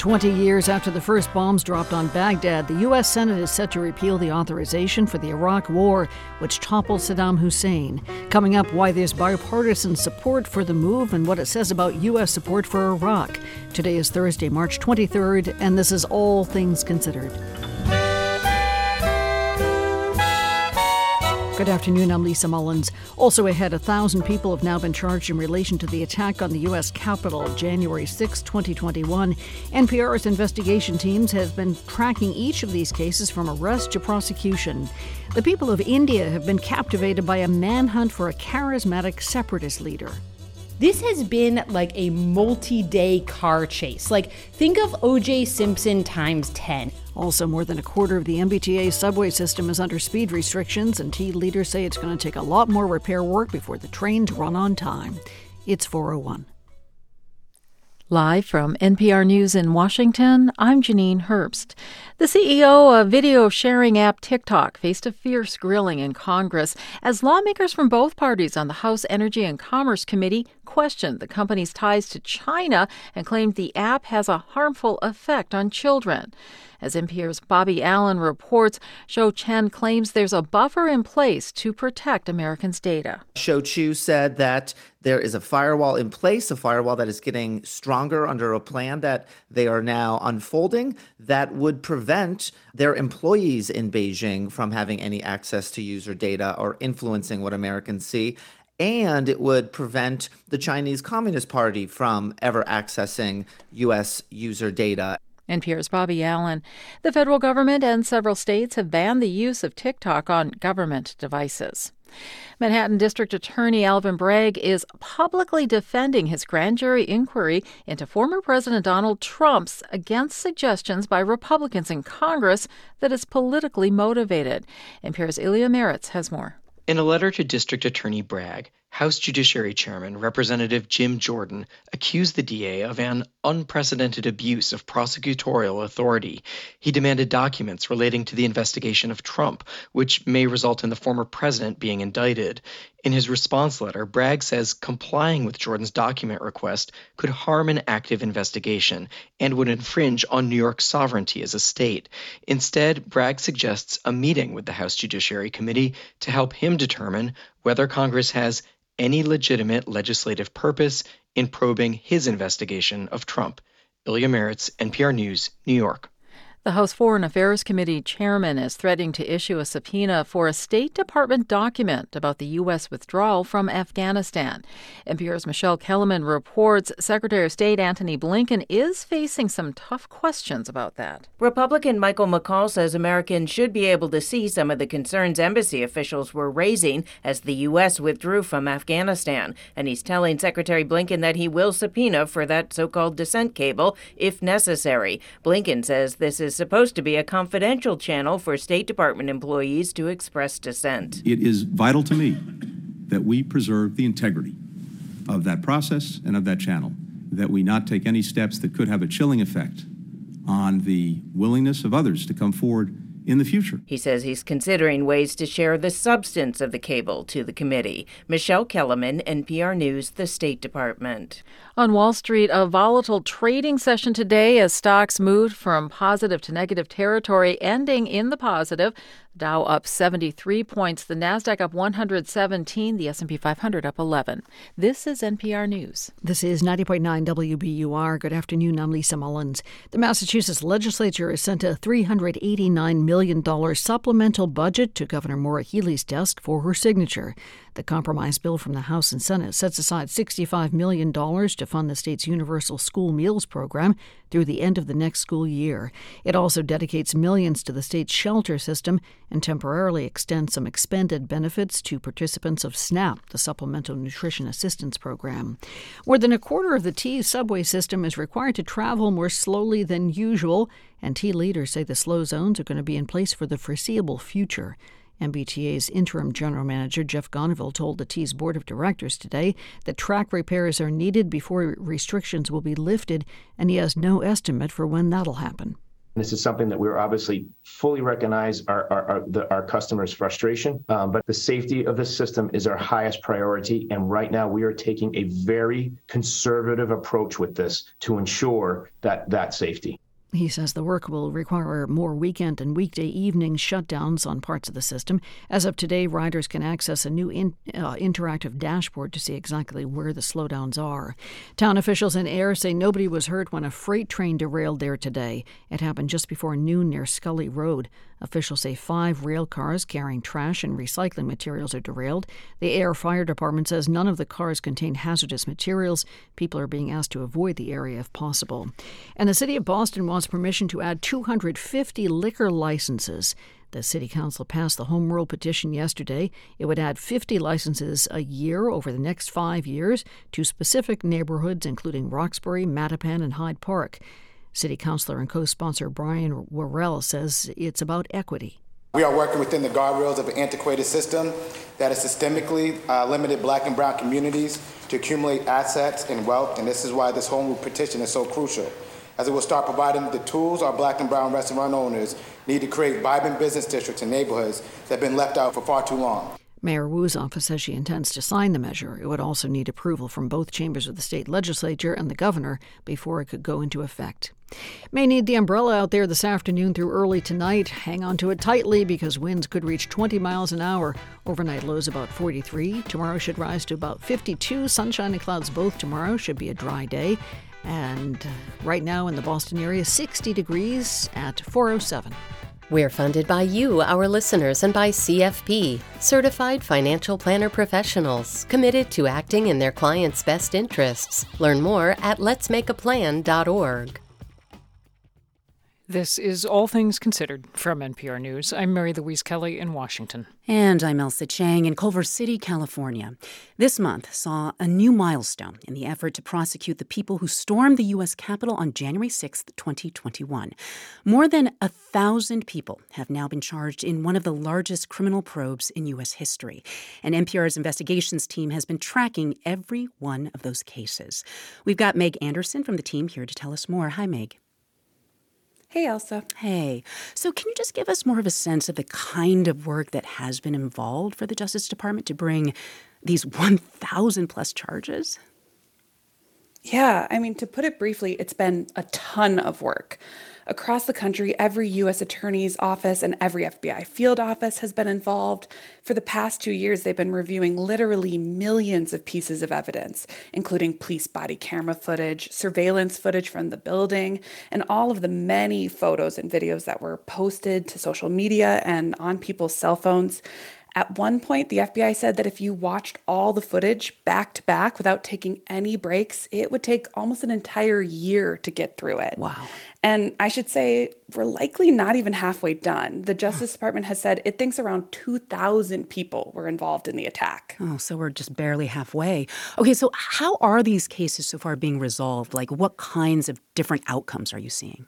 20 years after the first bombs dropped on Baghdad, the U.S. Senate is set to repeal the authorization for the Iraq War, which toppled Saddam Hussein. Coming up, why there's bipartisan support for the move and what it says about U.S. support for Iraq. Today is Thursday, March 23rd, and this is All Things Considered. Good afternoon. I'm Lisa Mullins. Also ahead, a thousand people have now been charged in relation to the attack on the U.S. Capitol January 6, 2021. NPR's investigation teams have been tracking each of these cases from arrest to prosecution. The people of India have been captivated by a manhunt for a charismatic separatist leader. This has been like a multi day car chase. Like, think of OJ Simpson times 10. Also, more than a quarter of the MBTA subway system is under speed restrictions, and T leaders say it's going to take a lot more repair work before the trains run on time. It's 401. Live from NPR News in Washington, I'm Janine Herbst. The CEO of video sharing app TikTok faced a fierce grilling in Congress as lawmakers from both parties on the House Energy and Commerce Committee questioned the company's ties to China and claimed the app has a harmful effect on children. As NPR's Bobby Allyn reports, Shou Chew claims there's a buffer in place to protect Americans' data. Shou Chew said that there is a firewall in place, a firewall that is getting stronger under a plan that they are now unfolding that would prevent their employees in Beijing from having any access to user data or influencing what Americans see and it would prevent the Chinese Communist Party from ever accessing U.S. user data. NPR's Bobby Allyn. The federal government and several states have banned the use of TikTok on government devices. Manhattan District Attorney Alvin Bragg is publicly defending his grand jury inquiry into former President Donald Trump's against suggestions by Republicans in Congress that is politically motivated. NPR's Ilya Marritz has more. In a letter to District Attorney Bragg, House Judiciary Chairman Representative Jim Jordan accused the DA of an unprecedented abuse of prosecutorial authority. He demanded documents relating to the investigation of Trump, which may result in the former president being indicted. In his response letter, Bragg says complying with Jordan's document request could harm an active investigation and would infringe on New York's sovereignty as a state. Instead, Bragg suggests a meeting with the House Judiciary Committee to help him determine whether Congress has any legitimate legislative purpose in probing his investigation of Trump. Ilya Marritz, NPR News, New York. The House Foreign Affairs Committee chairman is threatening to issue a subpoena for a State Department document about the U.S. withdrawal from Afghanistan. NPR's Michelle Kelemen reports Secretary of State Antony Blinken is facing some tough questions about that. Republican Michael McCaul says Americans should be able to see some of the concerns embassy officials were raising as the U.S. withdrew from Afghanistan. And he's telling Secretary Blinken that he will subpoena for that so called dissent cable if necessary. Blinken says this is is supposed to be a confidential channel for State Department employees to express dissent. It is vital to me that we preserve the integrity of that process and of that channel, that we not take any steps that could have a chilling effect on the willingness of others to come forward in the future. He says he's considering ways to share the substance of the cable to the committee. Michelle Kelemen, NPR News, the State Department. On Wall Street, a volatile trading session today as stocks moved from positive to negative territory, ending in the positive. Dow up 73 points, the Nasdaq up 117, the S&P 500 up 11. This is NPR News. This is 90.9 WBUR. Good afternoon. I'm Lisa Mullins. The Massachusetts legislature has sent a $389 million supplemental budget to Governor Maura Healey's desk for her signature. The compromise bill from the House and Senate sets aside $65 million to fund the state's universal school meals program through the end of the next school year. It also dedicates millions to the state's shelter system and temporarily extends some expended benefits to participants of SNAP, the Supplemental Nutrition Assistance Program. More than a quarter of the T subway system is required to travel more slowly than usual, and T leaders say the slow zones are going to be in place for the foreseeable future. MBTA's interim general manager Jeff Gonneville told the T's board of directors today that track repairs are needed before restrictions will be lifted, and he has no estimate for when that'll happen. This is something that we're obviously fully recognize our our, our, the, our customers' frustration, um, but the safety of the system is our highest priority. And right now, we are taking a very conservative approach with this to ensure that that safety. He says the work will require more weekend and weekday evening shutdowns on parts of the system. As of today, riders can access a new in, uh, interactive dashboard to see exactly where the slowdowns are. Town officials in Ayer say nobody was hurt when a freight train derailed there today. It happened just before noon near Scully Road. Officials say five rail cars carrying trash and recycling materials are derailed. The Ayer Fire Department says none of the cars contain hazardous materials. People are being asked to avoid the area if possible. And the city of Boston wants permission to add 250 liquor licenses. The City Council passed the Home Rule petition yesterday. It would add 50 licenses a year over the next five years to specific neighborhoods, including Roxbury, Mattapan, and Hyde Park. City Councilor and co sponsor Brian Worrell says it's about equity. We are working within the guardrails of an antiquated system that has systemically uh, limited black and brown communities to accumulate assets and wealth, and this is why this home rule petition is so crucial, as it will start providing the tools our black and brown restaurant owners need to create vibrant business districts and neighborhoods that have been left out for far too long. Mayor Wu's office says she intends to sign the measure. It would also need approval from both chambers of the state legislature and the governor before it could go into effect. May need the umbrella out there this afternoon through early tonight. Hang on to it tightly because winds could reach 20 miles an hour. Overnight lows about 43. Tomorrow should rise to about 52. Sunshine and clouds both tomorrow. Should be a dry day. And right now in the Boston area, 60 degrees at 407. We're funded by you, our listeners, and by CFP, certified financial planner professionals committed to acting in their clients' best interests. Learn more at letsmakeaplan.org. This is All Things Considered from NPR News. I'm Mary Louise Kelly in Washington. And I'm Ailsa Chang in Culver City, California. This month saw a new milestone in the effort to prosecute the people who stormed the U.S. Capitol on January 6, 2021. More than a thousand people have now been charged in one of the largest criminal probes in U.S. history. And NPR's investigations team has been tracking every one of those cases. We've got Meg Anderson from the team here to tell us more. Hi, Meg. Hey, Ailsa. Hey. So, can you just give us more of a sense of the kind of work that has been involved for the Justice Department to bring these 1,000 plus charges? Yeah, I mean, to put it briefly, it's been a ton of work. Across the country, every U.S. Attorney's Office and every FBI field office has been involved. For the past two years, they've been reviewing literally millions of pieces of evidence, including police body camera footage, surveillance footage from the building, and all of the many photos and videos that were posted to social media and on people's cell phones. At one point, the FBI said that if you watched all the footage back to back without taking any breaks, it would take almost an entire year to get through it. Wow. And I should say, we're likely not even halfway done. The Justice Department has said it thinks around 2,000 people were involved in the attack. Oh, so we're just barely halfway. Okay, so how are these cases so far being resolved? Like, what kinds of different outcomes are you seeing?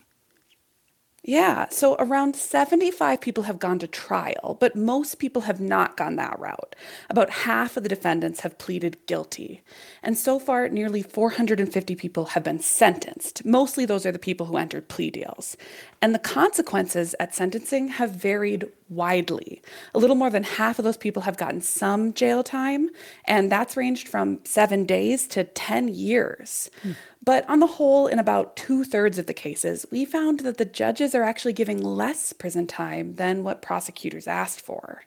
Yeah, so around 75 people have gone to trial, but most people have not gone that route. About half of the defendants have pleaded guilty. And so far, nearly 450 people have been sentenced. Mostly those are the people who entered plea deals. And the consequences at sentencing have varied widely. A little more than half of those people have gotten some jail time, and that's ranged from seven days to 10 years. Hmm. But on the whole, in about two thirds of the cases, we found that the judges are actually giving less prison time than what prosecutors asked for.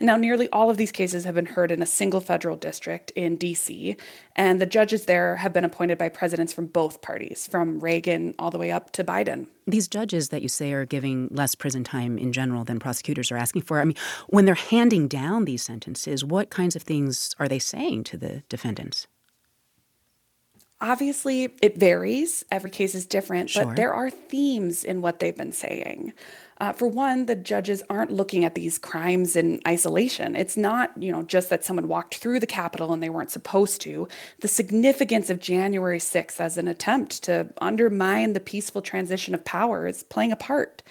And now, nearly all of these cases have been heard in a single federal district in DC, and the judges there have been appointed by presidents from both parties, from Reagan all the way up to Biden. These judges that you say are giving less prison time in general than prosecutors are asking for, I mean, when they're handing down these sentences, what kinds of things are they saying to the defendants? Obviously, it varies. Every case is different, Sure. but there are themes in what they've been saying. Uh, for one, the judges aren't looking at these crimes in isolation. It's not, you know, just that someone walked through the Capitol and they weren't supposed to. The significance of January 6th as an attempt to undermine the peaceful transition of power is playing a part.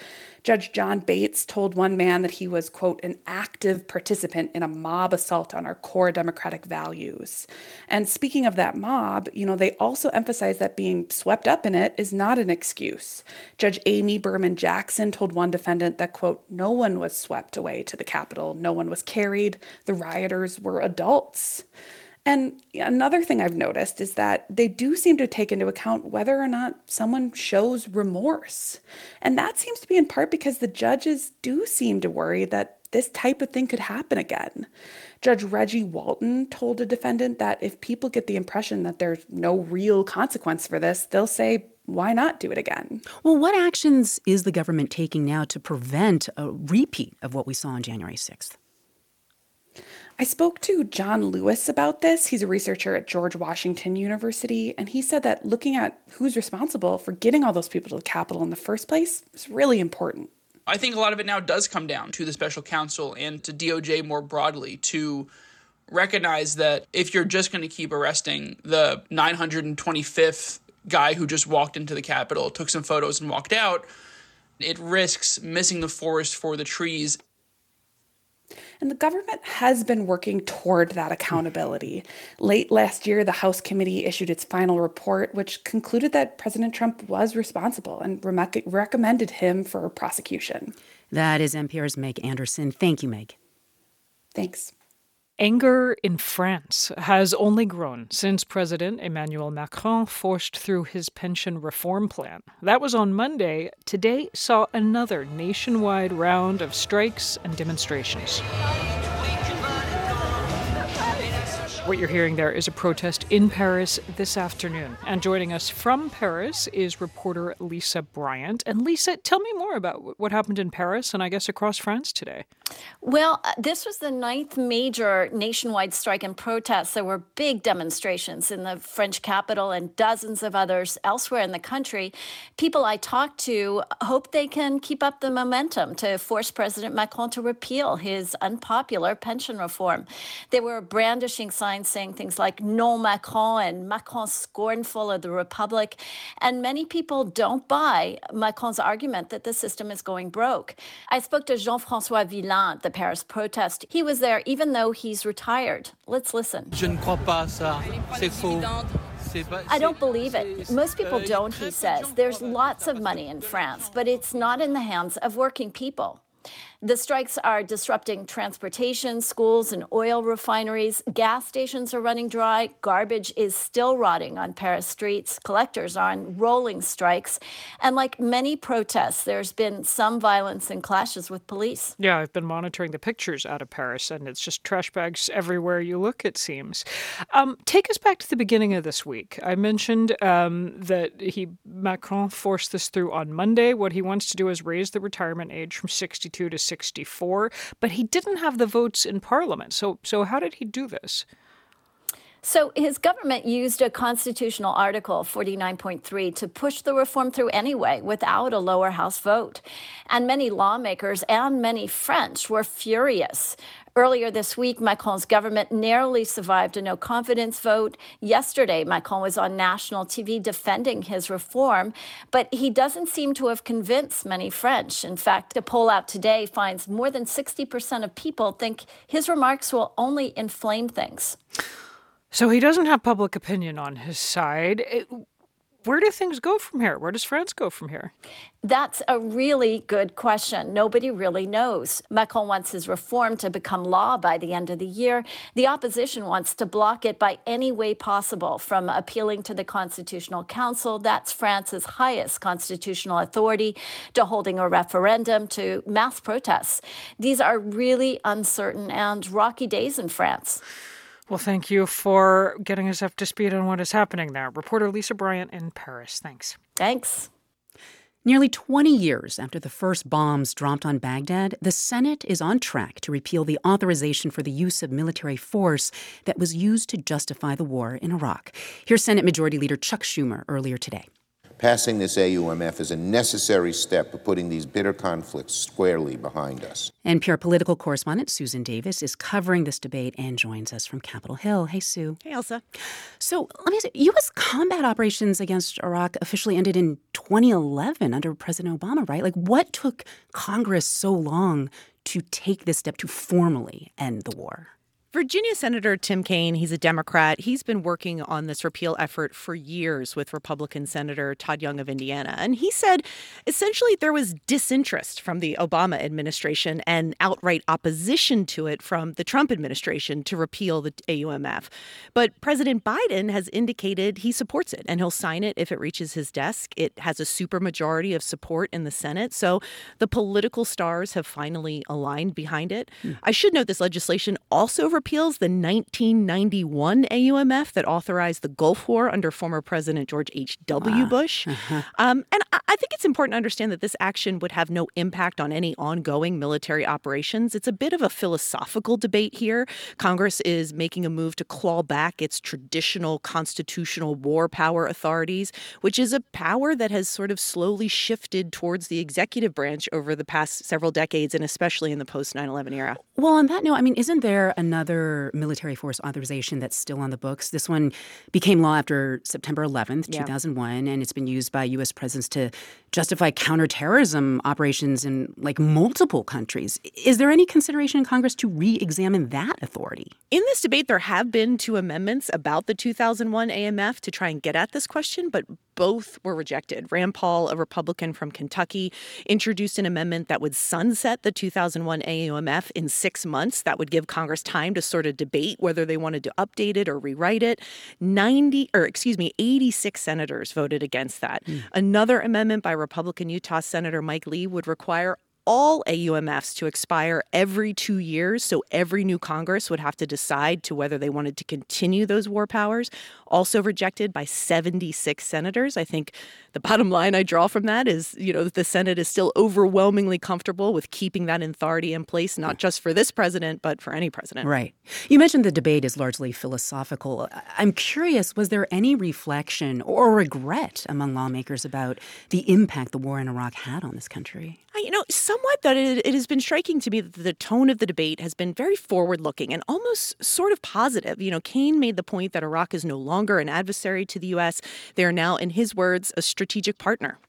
Judge John Bates told one man that he was, quote, an active participant in a mob assault on our core democratic values. And speaking of that mob, you know, they also emphasize that being swept up in it is not an excuse. Judge Amy Berman Jackson told one defendant that, quote, no one was swept away to the Capitol, no one was carried, the rioters were adults. And another thing I've noticed is that they do seem to take into account whether or not someone shows remorse. And that seems to be in part because the judges do seem to worry that this type of thing could happen again. Judge Reggie Walton told a defendant that if people get the impression that there's no real consequence for this, they'll say, why not do it again? Well, what actions is the government taking now to prevent a repeat of what we saw on January 6th? I spoke to John Lewis about this. He's a researcher at George Washington University, and he said that looking at who's responsible for getting all those people to the Capitol in the first place is really important. I think a lot of it now does come down to the special counsel and to DOJ more broadly to recognize that if you're just going to keep arresting the 925th guy who just walked into the Capitol, took some photos, and walked out, it risks missing the forest for the trees and the government has been working toward that accountability. Late last year, the House committee issued its final report, which concluded that President Trump was responsible and re- recommended him for prosecution. That is NPR's Meg Anderson. Thank you, Meg. Thanks. Anger in France has only grown since President Emmanuel Macron forced through his pension reform plan. That was on Monday. Today saw another nationwide round of strikes and demonstrations. What you're hearing there is a protest in Paris this afternoon. And joining us from Paris is reporter Lisa Bryant. And Lisa, tell me more about what happened in Paris and I guess across France today. Well, uh, this was the ninth major nationwide strike and protest. There were big demonstrations in the French capital and dozens of others elsewhere in the country. People I talked to hope they can keep up the momentum to force President Macron to repeal his unpopular pension reform. They were brandishing signs signs saying things like "No Macron and Macron scornful of the Republic. And many people don't buy Macron's argument that the system is going broke. I spoke to Jean Francois Villain at the Paris protest. He was there even though he's retired. Let's listen. Je ne crois pas ça. C'est faux. I don't believe it. Most people euh, don't, he says. There's lots of money in France, but it's not in the hands of working people. The strikes are disrupting transportation, schools, and oil refineries. Gas stations are running dry. Garbage is still rotting on Paris streets. Collectors are on rolling strikes. And like many protests, there's been some violence and clashes with police. Yeah, I've been monitoring the pictures out of Paris, and it's just trash bags everywhere you look, it seems. Um, take us back to the beginning of this week. I mentioned um, that he Macron forced this through on Monday. What he wants to do is raise the retirement age from 62 to 64, but he didn't have the votes in parliament. So, so how did he do this? So his government used a constitutional article 49.3 to push the reform through anyway without a lower house vote. And many lawmakers and many French were furious. Earlier this week, Macron's government narrowly survived a no confidence vote. Yesterday, Macron was on national TV defending his reform, but he doesn't seem to have convinced many French. In fact, a poll out today finds more than 60% of people think his remarks will only inflame things. So he doesn't have public opinion on his side. It, where do things go from here? Where does France go from here? That's a really good question. Nobody really knows. Macron wants his reform to become law by the end of the year. The opposition wants to block it by any way possible, from appealing to the Constitutional Council, that's France's highest constitutional authority, to holding a referendum, to mass protests. These are really uncertain and rocky days in France. Well, thank you for getting us up to speed on what is happening there. Reporter Lisa Bryant in Paris. Thanks. Thanks. Nearly 20 years after the first bombs dropped on Baghdad, the Senate is on track to repeal the authorization for the use of military force that was used to justify the war in Iraq. Here's Senate Majority Leader Chuck Schumer earlier today. Passing this AUMF is a necessary step of putting these bitter conflicts squarely behind us. And NPR political correspondent Susan Davis is covering this debate and joins us from Capitol Hill. Hey, Sue. Hey, Ailsa. So let me say, U.S. combat operations against Iraq officially ended in 2011 under President Obama, right? Like, what took Congress so long to take this step to formally end the war? Virginia Senator Tim Kaine, he's a Democrat. He's been working on this repeal effort for years with Republican Senator Todd Young of Indiana. And he said essentially there was disinterest from the Obama administration and outright opposition to it from the Trump administration to repeal the AUMF. But President Biden has indicated he supports it and he'll sign it if it reaches his desk. It has a supermajority of support in the Senate. So the political stars have finally aligned behind it. Mm. I should note this legislation also repeals the 1991 AUMF that authorized the Gulf War under former President George H.W. Wow. Bush. Uh-huh. Um, and I think it's important to understand that this action would have no impact on any ongoing military operations. It's a bit of a philosophical debate here. Congress is making a move to claw back its traditional constitutional war power authorities, which is a power that has sort of slowly shifted towards the executive branch over the past several decades, and especially in the post 9 11 era. Well, on that note, I mean, isn't there another? Another military force authorization that's still on the books. This one became law after September 11th, yeah. 2001, and it's been used by U.S. presidents to justify counterterrorism operations in like multiple countries. Is there any consideration in Congress to re examine that authority? In this debate, there have been two amendments about the 2001 AMF to try and get at this question, but both were rejected. Rand Paul, a Republican from Kentucky, introduced an amendment that would sunset the 2001 AUMF in six months. That would give Congress time to sort of debate whether they wanted to update it or rewrite it. 90, or excuse me, 86 senators voted against that. Mm. Another amendment by Republican Utah Senator Mike Lee would require all AUMFs to expire every two years. So every new Congress would have to decide to whether they wanted to continue those war powers. Also rejected by 76 senators. I think the bottom line I draw from that is, you know, that the Senate is still overwhelmingly comfortable with keeping that authority in place, not just for this president, but for any president. Right. You mentioned the debate is largely philosophical. I'm curious, was there any reflection or regret among lawmakers about the impact the war in Iraq had on this country? You know, somewhat that it, it, has been striking to me that the tone of the debate has been very forward looking and almost sort of positive. You know, Kaine made the point that Iraq is no longer an adversary to the U.S., they are now, in his words, a strategic partner.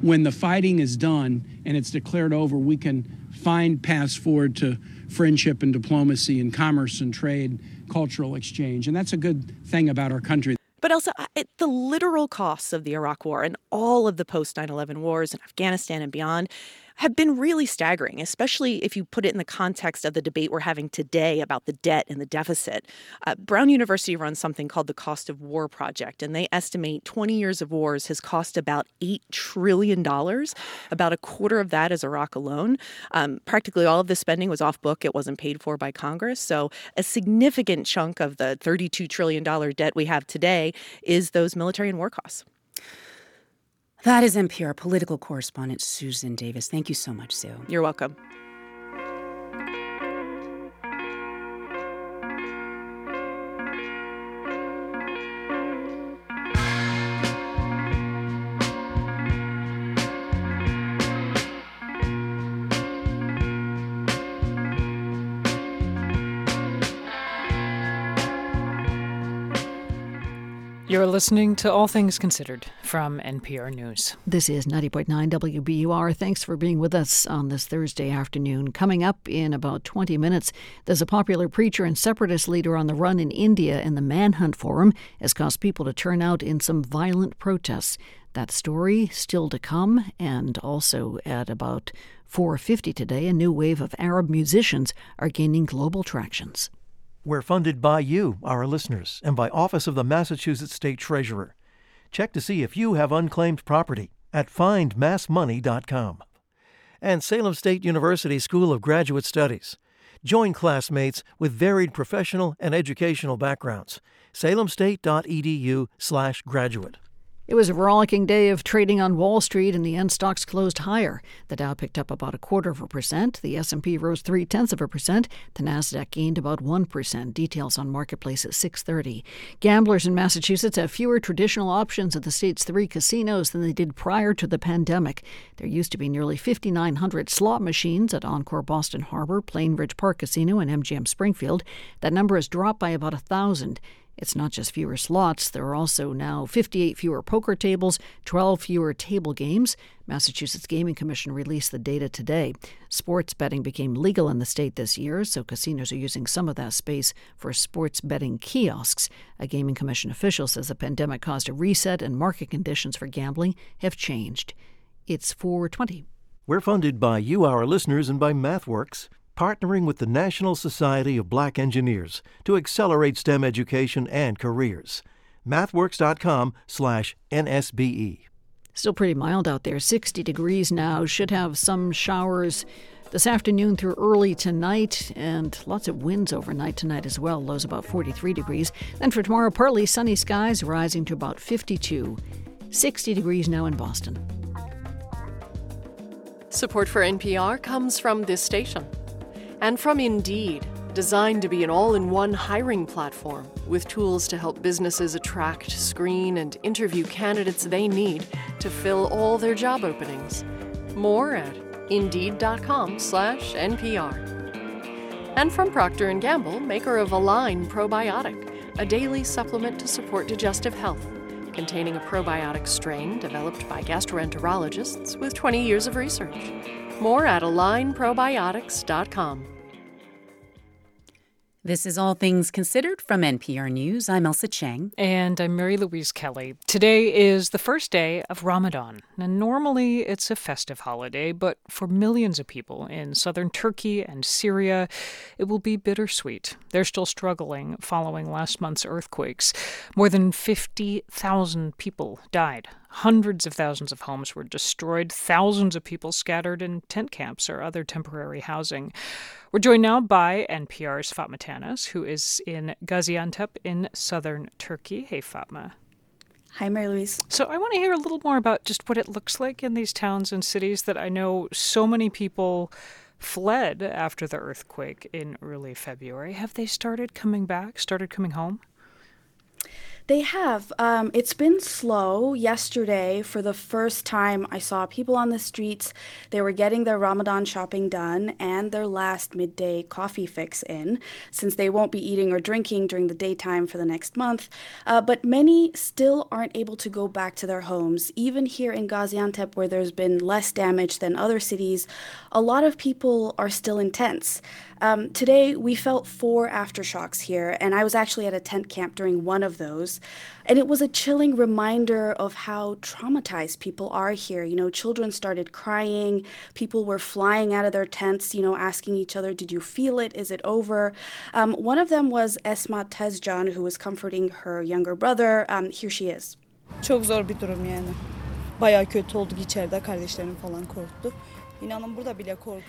When the fighting is done and it's declared over, we can find paths forward to friendship and diplomacy and commerce and trade, cultural exchange. And that's a good thing about our country. But also, it, the literal costs of the Iraq War and all of the post 9 11 wars in Afghanistan and beyond have been really staggering, especially if you put it in the context of the debate we're having today about the debt and the deficit. Uh, Brown University runs something called the Cost of War Project, and they estimate 20 years of wars has cost about $8 trillion. About a quarter of that is Iraq alone. Um, practically all of the spending was off book, it wasn't paid for by Congress. So a significant chunk of the $32 trillion debt we have today is those military and war costs. That is NPR political correspondent Susan Davis. Thank you so much, Sue. You're welcome. You're listening to All Things Considered from NPR News. This is 90.9 WBUR. Thanks for being with us on this Thursday afternoon. Coming up in about 20 minutes, there's a popular preacher and separatist leader on the run in India, and the manhunt for him has caused people to turn out in some violent protests. That story still to come, and also at about 4:50 today, a new wave of Arab musicians are gaining global tractions. We're funded by you, our listeners, and by Office of the Massachusetts State Treasurer. Check to see if you have unclaimed property at findmassmoney.com. And Salem State University School of Graduate Studies. Join classmates with varied professional and educational backgrounds. salemstate.edu/graduate. It was a rollicking day of trading on Wall Street, and the end stocks closed higher. The Dow picked up about a quarter of a percent. The S&P rose three tenths of a percent. The Nasdaq gained about one percent. Details on marketplace at 6:30. Gamblers in Massachusetts have fewer traditional options at the state's three casinos than they did prior to the pandemic. There used to be nearly 5,900 slot machines at Encore Boston Harbor, Plainridge Park Casino, and MGM Springfield. That number has dropped by about a thousand. It's not just fewer slots, there are also now 58 fewer poker tables, 12 fewer table games. Massachusetts Gaming Commission released the data today. Sports betting became legal in the state this year, so casinos are using some of that space for sports betting kiosks. A Gaming Commission official says the pandemic caused a reset and market conditions for gambling have changed. It's 420. We're funded by you, our listeners, and by MathWorks partnering with the National Society of Black Engineers to accelerate STEM education and careers. MathWorks.com/nsbe. Still pretty mild out there, 60 degrees now. Should have some showers this afternoon through early tonight, and lots of winds overnight tonight as well. Lows about 43 degrees. Then for tomorrow, partly sunny skies rising to about 52. 60 degrees now in Boston. Support for NPR comes from this station and from Indeed, designed to be an all in one hiring platform with tools to help businesses attract, screen, and interview candidates they need to fill all their job openings. More at indeed.com/slash NPR. And from Procter & Gamble, maker of Align Probiotic, a daily supplement to support digestive health, containing a probiotic strain developed by gastroenterologists with 20 years of research. More at alignprobiotics.com. This is All Things Considered from NPR News. I'm Ailsa Chang. And I'm Mary Louise Kelly. Today is the first day of Ramadan. Now, normally it's a festive holiday, but for millions of people in southern Turkey and Syria, it will be bittersweet. They're still struggling following last month's earthquakes. More than 50,000 people died Hundreds of thousands of homes were destroyed, thousands of people scattered in tent camps or other temporary housing. We're joined now by NPR's Fatma Tanis, who is in Gaziantep in southern Turkey. Hey, Fatma. Hi, Mary Louise. So, I want to hear a little more about just what it looks like in these towns and cities that I know so many people fled after the earthquake in early February. Have they started coming back, started coming home? They have. Um, it's been slow. Yesterday, for the first time, I saw people on the streets. They were getting their Ramadan shopping done and their last midday coffee fix in, since they won't be eating or drinking during the daytime for the next month. Uh, but many still aren't able to go back to their homes. Even here in Gaziantep, where there's been less damage than other cities, a lot of people are still in tents. Um, today, we felt four aftershocks here, and I was actually at a tent camp during one of those. And it was a chilling reminder of how traumatized people are here. You know, children started crying, people were flying out of their tents, you know, asking each other, Did you feel it? Is it over? Um, one of them was Esma Tezcan, who was comforting her younger brother. Um, here she is. Çok zor bir durum yani. Bayağı kötü olduk içeride. Kardeşlerim falan korktu.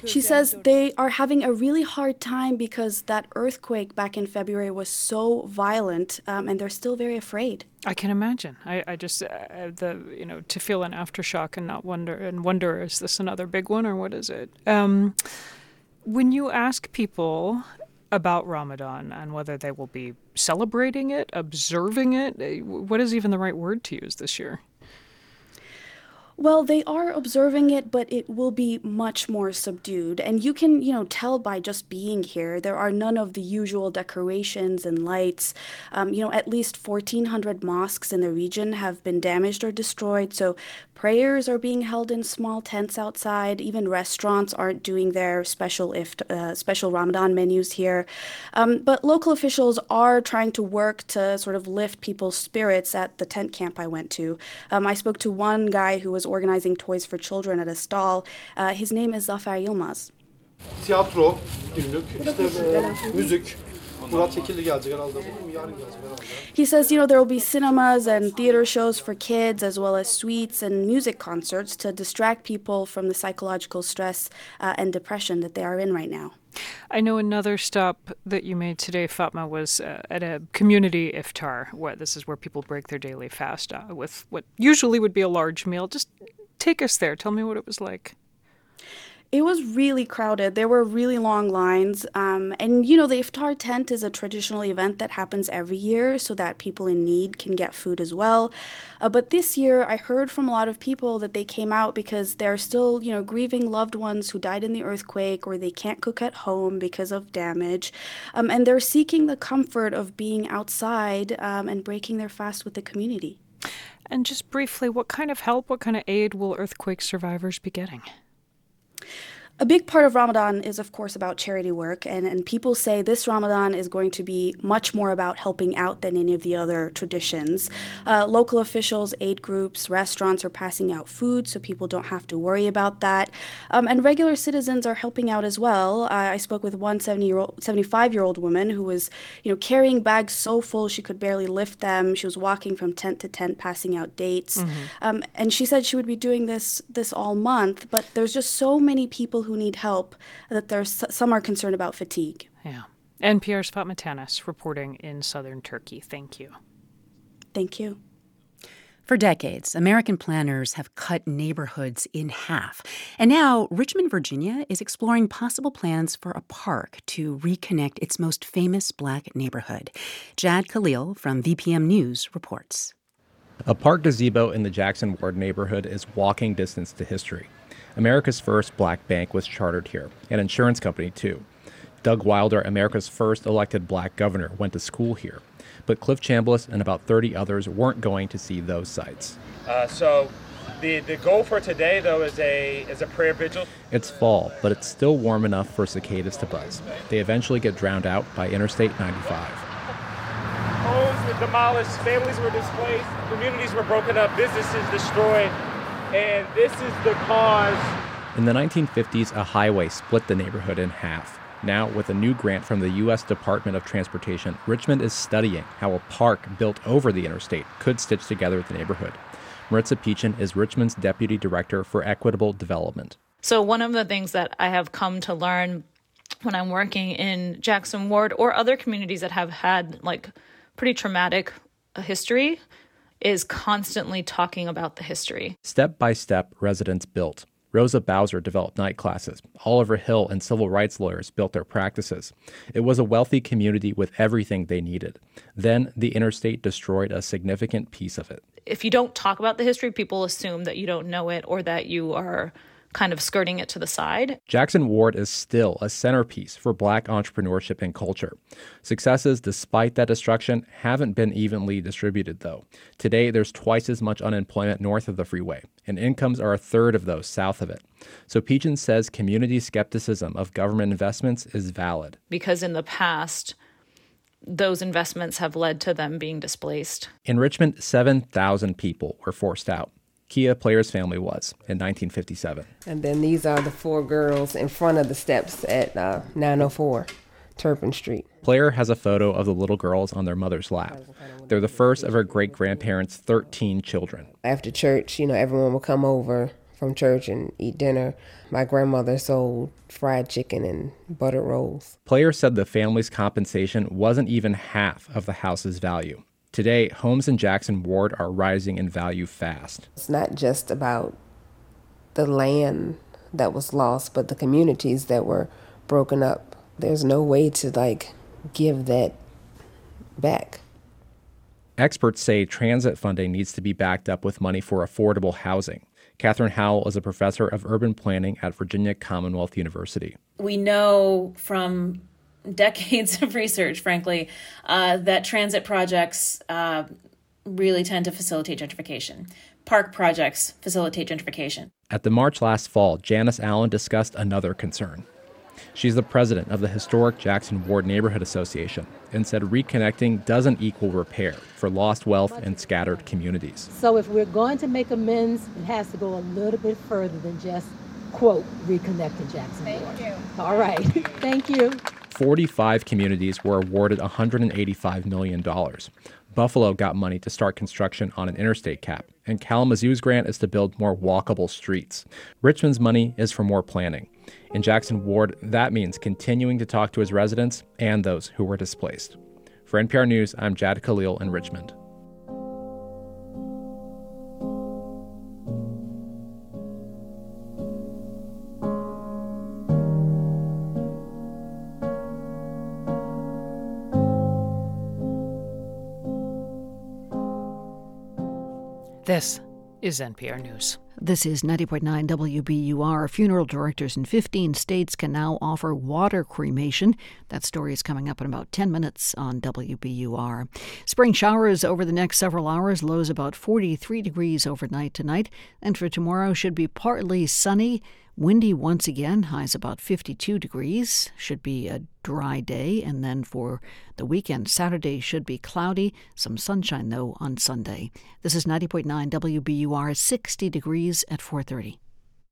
She says they are having a really hard time because that earthquake back in February was so violent, um, and they're still very afraid. I can imagine. I, I just uh, the you know to feel an aftershock and not wonder and wonder is this another big one or what is it? Um, when you ask people about Ramadan and whether they will be celebrating it, observing it, eh, what is even the right word to use this year? Well, they are observing it, but it will be much more subdued. And you can, you know, tell by just being here. There are none of the usual decorations and lights. Um, you know, at least 1,400 mosques in the region have been damaged or destroyed. So Prayers are being held in small tents outside. Even restaurants aren't doing their special if uh, special Ramadan menus here. Um, but local officials are trying to work to sort of lift people's spirits at the tent camp I went to. Um, I spoke to one guy who was organizing toys for children at a stall. Uh, his name is Zafer Yilmaz. Tiyatro, günlük, işte, müzik, Murat Kekilli gelecek herhalde. Yarın gelecek herhalde. He says, you know, there will be cinemas and theater shows for kids, as well as suites and music concerts to distract people from the psychological stress uh, and depression that they are in right now. I know another stop that you made today, Fatma, was uh, at a community iftar. This is where people break their daily fast uh, with what usually would be a large meal. Just take us there. Tell me what it was like. It was really crowded. There were really long lines. Um, and, you know, the iftar tent is a traditional event that happens every year so that people in need can get food as well. Uh, but this year, I heard from a lot of people that they came out because they're still, you know, grieving loved ones who died in the earthquake or they can't cook at home because of damage. Um, and they're seeking the comfort of being outside um, and breaking their fast with the community. And just briefly, what kind of help, what kind of aid will earthquake survivors be getting? A big part of Ramadan is, of course, about charity work, and, and people say this Ramadan is going to be much more about helping out than any of the other traditions. Uh, local officials, aid groups, restaurants are passing out food so people don't have to worry about that. Um, and regular citizens are helping out as well. Uh, I spoke with one 75 year old woman who was you know, carrying bags so full she could barely lift them. She was walking from tent to tent, passing out dates. Mm-hmm. Um, and she said she would be doing this, this all month, but there's just so many people who need help, that there's some are concerned about fatigue. Yeah. NPR's Fatma Tanis reporting in southern Turkey. Thank you. Thank you. For decades, American planners have cut neighborhoods in half. And now, Richmond, Virginia is exploring possible plans for a park to reconnect its most famous black neighborhood. Jahd Khalil from VPM News reports. A park gazebo in the Jackson Ward neighborhood is walking distance to history. America's first black bank was chartered here, an insurance company, too. Doug Wilder, America's first elected black governor, went to school here. But Cliff Chambliss and about 30 others weren't going to see those sites. Uh, so the, the goal for today, though, is a, is a prayer vigil. It's fall, but it's still warm enough for cicadas to buzz. They eventually get drowned out by Interstate 95. Homes were demolished, families were displaced, communities were broken up, businesses destroyed and this is the cause. In the 1950s, a highway split the neighborhood in half. Now, with a new grant from the U.S. Department of Transportation, Richmond is studying how a park built over the interstate could stitch together the neighborhood. Maritza Pechin is Richmond's Deputy Director for Equitable Development. So, one of the things that I have come to learn when I'm working in Jackson Ward or other communities that have had like pretty traumatic history is constantly talking about the history. Step by step, residents built. Rosa Bowser developed night classes. Oliver Hill and civil rights lawyers built their practices. It was a wealthy community with everything they needed. Then the interstate destroyed a significant piece of it. If you don't talk about the history, people assume that you don't know it or that you are kind of skirting it to the side. Jackson Ward is still a centerpiece for black entrepreneurship and culture. Successes, despite that destruction, haven't been evenly distributed, though. Today, there's twice as much unemployment north of the freeway, and incomes are a third of those south of it. So Pechin says community skepticism of government investments is valid. Because in the past, those investments have led to them being displaced. In Richmond, 7,000 people were forced out. Kia Player's family was in 1957. And then these are the four girls in front of the steps at uh, 904 Turpin Street. Player has a photo of the little girls on their mother's lap. They're the first of her great grandparents' 13 children. After church, you know, everyone would come over from church and eat dinner. My grandmother sold fried chicken and buttered rolls. Player said the family's compensation wasn't even half of the house's value. Today, homes in Jackson Ward are rising in value fast. It's not just about the land that was lost, but the communities that were broken up. There's no way to like give that back. Experts say transit funding needs to be backed up with money for affordable housing. Kathryn Howell is a professor of urban planning at Virginia Commonwealth University. We know from decades of research, frankly, uh, that transit projects uh, really tend to facilitate gentrification. Park projects facilitate gentrification. At the march last fall, Janice Allen discussed another concern. She's the president of the historic Jackson Ward Neighborhood Association and said reconnecting doesn't equal repair for lost wealth and scattered communities. So, if we're going to make amends, it has to go a little bit further than just, quote, reconnecting Jackson Thank Ward. You. All right. Thank you. 45 communities were awarded $185 million. Buffalo got money to start construction on an interstate cap, and Kalamazoo's grant is to build more walkable streets. Richmond's money is for more planning. In Jackson Ward, that means continuing to talk to his residents and those who were displaced. For NPR News, I'm Jahd Khalil in Richmond. This is NPR News. This is 90.9 WBUR. Funeral directors in 15 states can now offer water cremation. That story is coming up in about 10 minutes on WBUR. Spring showers over the next several hours, lows about 43 degrees overnight tonight. And for tomorrow, should be partly sunny Windy once again, highs about 52 degrees. Should be a dry day. And then for the weekend, Saturday should be cloudy. Some sunshine, though, on Sunday. This is 90.9 WBUR, 60 degrees at 430.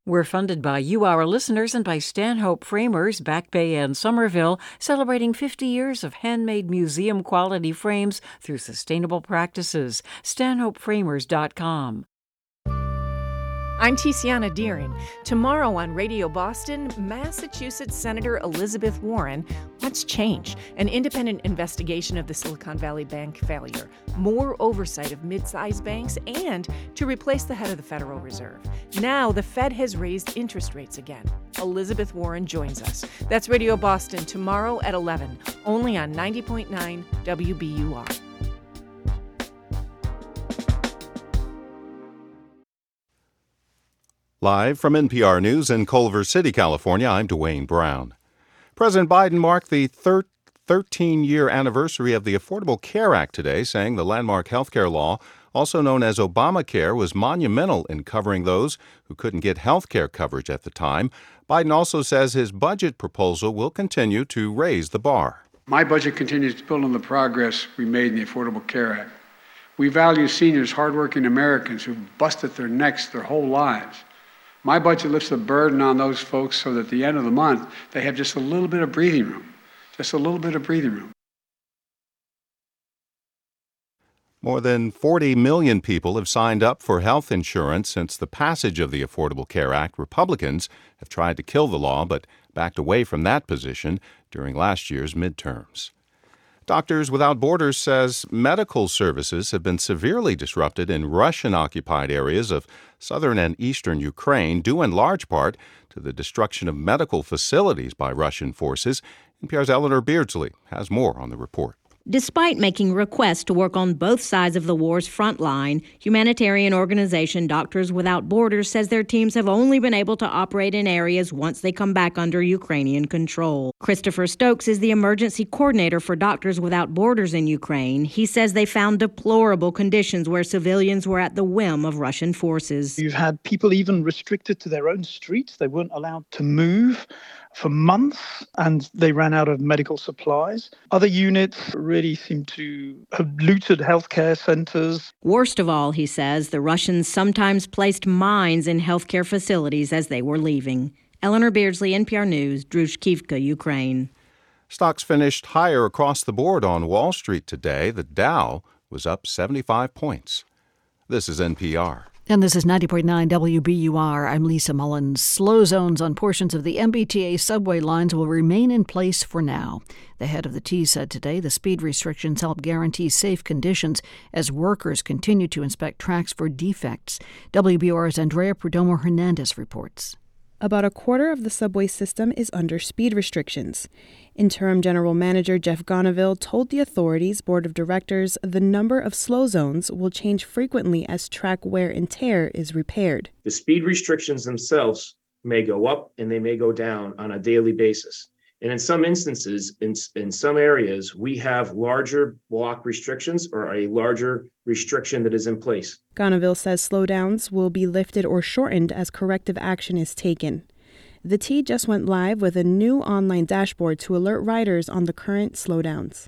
We're funded by you, our listeners, and by Stanhope Framers, Back Bay and Somerville, celebrating 50 years of handmade museum quality frames through sustainable practices. StanhopeFramers.com. I'm Tiziana Dearing. Tomorrow on Radio Boston, Massachusetts Senator Elizabeth Warren What's changed? An independent investigation of the Silicon Valley Bank failure, more oversight of mid sized banks, and to replace the head of the Federal Reserve. Now the Fed has raised interest rates again. Elizabeth Warren joins us. That's Radio Boston tomorrow at 11, only on 90.9 WBUR. Live from NPR News in Culver City, California, I'm Dwane Brown. President Biden marked the 13 year anniversary of the Affordable Care Act today, saying the landmark health care law, also known as Obamacare, was monumental in covering those who couldn't get health care coverage at the time. Biden also says his budget proposal will continue to raise the bar. My budget continues to build on the progress we made in the Affordable Care Act. We value seniors, hardworking Americans who've busted their necks their whole lives my budget lifts the burden on those folks so that at the end of the month, they have just a little bit of breathing room. Just a little bit of breathing room. More than 40 million people have signed up for health insurance since the passage of the Affordable Care Act. Republicans have tried to kill the law, but backed away from that position during last year's midterms. Doctors Without Borders says medical services have been severely disrupted in Russian occupied areas of southern and eastern Ukraine, due in large part to the destruction of medical facilities by Russian forces. NPR's Eleanor Beardsley has more on the report. Despite making requests to work on both sides of the war's front line, humanitarian organization Doctors Without Borders says their teams have only been able to operate in areas once they come back under Ukrainian control. Christopher Stokes is the emergency coordinator for Doctors Without Borders in Ukraine. He says they found deplorable conditions where civilians were at the whim of Russian forces. You've had people even restricted to their own streets, they weren't allowed to move for months and they ran out of medical supplies. Other units really seem to have looted healthcare centers. Worst of all, he says, the Russians sometimes placed mines in healthcare facilities as they were leaving. Eleanor Beardsley, NPR News, Druzhkivka, Ukraine. Stocks finished higher across the board on Wall Street today. The Dow was up 75 points. This is NPR. And this is 90.9 WBUR. I'm Lisa Mullins. Slow zones on portions of the MBTA subway lines will remain in place for now. The head of the T said today the speed restrictions help guarantee safe conditions as workers continue to inspect tracks for defects. WBUR's Andrea Perdomo Hernandez reports. About a quarter of the subway system is under speed restrictions. Interim General Manager Jeff Gonneville told the authority's board of directors the number of slow zones will change frequently as track wear and tear is repaired. The speed restrictions themselves may go up and they may go down on a daily basis. And in some instances, in, in some areas, we have larger block restrictions or a larger restriction that is in place. Gonneville says slowdowns will be lifted or shortened as corrective action is taken. The T just went live with a new online dashboard to alert riders on the current slowdowns.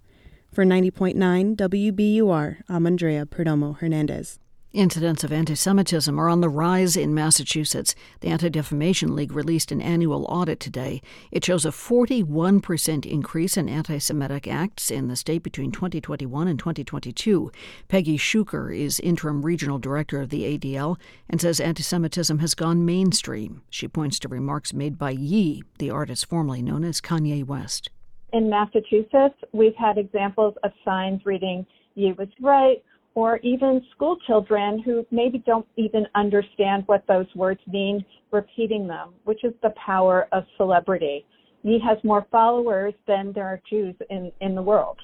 For 90.9 WBUR, I'm Andrea Perdomo Hernandez. Incidents of anti Semitism are on the rise in Massachusetts. The Anti Defamation League released an annual audit today. It shows a 41% increase in anti Semitic acts in the state between 2021 and 2022. Peggy Shukur is interim regional director of the ADL and says anti Semitism has gone mainstream. She points to remarks made by Ye, the artist formerly known as Kanye West. In Massachusetts, we've had examples of signs reading, Ye was right or even school children who maybe don't even understand what those words mean, repeating them, which is the power of celebrity. He has more followers than there are Jews in, in the world.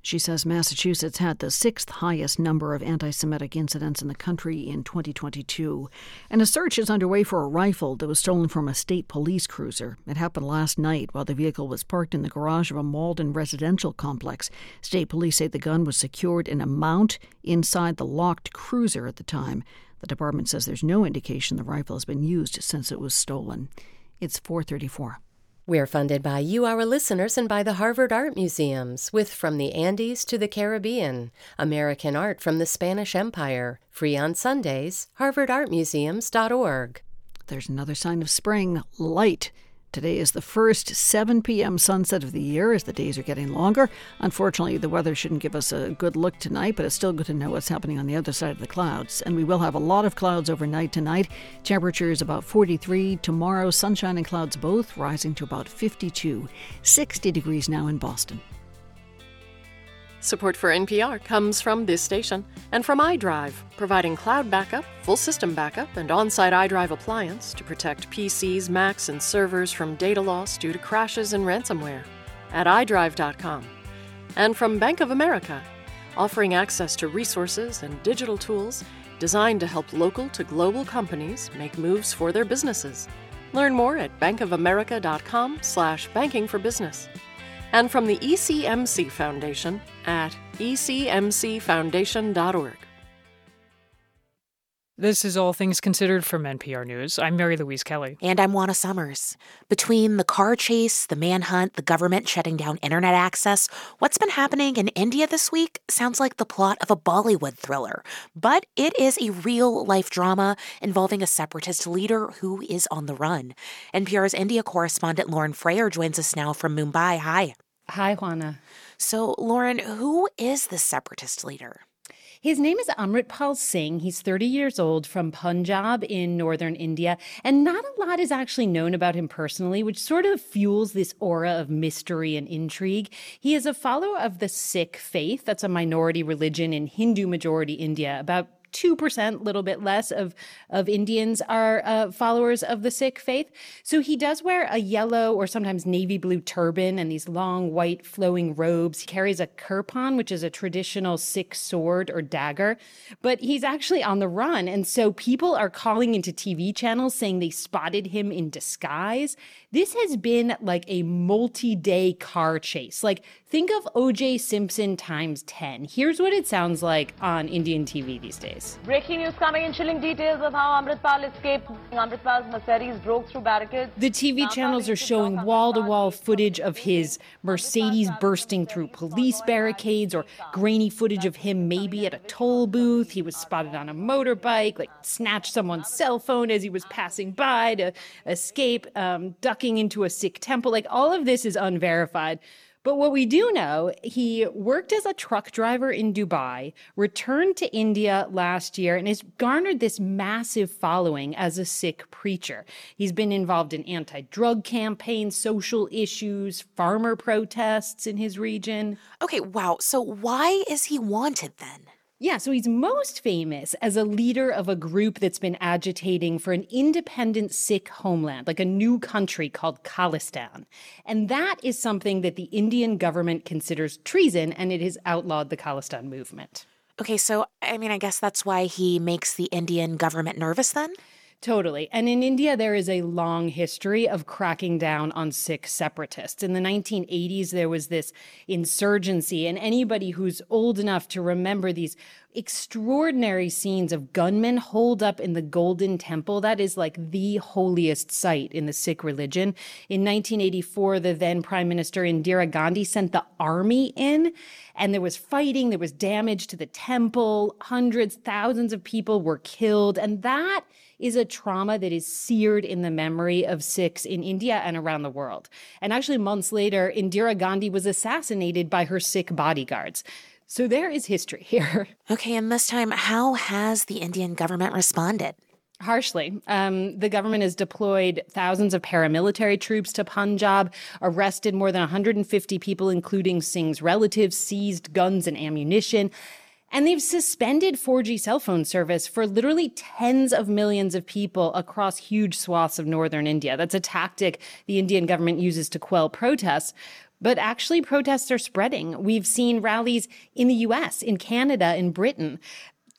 She says Massachusetts had the sixth highest number of anti Semitic incidents in the country in 2022. And a search is underway for a rifle that was stolen from a state police cruiser. It happened last night while the vehicle was parked in the garage of a Malden residential complex. State police say the gun was secured in a mount inside the locked cruiser at the time. The department says there's no indication the rifle has been used since it was stolen. It's 434. We're funded by you, our listeners, and by the Harvard Art Museums, with From the Andes to the Caribbean, American Art from the Spanish Empire, free on Sundays, harvardartmuseums.org. There's another sign of spring light. Today is the first 7 p.m. sunset of the year as the days are getting longer. Unfortunately, the weather shouldn't give us a good look tonight, but it's still good to know what's happening on the other side of the clouds. And we will have a lot of clouds overnight tonight. Temperatures about 43. Tomorrow, sunshine and clouds both rising to about 52. 60 degrees now in Boston. Support for NPR comes from this station and from iDrive, providing cloud backup, full system backup, and on site iDrive appliance to protect PCs, Macs, and servers from data loss due to crashes and ransomware at iDrive.com. And from Bank of America, offering access to resources and digital tools designed to help local to global companies make moves for their businesses. Learn more at bankofamerica.com/slash banking for business and from the ECMC Foundation at ecmcfoundation.org. This is All Things Considered from NPR News. I'm Mary Louise Kelly. And I'm Juana Summers. Between the car chase, the manhunt, the government shutting down internet access, what's been happening in India this week sounds like the plot of a Bollywood thriller. But it is a real life drama involving a separatist leader who is on the run. NPR's India correspondent Lauren Frayer joins us now from Mumbai. Hi. Hi, Juana. So, Lauren, who is the separatist leader? His name is Amritpal Singh. He's 30 years old from Punjab in northern India, and not a lot is actually known about him personally, which sort of fuels this aura of mystery and intrigue. He is a follower of the Sikh faith, that's a minority religion in Hindu majority India. About 2%, little bit less of, of Indians are uh, followers of the Sikh faith. So he does wear a yellow or sometimes navy blue turban and these long white flowing robes. He carries a kirpan, which is a traditional Sikh sword or dagger, but he's actually on the run. And so people are calling into TV channels saying they spotted him in disguise. This has been like a multi day car chase. Like, think of OJ Simpson times 10. Here's what it sounds like on Indian TV these days. Breaking news coming in chilling details of how Amritpal escaped. Amritpal's Mercedes broke through barricades. The TV channels are showing wall to wall footage of his Mercedes bursting through police barricades or grainy footage of him maybe at a toll booth. He was spotted on a motorbike, like snatched someone's cell phone as he was passing by to escape, um, ducking into a Sikh temple. Like all of this is unverified. But what we do know, he worked as a truck driver in Dubai, returned to India last year, and has garnered this massive following as a Sikh preacher. He's been involved in anti drug campaigns, social issues, farmer protests in his region. Okay, wow. So why is he wanted then? Yeah, so he's most famous as a leader of a group that's been agitating for an independent Sikh homeland, like a new country called Khalistan. And that is something that the Indian government considers treason, and it has outlawed the Khalistan movement. Okay, so I mean, I guess that's why he makes the Indian government nervous then? Totally. And in India, there is a long history of cracking down on Sikh separatists. In the 1980s, there was this insurgency, and anybody who's old enough to remember these extraordinary scenes of gunmen holed up in the Golden Temple. That is like the holiest site in the Sikh religion. In 1984, the then Prime Minister Indira Gandhi sent the army in, and there was fighting, there was damage to the temple, hundreds, thousands of people were killed. And that is a trauma that is seared in the memory of Sikhs in India and around the world. And actually, months later, Indira Gandhi was assassinated by her Sikh bodyguards. So there is history here. Okay, and this time, how has the Indian government responded? Harshly. Um, the government has deployed thousands of paramilitary troops to Punjab, arrested more than 150 people, including Singh's relatives, seized guns and ammunition. And they've suspended 4G cell phone service for literally tens of millions of people across huge swaths of northern India. That's a tactic the Indian government uses to quell protests. But actually, protests are spreading. We've seen rallies in the US, in Canada, in Britain.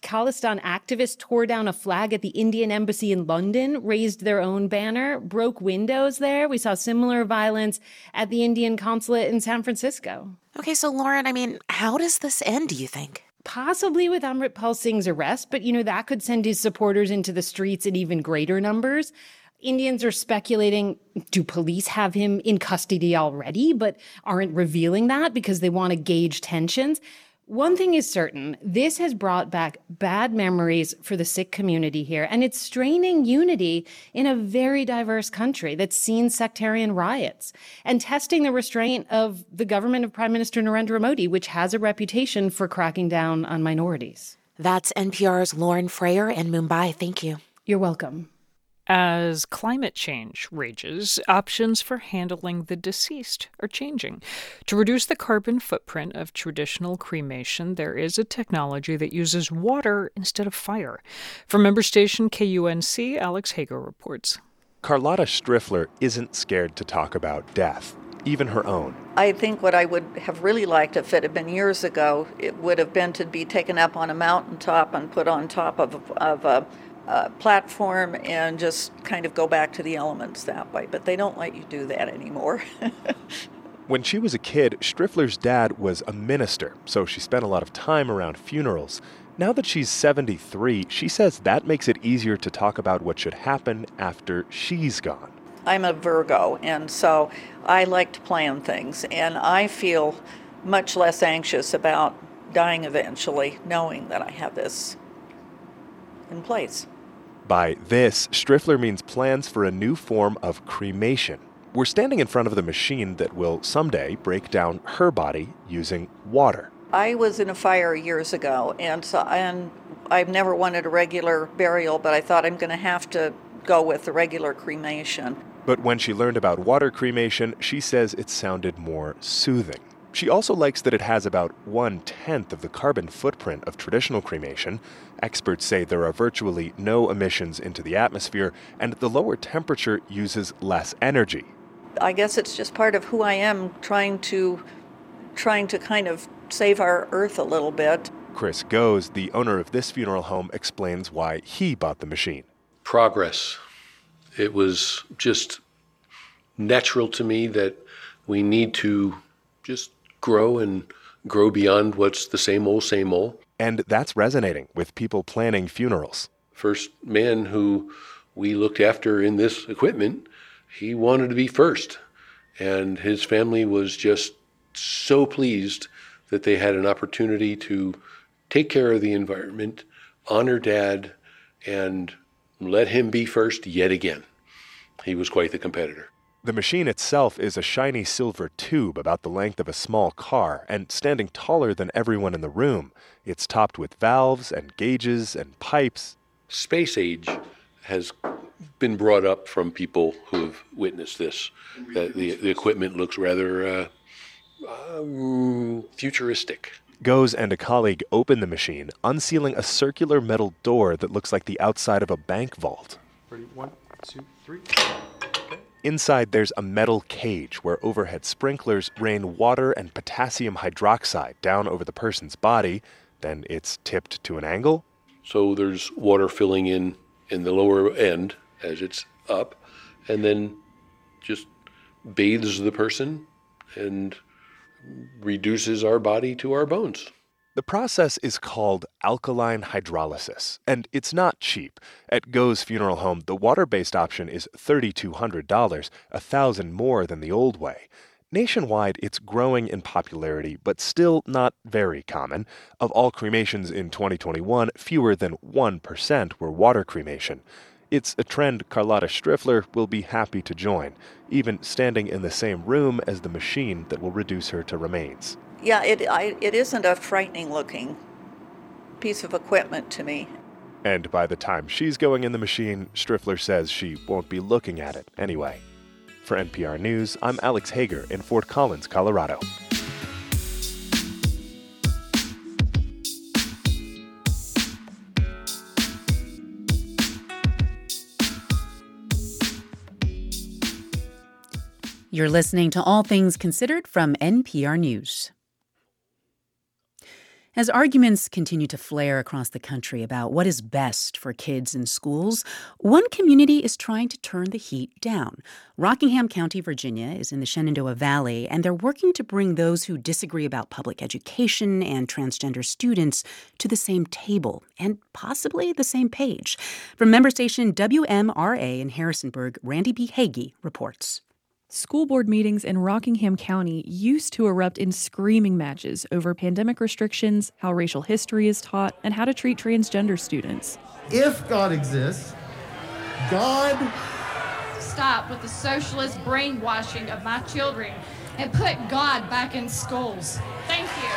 Khalistan activists tore down a flag at the Indian embassy in London, raised their own banner, broke windows there. We saw similar violence at the Indian consulate in San Francisco. Okay, so Lauren, I mean, how does this end, do you think? Possibly with Amritpal Singh's arrest, but you know, that could send his supporters into the streets in even greater numbers. Indians are speculating do police have him in custody already, but aren't revealing that because they want to gauge tensions? One thing is certain this has brought back bad memories for the Sikh community here, and it's straining unity in a very diverse country that's seen sectarian riots and testing the restraint of the government of Prime Minister Narendra Modi, which has a reputation for cracking down on minorities. That's NPR's Lauren Frayer in Mumbai. Thank you. You're welcome. As climate change rages, options for handling the deceased are changing. To reduce the carbon footprint of traditional cremation, there is a technology that uses water instead of fire. From member station KUNC, Alex Hager reports. Carlotta Striffler isn't scared to talk about death, even her own. I think what I would have really liked if it had been years ago, it would have been to be taken up on a mountaintop and put on top of, of a uh, platform and just kind of go back to the elements that way. But they don't let you do that anymore. when she was a kid, Striffler's dad was a minister, so she spent a lot of time around funerals. Now that she's 73, she says that makes it easier to talk about what should happen after she's gone. I'm a Virgo, and so I like to plan things, and I feel much less anxious about dying eventually, knowing that I have this in place. By this, Striffler means plans for a new form of cremation. We're standing in front of the machine that will someday break down her body using water. I was in a fire years ago, and so and I've never wanted a regular burial, but I thought I'm going to have to go with the regular cremation. But when she learned about water cremation, she says it sounded more soothing. She also likes that it has about one tenth of the carbon footprint of traditional cremation. Experts say there are virtually no emissions into the atmosphere, and the lower temperature uses less energy. I guess it's just part of who I am, trying to, trying to kind of save our Earth a little bit. Chris Goes, the owner of this funeral home, explains why he bought the machine. Progress. It was just natural to me that we need to just grow and grow beyond what's the same old, same old. And that's resonating with people planning funerals. First man who we looked after in this equipment, he wanted to be first. And his family was just so pleased that they had an opportunity to take care of the environment, honor dad, and let him be first yet again. He was quite the competitor. The machine itself is a shiny silver tube about the length of a small car and standing taller than everyone in the room. It's topped with valves and gauges and pipes. Space age has been brought up from people who have witnessed this. That the, the equipment looks rather uh, um, futuristic. Goes and a colleague open the machine, unsealing a circular metal door that looks like the outside of a bank vault. Ready? One, two, three. Inside, there's a metal cage where overhead sprinklers rain water and potassium hydroxide down over the person's body. Then it's tipped to an angle. So there's water filling in in the lower end as it's up, and then just bathes the person and reduces our body to our bones. The process is called alkaline hydrolysis, and it's not cheap. At Goes Funeral Home, the water based option is $3,200, a thousand more than the old way. Nationwide, it's growing in popularity, but still not very common. Of all cremations in 2021, fewer than 1% were water cremation. It's a trend Carlotta Striffler will be happy to join, even standing in the same room as the machine that will reduce her to remains yeah, it I, it isn't a frightening looking piece of equipment to me. And by the time she's going in the machine, Striffler says she won't be looking at it anyway. For NPR News, I'm Alex Hager in Fort Collins, Colorado. You're listening to All Things Considered from NPR News. As arguments continue to flare across the country about what is best for kids in schools, one community is trying to turn the heat down. Rockingham County, Virginia is in the Shenandoah Valley, and they're working to bring those who disagree about public education and transgender students to the same table and possibly the same page. From member station WMRA in Harrisonburg, Randi B. Hagi reports. School board meetings in Rockingham County used to erupt in screaming matches over pandemic restrictions, how racial history is taught, and how to treat transgender students. If God exists, God. Stop with the socialist brainwashing of my children and put God back in schools. Thank you.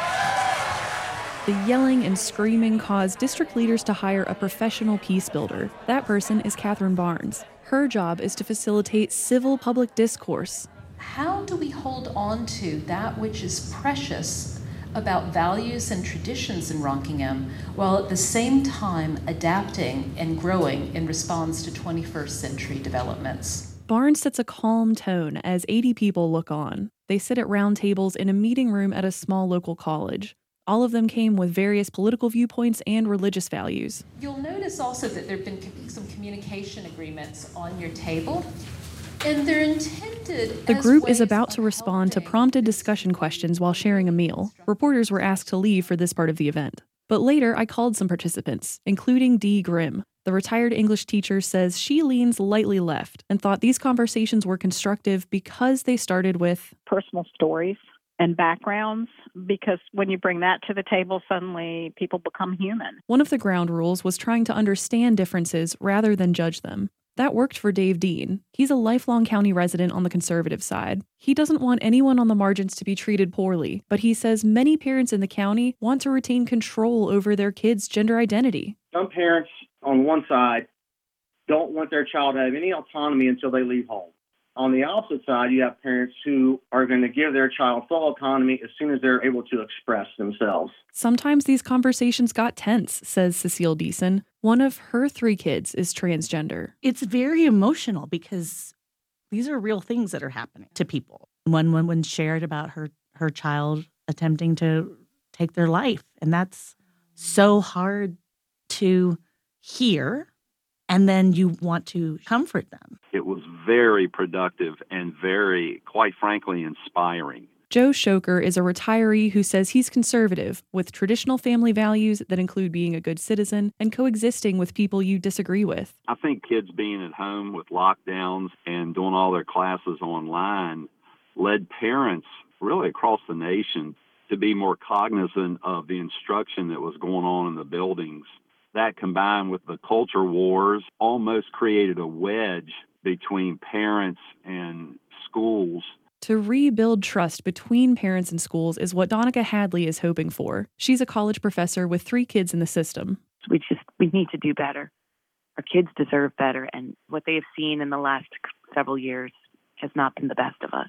The yelling and screaming caused district leaders to hire a professional peace builder. That person is Catherine Barnes. Her job is to facilitate civil public discourse. How do we hold on to that which is precious about values and traditions in Rockingham while at the same time adapting and growing in response to 21st century developments? Barnes sets a calm tone as 80 people look on. They sit at round tables in a meeting room at a small local college. All of them came with various political viewpoints and religious values. You'll notice also that there have been some communication agreements on your table. And they're intended. The group is about to respond to prompted discussion questions while sharing a meal. Reporters were asked to leave for this part of the event. But later, I called some participants, including Dee Grimm. The retired English teacher says she leans lightly left and thought these conversations were constructive because they started with personal stories and backgrounds because when you bring that to the table, suddenly people become human. One of the ground rules was trying to understand differences rather than judge them. That worked for Dave Dean. He's a lifelong county resident on the conservative side. He doesn't want anyone on the margins to be treated poorly, but he says many parents in the county want to retain control over their kids' gender identity. Some parents on one side don't want their child to have any autonomy until they leave home. On the opposite side, you have parents who are going to give their child full autonomy as soon as they're able to express themselves. Sometimes these conversations got tense, says Cecile Deason. One of her three kids is transgender. It's very emotional because these are real things that are happening to people. One woman shared about her her child attempting to take their life, and that's so hard to hear and then you want to comfort them. It was very productive and very, quite frankly, inspiring. Joe Shoker is a retiree who says he's conservative, with traditional family values that include being a good citizen and coexisting with people you disagree with. I think kids being at home with lockdowns and doing all their classes online led parents really across the nation to be more cognizant of the instruction that was going on in the buildings that combined with the culture wars almost created a wedge between parents and schools. To rebuild trust between parents and schools is what Donica Hadley is hoping for. She's a college professor with three kids in the system. We just we need to do better. Our kids deserve better and what they have seen in the last several years has not been the best of us.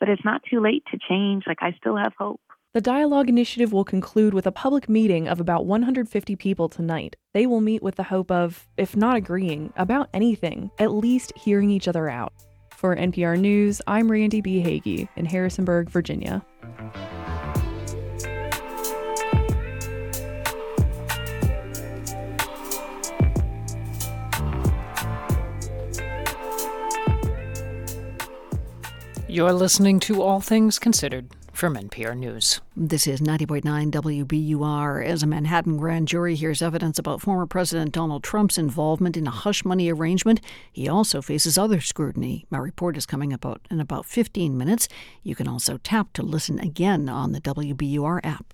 But it's not too late to change. Like I still have hope. The Dialogue Initiative will conclude with a public meeting of about 150 people tonight. They will meet with the hope of, if not agreeing, about anything, at least hearing each other out. For NPR News, I'm Randi B. Hagi in Harrisonburg, Virginia. You're listening to All Things Considered from NPR News. This is 90.9 WBUR. As a Manhattan grand jury hears evidence about former President Donald Trump's involvement in a hush money arrangement, he also faces other scrutiny. My report is coming about in about 15 minutes. You can also tap to listen again on the WBUR app.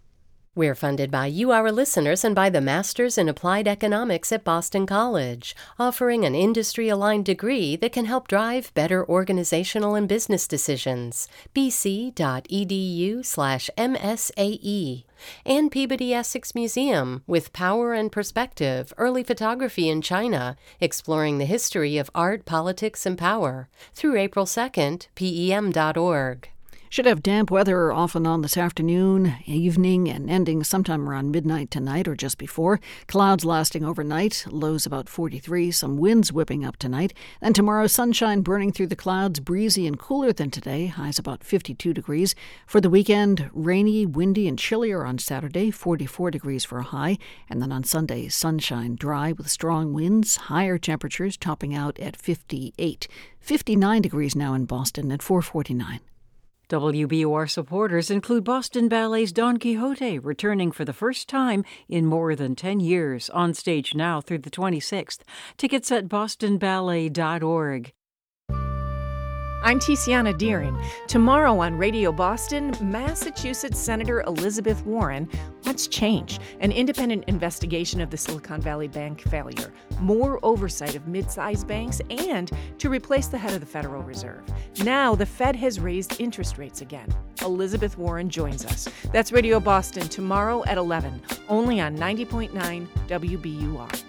We're funded by you, our listeners, and by the Masters in Applied Economics at Boston College, offering an industry aligned degree that can help drive better organizational and business decisions. bc.edu slash MSAE. And Peabody Essex Museum with Power and Perspective Early Photography in China, exploring the history of art, politics, and power. Through April 2nd, PEM.org. Should have damp weather off and on this afternoon, evening, and ending sometime around midnight tonight or just before. Clouds lasting overnight, lows about 43, some winds whipping up tonight. Then tomorrow, sunshine burning through the clouds, breezy and cooler than today, highs about 52 degrees. For the weekend, rainy, windy, and chillier on Saturday, 44 degrees for a high. And then on Sunday, sunshine, dry with strong winds, higher temperatures topping out at 58. 59 degrees now in Boston at 449. WBUR supporters include Boston Ballet's Don Quixote, returning for the first time in more than 10 years, on stage now through the 26th. Tickets at bostonballet.org. I'm Tiziana Dearing. Tomorrow on Radio Boston, Massachusetts Senator Elizabeth Warren What's changed? An independent investigation of the Silicon Valley Bank failure, more oversight of mid sized banks, and to replace the head of the Federal Reserve. Now the Fed has raised interest rates again. Elizabeth Warren joins us. That's Radio Boston tomorrow at 11, only on 90.9 WBUR.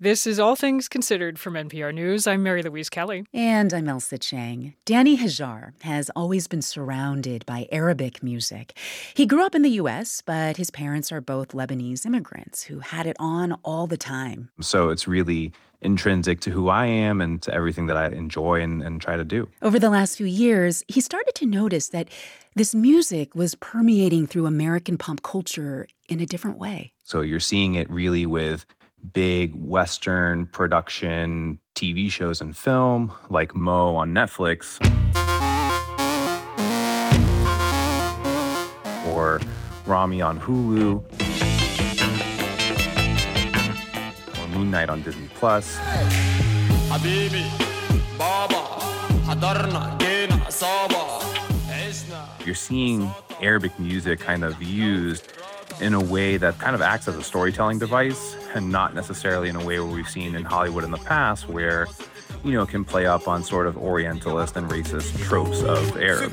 This is All Things Considered from NPR News. I'm Mary Louise Kelly. And I'm Ailsa Chang. Danny Hajjar has always been surrounded by Arabic music. He grew up in the U.S., but his parents are both Lebanese immigrants who had it on all the time. So it's really intrinsic to who I am and to everything that I enjoy and, and try to do. Over the last few years, he started to notice that this music was permeating through American pop culture in a different way. So you're seeing it really with big Western production TV shows and film, like Mo on Netflix, or Ramy on Hulu, or Moon Knight on Disney Plus. You're seeing Arabic music kind of used in a way that kind of acts as a storytelling device and not necessarily in a way where we've seen in Hollywood in the past where you know, it can play up on sort of Orientalist and racist tropes of Arab.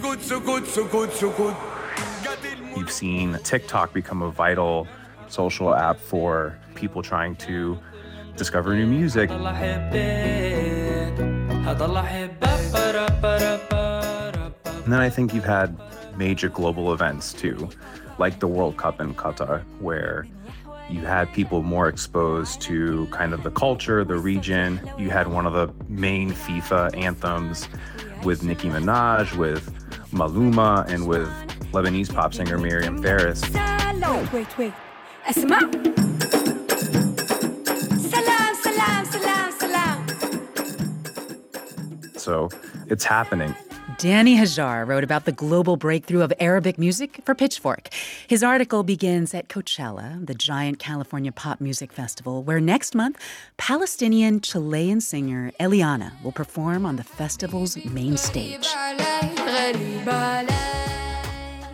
You've seen TikTok become a vital social app for people trying to discover new music. And then I think you've had major global events too like the World Cup in Qatar, where you had people more exposed to kind of the culture, the region. You had one of the main FIFA anthems with Nicki Minaj, with Maluma, and with Lebanese pop singer Myriam Fares. Wait, wait, wait. Salam, salam, salam, salam. So it's happening. Danny Hajjar wrote about the global breakthrough of Arabic music for Pitchfork. His article begins at Coachella, the giant California pop music festival, where next month, Palestinian Chilean singer Elyanna will perform on the festival's main stage.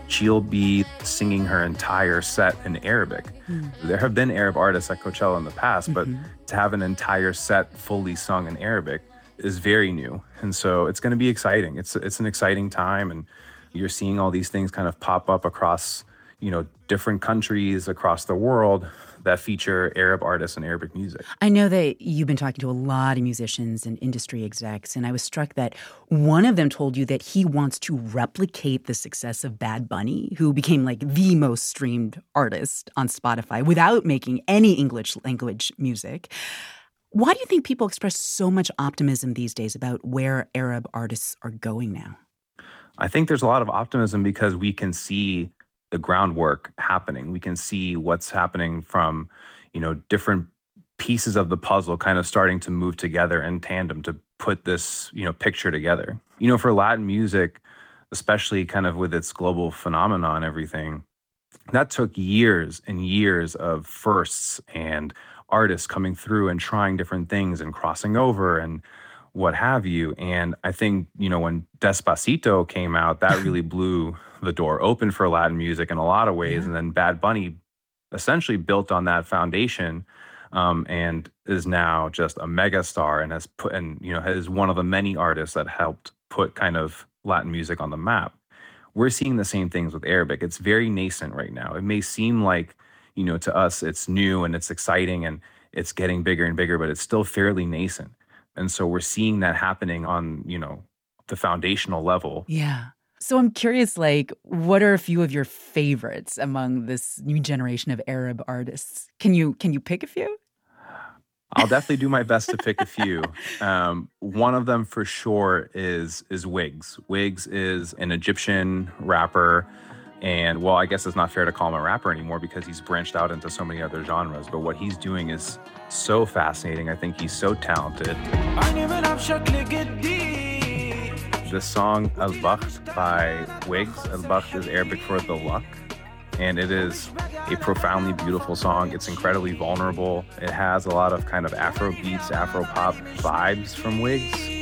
She'll be singing her entire set in Arabic. Mm. There have been Arab artists at Coachella in the past, but mm-hmm. to have an entire set fully sung in Arabic is very new, and so it's going to be exciting. It's it's an exciting time, and you're seeing all these things kind of pop up across you know different countries across the world that feature Arab artists and Arabic music. I know that you've been talking to a lot of musicians and industry execs, and I was struck that one of them told you that he wants to replicate the success of Bad Bunny, who became like the most streamed artist on Spotify without making any English language music. Why do you think people express so much optimism these days about where Arab artists are going now? I think there's a lot of optimism because we can see the groundwork happening. We can see what's happening from, you know, different pieces of the puzzle kind of starting to move together in tandem to put this, you know, picture together. You know, for Latin music, especially kind of with its global phenomenon and everything, that took years and years of firsts and artists coming through and trying different things and crossing over and what have you. And I think, you know, when Despacito came out, that really blew the door open for Latin music in a lot of ways. Yeah. And then Bad Bunny essentially built on that foundation um, and is now just a mega star and has put and you know is one of the many artists that helped put kind of Latin music on the map. We're seeing the same things with Arabic. It's very nascent right now. It may seem like you know to us it's new and it's exciting and it's getting bigger and bigger, but it's still fairly nascent. And so we're seeing that happening on you know the foundational level. Yeah. So I'm curious, like, what are a few of your favorites among this new generation of Arab artists? Can you can you pick a few? I'll definitely do my best to pick a few. Um, one of them for sure is is Wegz. Wegz is an Egyptian rapper, and well, I guess it's not fair to call him a rapper anymore because he's branched out into so many other genres. But what he's doing is so fascinating. I think he's so talented. The song Al Bakht by Wegz. Al Bakht is Arabic for the luck. And it is a profoundly beautiful song. It's incredibly vulnerable. It has a lot of kind of Afro beats, Afro pop vibes from Wegz.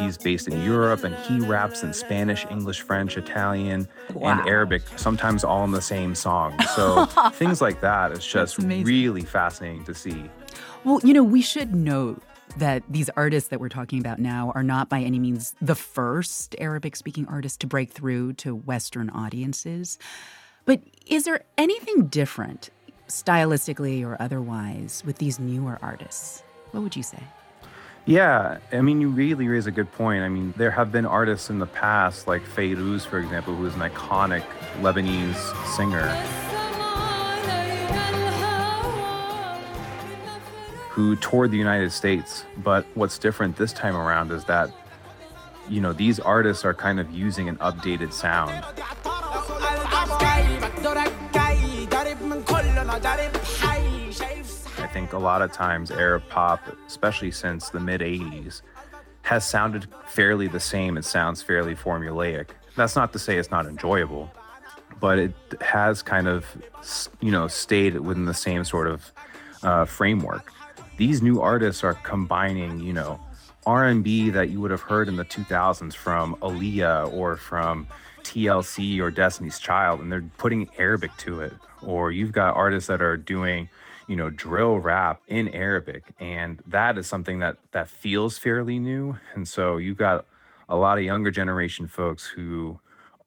He's based in Europe and he raps in Spanish, English, French, Italian, wow. and Arabic, sometimes all in the same song. So things like that is just really fascinating to see. Well, you know, we should note that these artists that we're talking about now are not by any means the first Arabic speaking artists to break through to Western audiences. But is there anything different, stylistically or otherwise, with these newer artists? What would you say? Yeah, I mean, you really raise a good point. I mean, there have been artists in the past, like Fairuz, for example, who is an iconic Lebanese singer. who toured the United States. But what's different this time around is that, you know, these artists are kind of using an updated sound. I think a lot of times Arab pop, especially since the mid 80s, has sounded fairly the same. It sounds fairly formulaic. That's not to say it's not enjoyable, but it has kind of, you know, stayed within the same sort of uh, framework these new artists are combining, you know, R&B that you would have heard in the 2000s from Aaliyah or from TLC or Destiny's Child, and they're putting Arabic to it. Or you've got artists that are doing, you know, drill rap in Arabic, and that is something that that feels fairly new. And so you've got a lot of younger generation folks who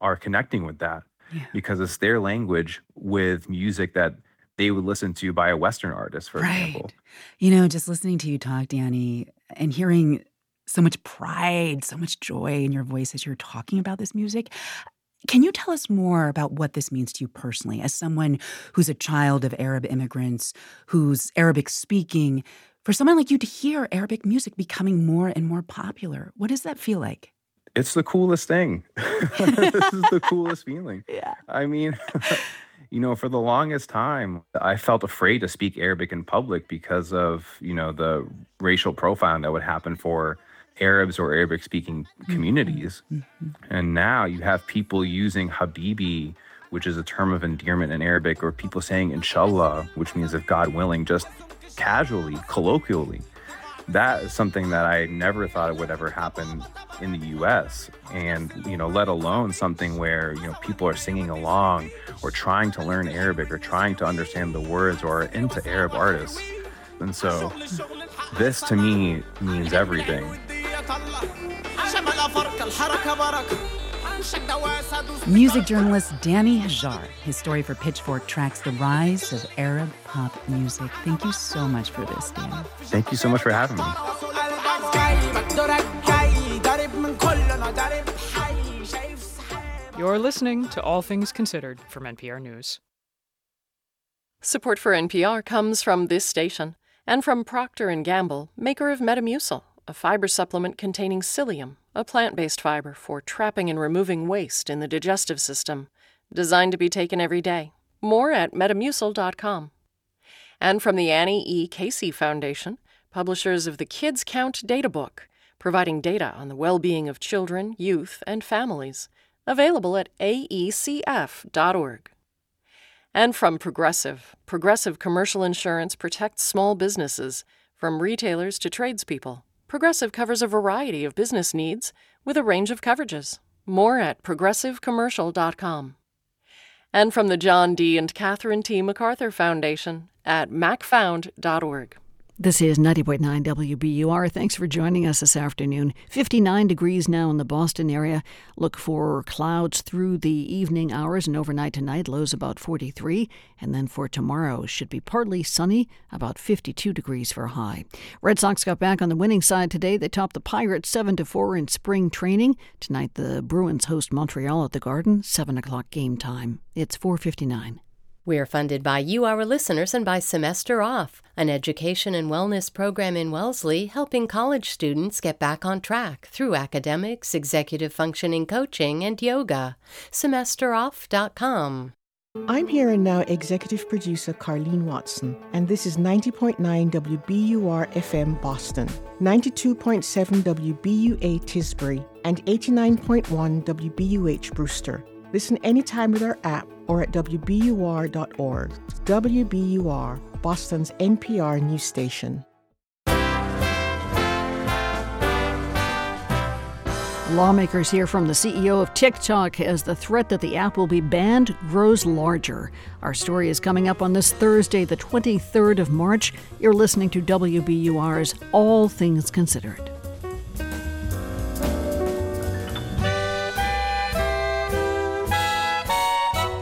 are connecting with that yeah. because it's their language with music that they would listen to by a Western artist, for right. example. You know, just listening to you talk, Danny, and hearing so much pride, so much joy in your voice as you're talking about this music. Can you tell us more about what this means to you personally, as someone who's a child of Arab immigrants, who's Arabic speaking? For someone like you to hear Arabic music becoming more and more popular, what does that feel like? It's the coolest thing. this is the coolest feeling. Yeah. I mean, you know, for the longest time, I felt afraid to speak Arabic in public because of, you know, the racial profiling that would happen for Arabs or Arabic speaking mm-hmm. communities. Mm-hmm. And now you have people using Habibi, which is a term of endearment in Arabic, or people saying Inshallah, which means if God willing, just casually, colloquially that is something that I never thought it would ever happen in the US. And, you know, let alone something where, you know, people are singing along or trying to learn Arabic or trying to understand the words or into Arab artists. And so this to me means everything. Music journalist Danny Hajjar. His story for Pitchfork tracks the rise of Arab pop music. Thank you so much for this, Danny. Thank you so much for having me. You're listening to All Things Considered from NPR News. Support for NPR comes from this station and from Procter & Gamble, maker of Metamucil, a fiber supplement containing psyllium, a plant-based fiber for trapping and removing waste in the digestive system, designed to be taken every day. More at metamucil.com. And from the Annie E. Casey Foundation, publishers of the Kids Count Data Book, providing data on the well-being of children, youth, and families. Available at aecf.org. And from Progressive, Progressive Commercial Insurance protects small businesses, from retailers to tradespeople. Progressive covers a variety of business needs with a range of coverages. More at progressivecommercial.com. And from the John D. and Catherine T. MacArthur Foundation at macfound.org. This is 90.9 WBUR. Thanks for joining us this afternoon. 59 degrees now in the Boston area. Look for clouds through the evening hours and overnight tonight. Lows about 43. And then for tomorrow, should be partly sunny, about 52 degrees for high. Red Sox got back on the winning side today. They topped the Pirates 7 to 4 in spring training. Tonight, the Bruins host Montreal at the Garden, 7 o'clock game time. It's 459. We're funded by you, our listeners, and by Semester Off, an education and wellness program in Wellesley helping college students get back on track through academics, executive functioning coaching, and yoga. SemesterOff.com. I'm here and now executive producer Carleen Watson, and this is 90.9 WBUR FM Boston, 92.7 WBUA Tisbury, and 89.1 WBUH Brewster. Listen anytime with our app or at WBUR.org. WBUR, Boston's NPR news station. Lawmakers hear from the CEO of TikTok as the threat that the app will be banned grows larger. Our story is coming up on this Thursday, the 23rd of March. You're listening to WBUR's All Things Considered.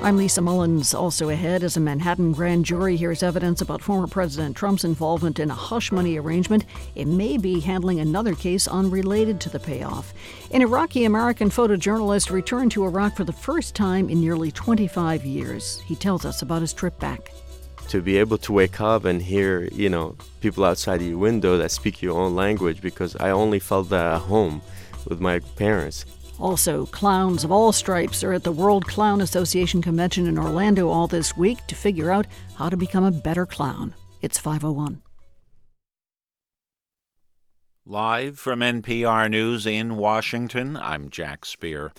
I'm Lisa Mullins. Also ahead, as a Manhattan grand jury hears evidence about former President Trump's involvement in a hush money arrangement, it may be handling another case unrelated to the payoff. An Iraqi American photojournalist returned to Iraq for the first time in nearly 25 years. He tells us about his trip back. To be able to wake up and hear, you know, people outside your window that speak your own language, because I only felt that at home with my parents. Also, clowns of all stripes are at the World Clown Association convention in Orlando all this week to figure out how to become a better clown. It's 501. Live from NPR News in Washington, I'm Jack Speer.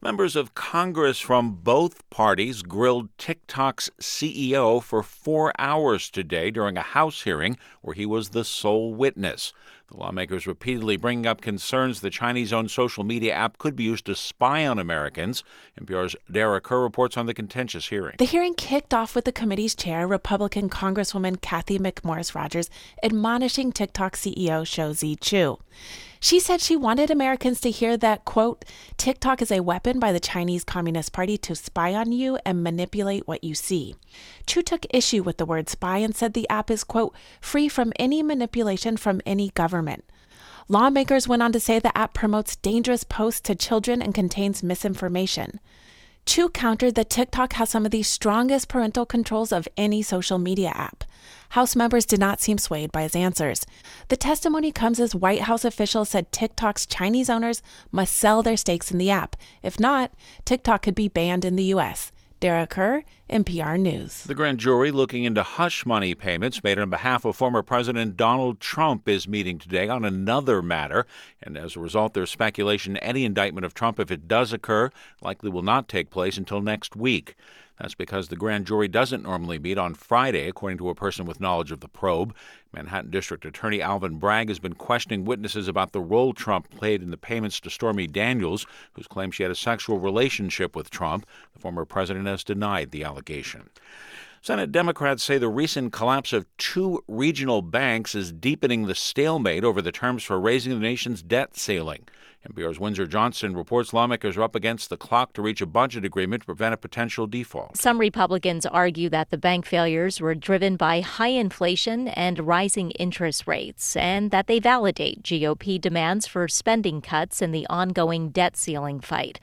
Members of Congress from both parties grilled TikTok's CEO for four hours today during a House hearing where he was the sole witness. The lawmakers repeatedly bringing up concerns the Chinese owned social media app could be used to spy on Americans. NPR's Dara Kerr reports on the contentious hearing. The hearing kicked off with the committee's chair, Republican Congresswoman Cathy McMorris Rodgers, admonishing TikTok CEO Shou Zi Chew. She said she wanted Americans to hear that, quote, TikTok is a weapon by the Chinese Communist Party to spy on you and manipulate what you see. Chew took issue with the word spy and said the app is, quote, free from any manipulation from any government. Lawmakers went on to say the app promotes dangerous posts to children and contains misinformation. Chew countered that TikTok has some of the strongest parental controls of any social media app. House members did not seem swayed by his answers. The testimony comes as White House officials said TikTok's Chinese owners must sell their stakes in the app. If not, TikTok could be banned in the U.S. Dara Kerr, NPR News. The grand jury looking into hush money payments made on behalf of former President Donald Trump is meeting today on another matter. And as a result, there's speculation any indictment of Trump, if it does occur, likely will not take place until next week. That's because the grand jury doesn't normally meet on Friday, according to a person with knowledge of the probe. Manhattan District Attorney Alvin Bragg has been questioning witnesses about the role Trump played in the payments to Stormy Daniels, who's claimed she had a sexual relationship with Trump. The former president has denied the allegation. Senate Democrats say the recent collapse of two regional banks is deepening the stalemate over the terms for raising the nation's debt ceiling. NPR's Windsor Johnston reports lawmakers are up against the clock to reach a budget agreement to prevent a potential default. Some Republicans argue that the bank failures were driven by high inflation and rising interest rates, and that they validate GOP demands for spending cuts in the ongoing debt ceiling fight.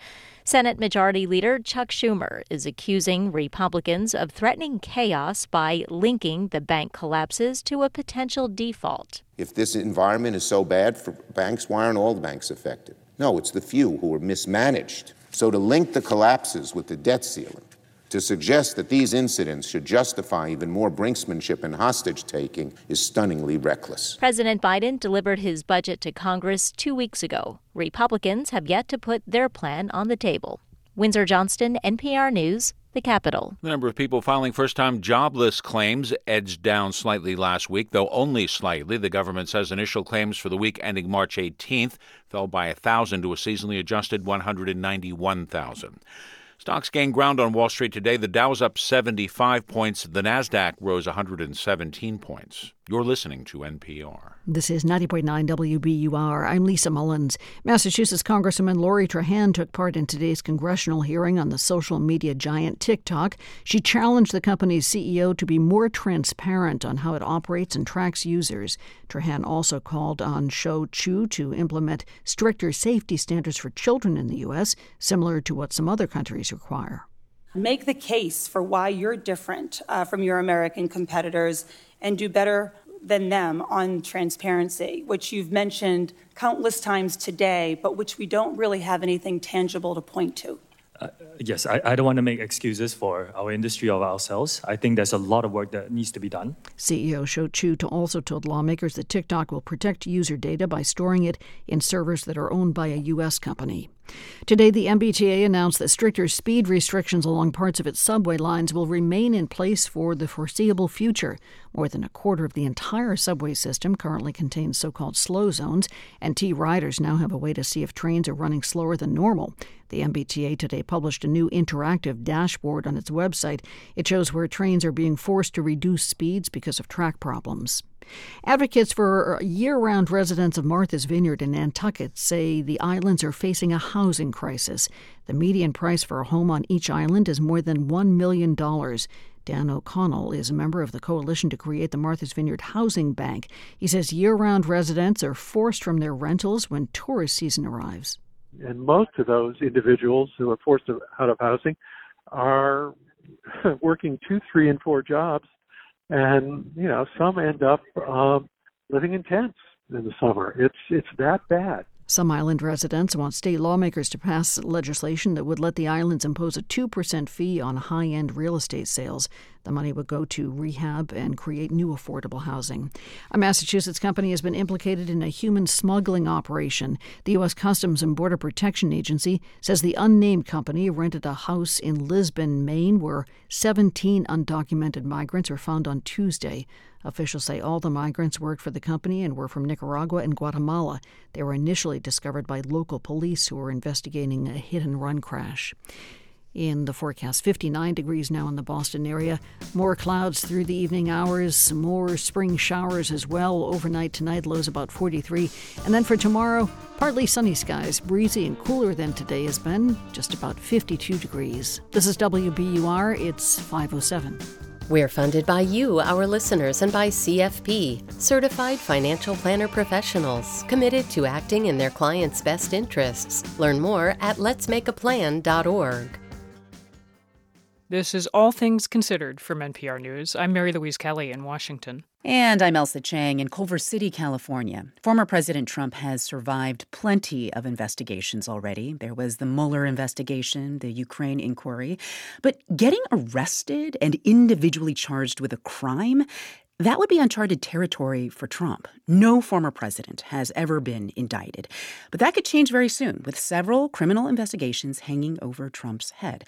Senate Majority Leader Chuck Schumer is accusing Republicans of threatening chaos by linking the bank collapses to a potential default. If this environment is so bad for banks, why aren't all the banks affected? No, it's the few who are mismanaged. So to link the collapses with the debt ceiling to suggest that these incidents should justify even more brinksmanship and hostage taking is stunningly reckless. President Biden delivered his budget to Congress two weeks ago. Republicans have yet to put their plan on the table. Windsor Johnston, NPR News, the capital. The number of people filing first time jobless claims edged down slightly last week, though only slightly. The government says initial claims for the week ending March 18th fell by 1,000 to a seasonally adjusted 191,000. Stocks gained ground on Wall Street today. The Dow's up 75 points. The Nasdaq rose 117 points. You're listening to NPR. This is 90.9 WBUR. I'm Lisa Mullins. Massachusetts Congresswoman Lori Trahan took part in today's congressional hearing on the social media giant TikTok. She challenged the company's CEO to be more transparent on how it operates and tracks users. Trahan also called on Shou Chew to implement stricter safety standards for children in the U.S., similar to what some other countries require. Make the case for why you're different uh, from your American competitors and do better than them on transparency, which you've mentioned countless times today, but which we don't really have anything tangible to point to. Uh, yes, I, I don't want to make excuses for our industry or ourselves. I think there's a lot of work that needs to be done. CEO Shou Chew also told lawmakers that TikTok will protect user data by storing it in servers that are owned by a U.S. company. Today, the MBTA announced that stricter speed restrictions along parts of its subway lines will remain in place for the foreseeable future. More than a quarter of the entire subway system currently contains so called slow zones, and T riders now have a way to see if trains are running slower than normal. The MBTA today published a new interactive dashboard on its website. It shows where trains are being forced to reduce speeds because of track problems. Advocates for year round residents of Martha's Vineyard in Nantucket say the islands are facing a housing crisis. The median price for a home on each island is more than $1 million. Dan O'Connell is a member of the coalition to create the Martha's Vineyard Housing Bank. He says year round residents are forced from their rentals when tourist season arrives. And most of those individuals who are forced out of housing are working two, three, and four jobs and you know some end up um, living in tents in the summer. It's it's that bad. Some island residents want state lawmakers to pass legislation that would let the islands impose a 2% fee on high end real estate sales. The money would go to rehab and create new affordable housing. A Massachusetts company has been implicated in a human smuggling operation. The U.S. Customs and Border Protection Agency says the unnamed company rented a house in Lisbon, Maine, where 17 undocumented migrants were found on Tuesday. Officials say all the migrants worked for the company and were from Nicaragua and Guatemala. They were initially discovered by local police who were investigating a hit and run crash. In the forecast, 59 degrees now in the Boston area. More clouds through the evening hours, more spring showers as well. Overnight tonight, lows about 43. And then for tomorrow, partly sunny skies, breezy and cooler than today has been, just about 52 degrees. This is WBUR, it's 507. We're funded by you, our listeners, and by CFP, Certified Financial Planner Professionals, committed to acting in their clients' best interests. Learn more at letsmakeaplan.org. This is All Things Considered from NPR News. I'm Mary Louise Kelly in Washington. And I'm Ailsa Chang in Culver City, California. Former President Trump has survived plenty of investigations already. There was the Mueller investigation, the Ukraine inquiry. But getting arrested and individually charged with a crime, that would be uncharted territory for Trump. No former president has ever been indicted. But that could change very soon, with several criminal investigations hanging over Trump's head.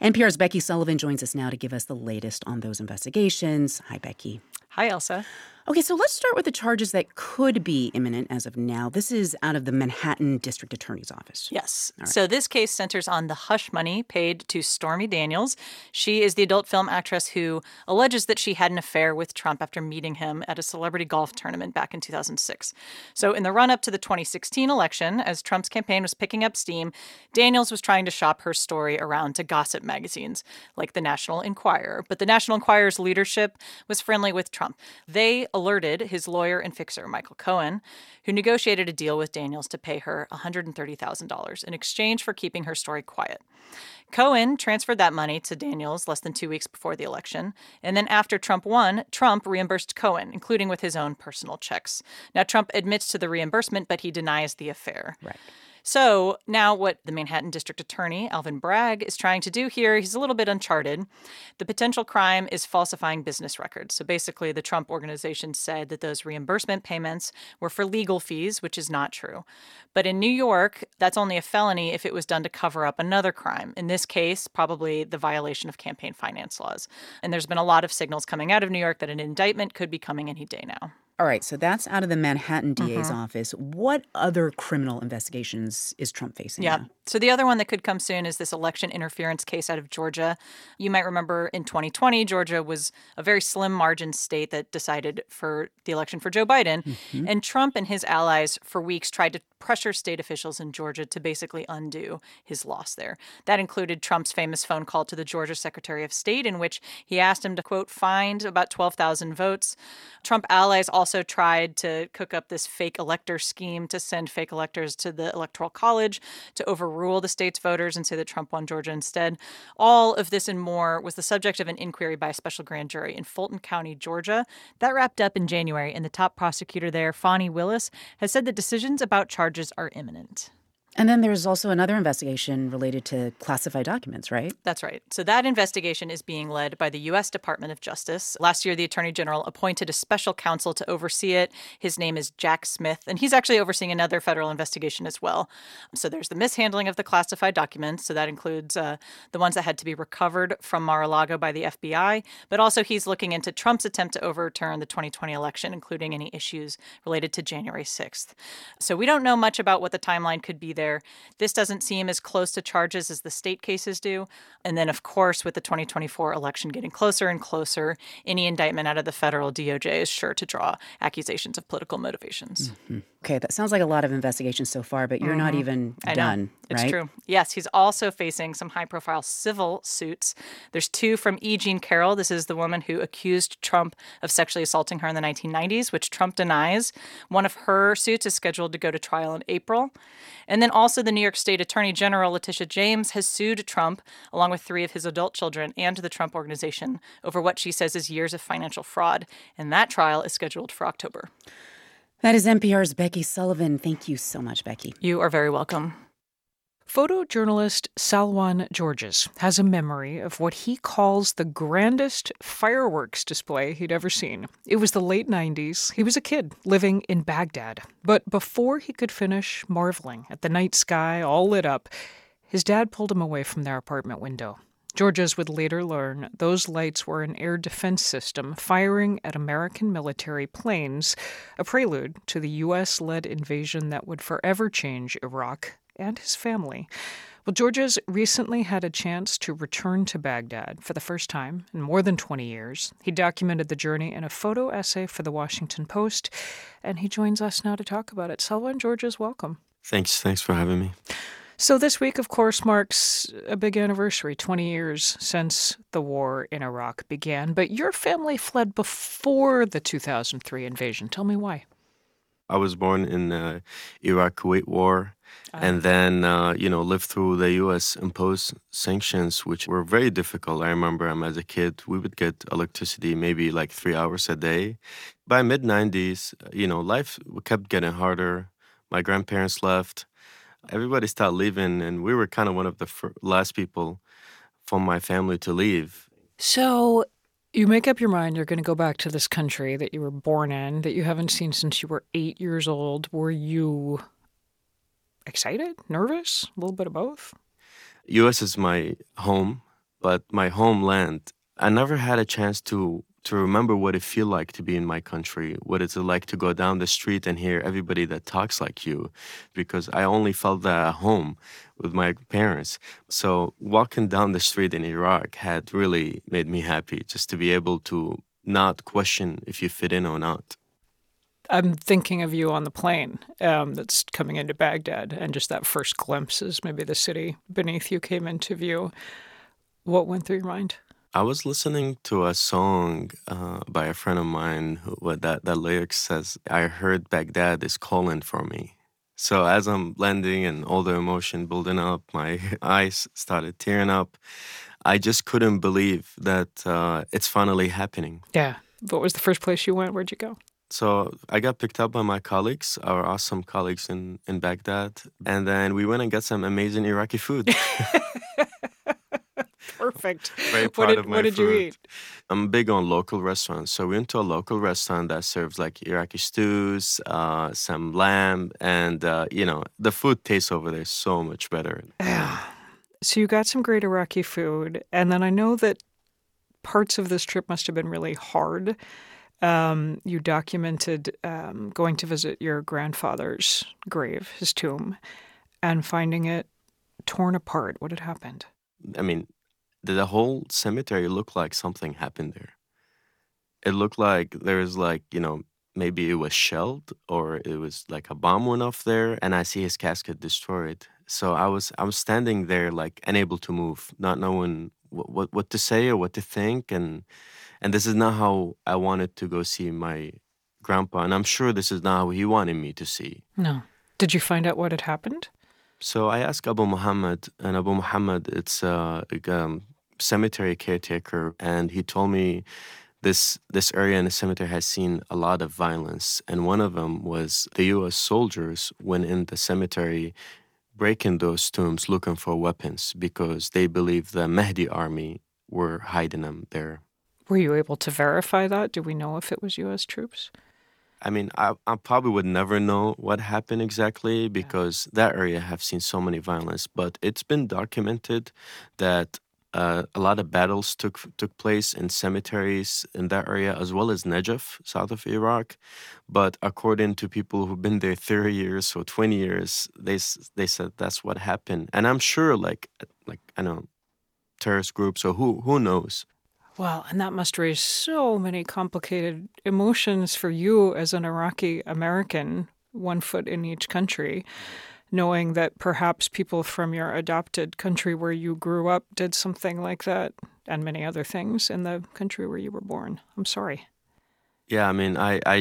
NPR's Becky Sullivan joins us now to give us the latest on those investigations. Hi, Becky. Hi, Ailsa. Okay, so let's start with the charges that could be imminent as of now. This is out of the Manhattan District Attorney's Office. Yes. Right. So this case centers on the hush money paid to Stormy Daniels. She is the adult film actress who alleges that she had an affair with Trump after meeting him at a celebrity golf tournament back in 2006. So in the run up to the 2016 election, as Trump's campaign was picking up steam, Daniels was trying to shop her story around to gossip magazines like the National Enquirer. But the National Enquirer's leadership was friendly with Trump. They alerted his lawyer and fixer, Michael Cohen, who negotiated a deal with Daniels to pay her $130,000 in exchange for keeping her story quiet. Cohen transferred that money to Daniels less than two weeks before the election. And then after Trump won, Trump reimbursed Cohen, including with his own personal checks. Now, Trump admits to the reimbursement, but he denies the affair. Right. So now, what the Manhattan District Attorney, Alvin Bragg, is trying to do here, he's a little bit uncharted. The potential crime is falsifying business records. So basically, the Trump organization said that those reimbursement payments were for legal fees, which is not true. But in New York, that's only a felony if it was done to cover up another crime. In this case, probably the violation of campaign finance laws. And there's been a lot of signals coming out of New York that an indictment could be coming any day now. All right, so that's out of the Manhattan DA's mm-hmm. office. What other criminal investigations is Trump facing? Yeah. Now? So the other one that could come soon is this election interference case out of Georgia. You might remember in 2020, Georgia was a very slim margin state that decided for the election for Joe Biden. Mm-hmm. And Trump and his allies for weeks tried to pressure state officials in Georgia to basically undo his loss there. That included Trump's famous phone call to the Georgia Secretary of State, in which he asked him to, quote, find about 12,000 votes. Trump allies also tried to cook up this fake elector scheme to send fake electors to the Electoral College to overrule the state's voters and say that Trump won Georgia instead. All of this and more was the subject of an inquiry by a special grand jury in Fulton County, Georgia. That wrapped up in January, and the top prosecutor there, Fani Willis, has said that decisions about charges are imminent. And then there's also another investigation related to classified documents, right? That's right. So that investigation is being led by the U.S. Department of Justice. Last year, the Attorney General appointed a special counsel to oversee it. His name is Jack Smith, and he's actually overseeing another federal investigation as well. So there's the mishandling of the classified documents. So that includes uh, the ones that had to be recovered from Mar a Lago by the FBI, but also he's looking into Trump's attempt to overturn the 2020 election, including any issues related to January 6th. So we don't know much about what the timeline could be there there. This doesn't seem as close to charges as the state cases do. And then, of course, with the 2024 election getting closer and closer, any indictment out of the federal DOJ is sure to draw accusations of political motivations. Mm-hmm. Okay, that sounds like a lot of investigations so far, but you're mm-hmm. not even I done. Know. It's right? true. Yes, he's also facing some high profile civil suits. There's two from E. Jean Carroll. This is the woman who accused Trump of sexually assaulting her in the 1990s, which Trump denies. One of her suits is scheduled to go to trial in April. And then also the New York State Attorney General Letitia James has sued Trump, along with three of his adult children, and the Trump Organization over what she says is years of financial fraud. And that trial is scheduled for October. That is NPR's Becky Sullivan. Thank you so much, Becky. You are very welcome. Photojournalist Salwan Georges has a memory of what he calls the grandest fireworks display he'd ever seen. It was the late 90s. He was a kid living in Baghdad. But before he could finish marveling at the night sky all lit up, his dad pulled him away from their apartment window. Georges would later learn those lights were an air defense system firing at American military planes, a prelude to the U.S. led invasion that would forever change Iraq and his family. Well, Georges recently had a chance to return to Baghdad for the first time in more than 20 years. He documented the journey in a photo essay for the Washington Post, and he joins us now to talk about it. Salwan Georges, welcome. Thanks. Thanks for having me. So, this week, of course, marks a big anniversary 20 years since the war in Iraq began. But your family fled before the 2003 invasion. Tell me why. I was born in the Iraq Kuwait War. Uh, and then, uh, you know, lived through the U.S. imposed sanctions, which were very difficult. I remember um, as a kid, we would get electricity maybe like three hours a day. By mid 90s, you know, life kept getting harder. My grandparents left everybody started leaving, and we were kind of one of the fir- last people from my family to leave. So you make up your mind you're going to go back to this country that you were born in, that you haven't seen since you were eight years old. Were you excited, nervous, a little bit of both? U.S. is my home, but my homeland. I never had a chance to to remember what it feel like to be in my country, what it's like to go down the street and hear everybody that talks like you, because I only felt that at home with my parents. So walking down the street in Iraq had really made me happy just to be able to not question if you fit in or not. I'm thinking of you on the plane um, that's coming into Baghdad, and just that first glimpse as maybe the city beneath you came into view. What went through your mind? I was listening to a song uh, by a friend of mine who that that lyric says, "I heard Baghdad is calling for me." So as I'm landing and all the emotion building up, my eyes started tearing up. I just couldn't believe that uh, it's finally happening. Yeah. What was the first place you went? Where'd you go? So I got picked up by my colleagues, our awesome colleagues in, in Baghdad, and then we went and got some amazing Iraqi food. Perfect. Very proud what did, of my what did food. you eat? I'm big on local restaurants, so we went to a local restaurant that serves like Iraqi stews, uh, some lamb, and uh, you know the food tastes over there so much better. So you got some great Iraqi food, and then I know that parts of this trip must have been really hard. Um, you documented um, going to visit your grandfather's grave, his tomb, and finding it torn apart. What had happened? I mean, the, whole cemetery looked like something happened there. It looked like there was like you know maybe it was shelled or it was like a bomb went off there, and I see his casket destroyed. So I was I was standing there like unable to move, not knowing what what, what to say or what to think, and and this is not how I wanted to go see my grandpa, and I'm sure this is not how he wanted me to see. No. Did you find out what had happened? So I asked Abu Muhammad, and Abu Muhammad, it's a, um, cemetery caretaker, and he told me this this area in the cemetery has seen a lot of violence, and one of them was the U.S. soldiers went in the cemetery, breaking those tombs looking for weapons because they believe the Mahdi army were hiding them there. Were you able to verify that? Do we know if it was U.S. troops? I mean, I, I probably would never know what happened exactly because that area have seen so many violence. But it's been documented that uh, a lot of battles took took place in cemeteries in that area as well as Najaf, south of Iraq. But according to people who've been there 30 years or 20 years, they they said that's what happened. And I'm sure, like like I know, terrorist groups or who who knows. Well, and that must raise so many complicated emotions for you as an Iraqi American, one foot in each country, knowing that perhaps people from your adopted country where you grew up did something like that and many other things in the country where you were born. I'm sorry. Yeah, I mean, I, I,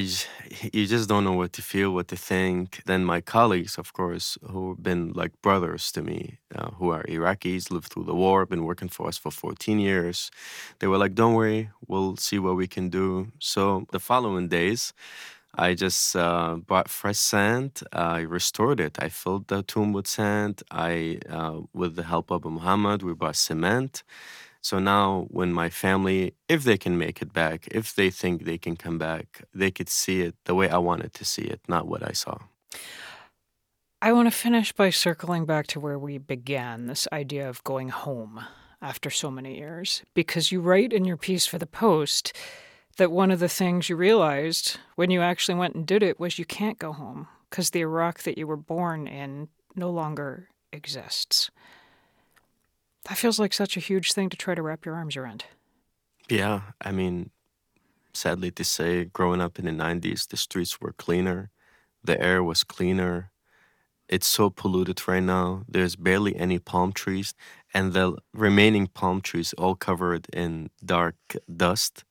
you just don't know what to feel, what to think. Then my colleagues, of course, who've been like brothers to me, uh, who are Iraqis, lived through the war, been working for us for 14 years. They were like, "Don't worry, we'll see what we can do." So the following days, I just uh, bought fresh sand. I restored it. I filled the tomb with sand. I, uh, with the help of Muhammad, we bought cement. So now, when my family, if they can make it back, if they think they can come back, they could see it the way I wanted to see it, not what I saw. I want to finish by circling back to where we began this idea of going home after so many years, because you write in your piece for the Post that one of the things you realized when you actually went and did it was you can't go home because the Iraq that you were born in no longer exists. That feels like such a huge thing to try to wrap your arms around. Yeah, I mean, sadly to say, growing up in the 90s, the streets were cleaner, the air was cleaner. It's so polluted right now. There's barely any palm trees, and the remaining palm trees all covered in dark dust.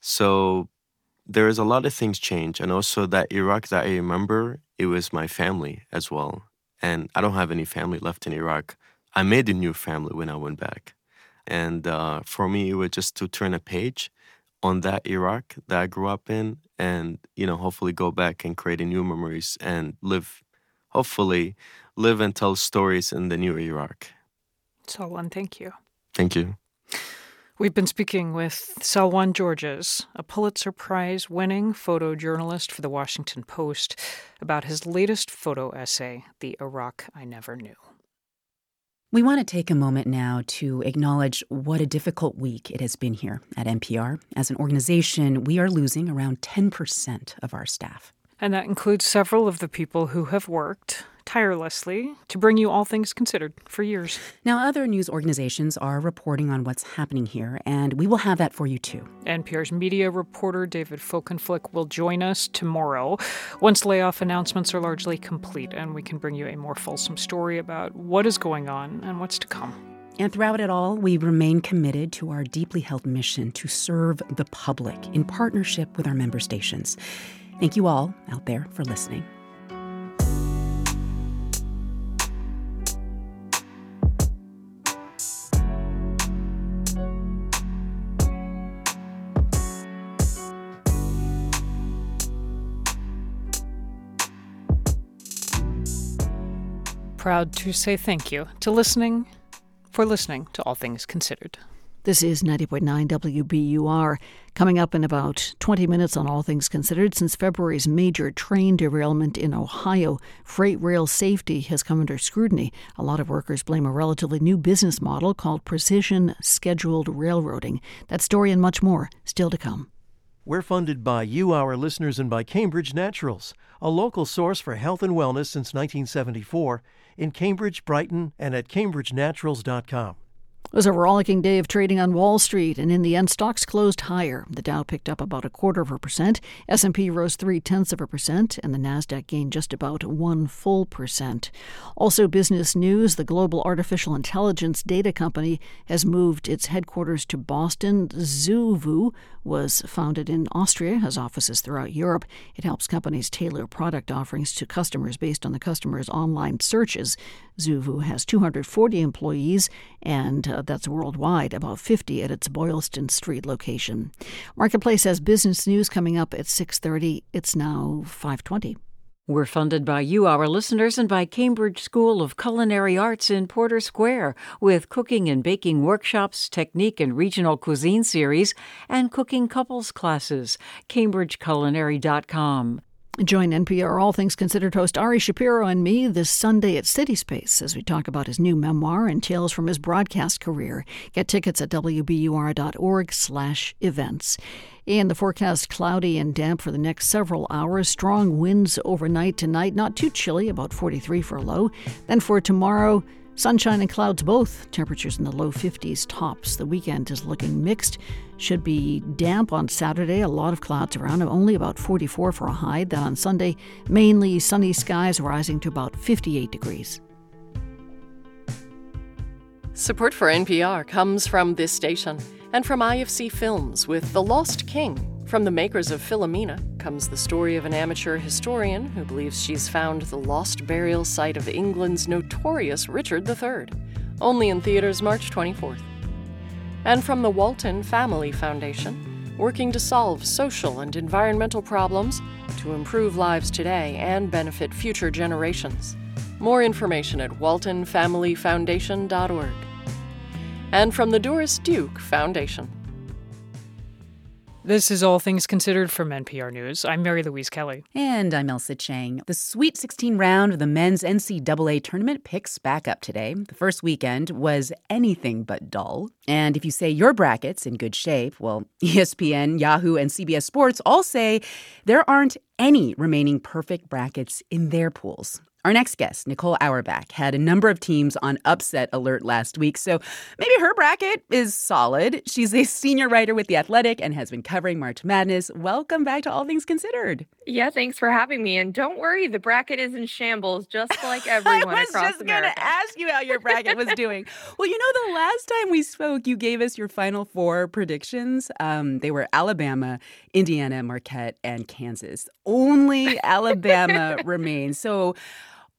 So there is a lot of things change, and also that Iraq that I remember, it was my family as well. And I don't have any family left in Iraq. I made a new family when I went back. And uh, for me, it was just to turn a page on that Iraq that I grew up in and, you know, hopefully go back and create new memories and live, hopefully, live and tell stories in the new Iraq. Salwan, thank you. Thank you. We've been speaking with Salwan Georges, a Pulitzer Prize winning photojournalist for the Washington Post, about his latest photo essay, The Iraq I Never Knew. We want to take a moment now to acknowledge what a difficult week it has been here at NPR. As an organization, we are losing around 10% of our staff. And that includes several of the people who have worked tirelessly to bring you all things considered for years. Now, other news organizations are reporting on what's happening here, and we will have that for you too. NPR's media reporter David Folkenflik will join us tomorrow once layoff announcements are largely complete, and we can bring you a more fulsome story about what is going on and what's to come. And throughout it all, we remain committed to our deeply held mission to serve the public in partnership with our member stations. Thank you all out there for listening. Proud to say thank you to listening for listening to All Things Considered. This is 90.9 WBUR. Coming up in about 20 minutes on All Things Considered, since February's major train derailment in Ohio, freight rail safety has come under scrutiny. A lot of workers blame a relatively new business model called precision scheduled railroading. That story and much more still to come. We're funded by you, our listeners, and by Cambridge Naturals, a local source for health and wellness since 1974 in Cambridge, Brighton, and at cambridgenaturals.com. It was a rollicking day of trading on Wall Street, and in the end, stocks closed higher. The Dow picked up about a quarter of a percent, S&P rose three tenths of a percent, and the Nasdaq gained just about one full percent. Also, business news: the global artificial intelligence data company has moved its headquarters to Boston. Zoovu was founded in Austria, has offices throughout Europe. It helps companies tailor product offerings to customers based on the customer's online searches. Zoovu has 240 employees, and uh, that's worldwide, about 50 at its Boylston Street location. Marketplace has business news coming up at 6:30. It's now 5:20. We're funded by you, our listeners, and by Cambridge School of Culinary Arts in Porter Square, with cooking and baking workshops, technique and regional cuisine series, and cooking couples classes. CambridgeCulinary.com. Join NPR All Things Considered host Ari Shapiro and me this Sunday at City Space as we talk about his new memoir and tales from his broadcast career. Get tickets at wbur.org/events. And the forecast cloudy and damp for the next several hours. Strong winds overnight tonight, not too chilly, about 43 for a low. Then for tomorrow, Sunshine and clouds both. Temperatures in the low 50s tops. The weekend is looking mixed. Should be damp on Saturday. A lot of clouds around. Only about 44 for a high. Then on Sunday, mainly sunny skies rising to about 58 degrees. Support for NPR comes from this station and from IFC Films with The Lost King. From the makers of Philomena comes the story of an amateur historian who believes she's found the lost burial site of England's notorious Richard III, only in theaters March 24th. And from the Walton Family Foundation, working to solve social and environmental problems to improve lives today and benefit future generations. More information at waltonfamilyfoundation.org. And from the Doris Duke Foundation. This is All Things Considered from NPR News. I'm Mary Louise Kelly. And I'm Ailsa Chang. The Sweet 16 round of the men's NCAA tournament picks back up today. The first weekend was anything but dull. And if you say your bracket's in good shape, well, ESPN, Yahoo, and CBS Sports all say there aren't any remaining perfect brackets in their pools. Our next guest, Nicole Auerbach, had a number of teams on upset alert last week, so maybe her bracket is solid. She's a senior writer with The Athletic and has been covering March Madness. Welcome back to All Things Considered. Yeah, thanks for having me. And don't worry, the bracket is in shambles, just like everyone I was just going to ask you how your bracket was doing. well, you know, the last time we spoke, you gave us your final four predictions. Um, they were Alabama, Indiana, Marquette, and Kansas. Only Alabama remains. So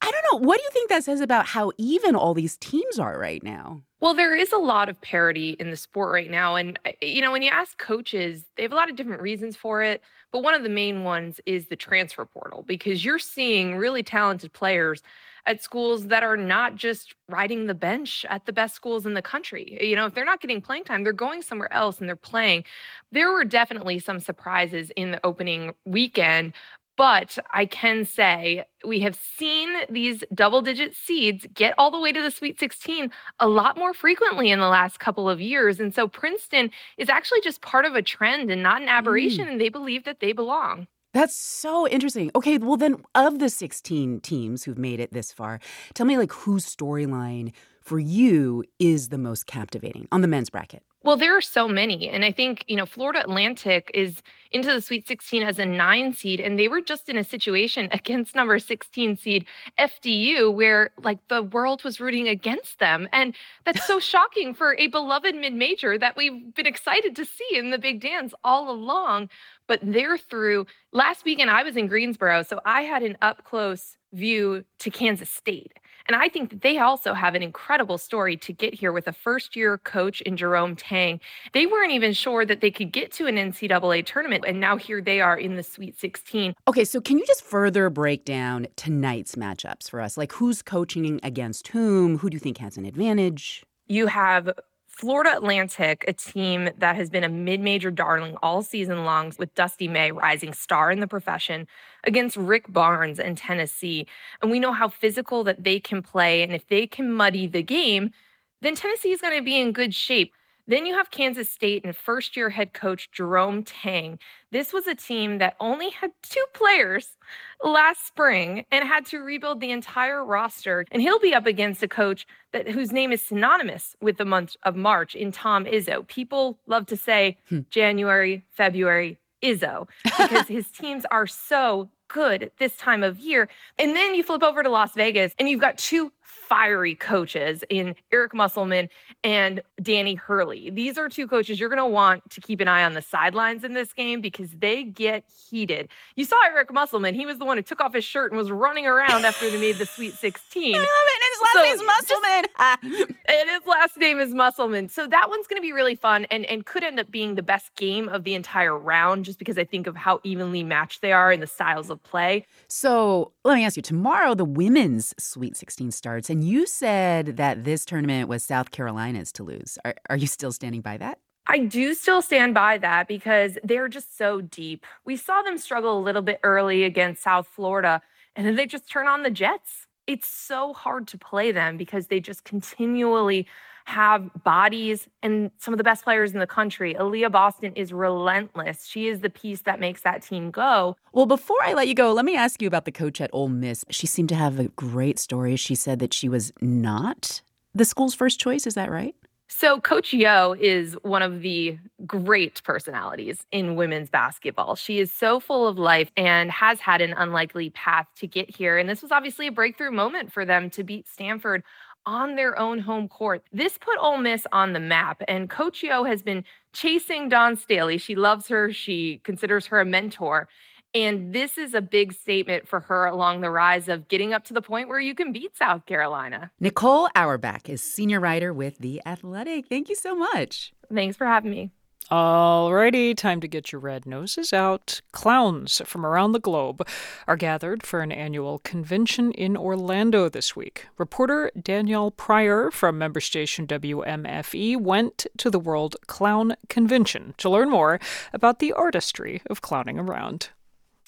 I don't know. What do you think that says about how even all these teams are right now? Well, there is a lot of parity in the sport right now. And, uh, you know, when you ask coaches, they have a lot of different reasons for it. But one of the main ones is the transfer portal because you're seeing really talented players at schools that are not just riding the bench at the best schools in the country. You know, if they're not getting playing time, they're going somewhere else and they're playing. There were definitely some surprises in the opening weekend, But I can say we have seen these double digit seeds get all the way to the Sweet 16 a lot more frequently in the last couple of years. And so Princeton is actually just part of a trend and not an aberration, mm. and they believe that they belong. That's so interesting. Okay, well then of the 16 teams who've made it this far, tell me like whose storyline for you is the most captivating on the men's bracket? Well, there are so many. And I think, you know, Florida Atlantic is into the Sweet 16 as a nine seed, and they were just in a situation against number 16 seed FDU where like the world was rooting against them. And that's so shocking for a beloved mid major that we've been excited to see in the big dance all along. But they're through. Last weekend, I was in Greensboro, so I had an up close view to Kansas State. And I think that they also have an incredible story to get here with a first year coach in Jerome Tang. They weren't even sure that they could get to an NCAA tournament. And now here they are in the Sweet 16. Okay, so can you just further break down tonight's matchups for us? Like who's coaching against whom? Who do you think has an advantage? You have Florida Atlantic, a team that has been a mid major darling all season long, with Dusty May rising star in the profession against Rick Barnes and Tennessee. And we know how physical that they can play. And if they can muddy the game, then Tennessee is going to be in good shape. Then you have Kansas State and first year head coach Jerome Tang. This was a team that only had two players last spring and had to rebuild the entire roster. And he'll be up against a coach that whose name is synonymous with the month of March in Tom Izzo. People love to say hmm. January, February, Izzo because his teams are so good this time of year. And then you flip over to Las Vegas and you've got two fiery coaches in Eric Musselman and Danny Hurley. These are two coaches you're going to want to keep an eye on the sidelines in this game because they get heated. You saw Eric Musselman. He was the one who took off his shirt and was running around after they made the Sweet 16. I love it. And his last so name is Musselman. and his last name is Musselman. So that one's going to be really fun and, and could end up being the best game of the entire round just because I think of how evenly matched they are in the styles of play. So let me ask you tomorrow, the women's Sweet 16 starts. And and you said that this tournament was South Carolina's to lose. Are, are you still standing by that? I do still stand by that because they're just so deep. We saw them struggle a little bit early against South Florida, and then they just turn on the Jets. It's so hard to play them because they just continually have bodies and some of the best players in the country. Aliyah Boston is relentless. She is the piece that makes that team go. Well, before I let you go, let me ask you about the coach at Ole Miss. She seemed to have a great story. She said that she was not the school's first choice. Is that right? So, Coach Yo is one of the great personalities in women's basketball. She is so full of life and has had an unlikely path to get here. And this was obviously a breakthrough moment for them to beat Stanford on their own home court. This put Ole Miss on the map, and Coach Yo has been chasing Dawn Staley. She loves her, she considers her a mentor. And this is a big statement for her along the rise of getting up to the point where you can beat South Carolina. Nicole Auerbach is senior writer with The Athletic. Thank you so much. Thanks for having me. Alrighty, time to get your red noses out. Clowns from around the globe are gathered for an annual convention in Orlando this week. Reporter Danielle Prieur from member station WMFE went to the World Clown Convention to learn more about the artistry of clowning around.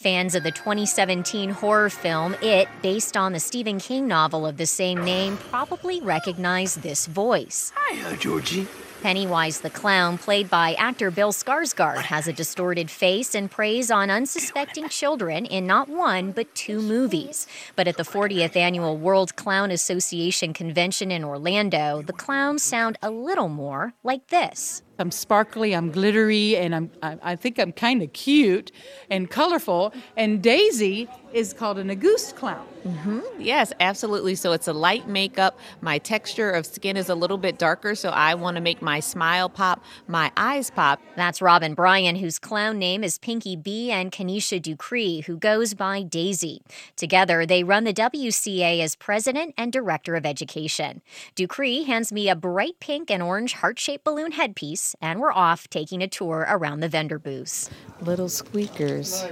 Fans of the 2017 horror film It, based on the Stephen King novel of the same name, probably recognize this voice. Hi, Georgie. Pennywise the Clown, played by actor Bill Skarsgård, has a distorted face and preys on unsuspecting children in not one, but two movies. But at the 40th annual World Clown Association convention in Orlando, the clowns sound a little more like this. I'm sparkly, I'm glittery, and I'm, I, I think I'm kind of cute and colorful. And Daisy is called an Auguste clown. Mm-hmm. Yes, absolutely. So it's a light makeup. My texture of skin is a little bit darker, so I want to make my smile pop, my eyes pop. That's Robin Bryan, whose clown name is Pinky B, and Kanisha Ducree, who goes by Daisy. Together, they run the WCA as president and director of education. Ducree hands me a bright pink and orange heart shaped balloon headpiece tickets and were off taking a tour around the vendor booths. Little squeakers.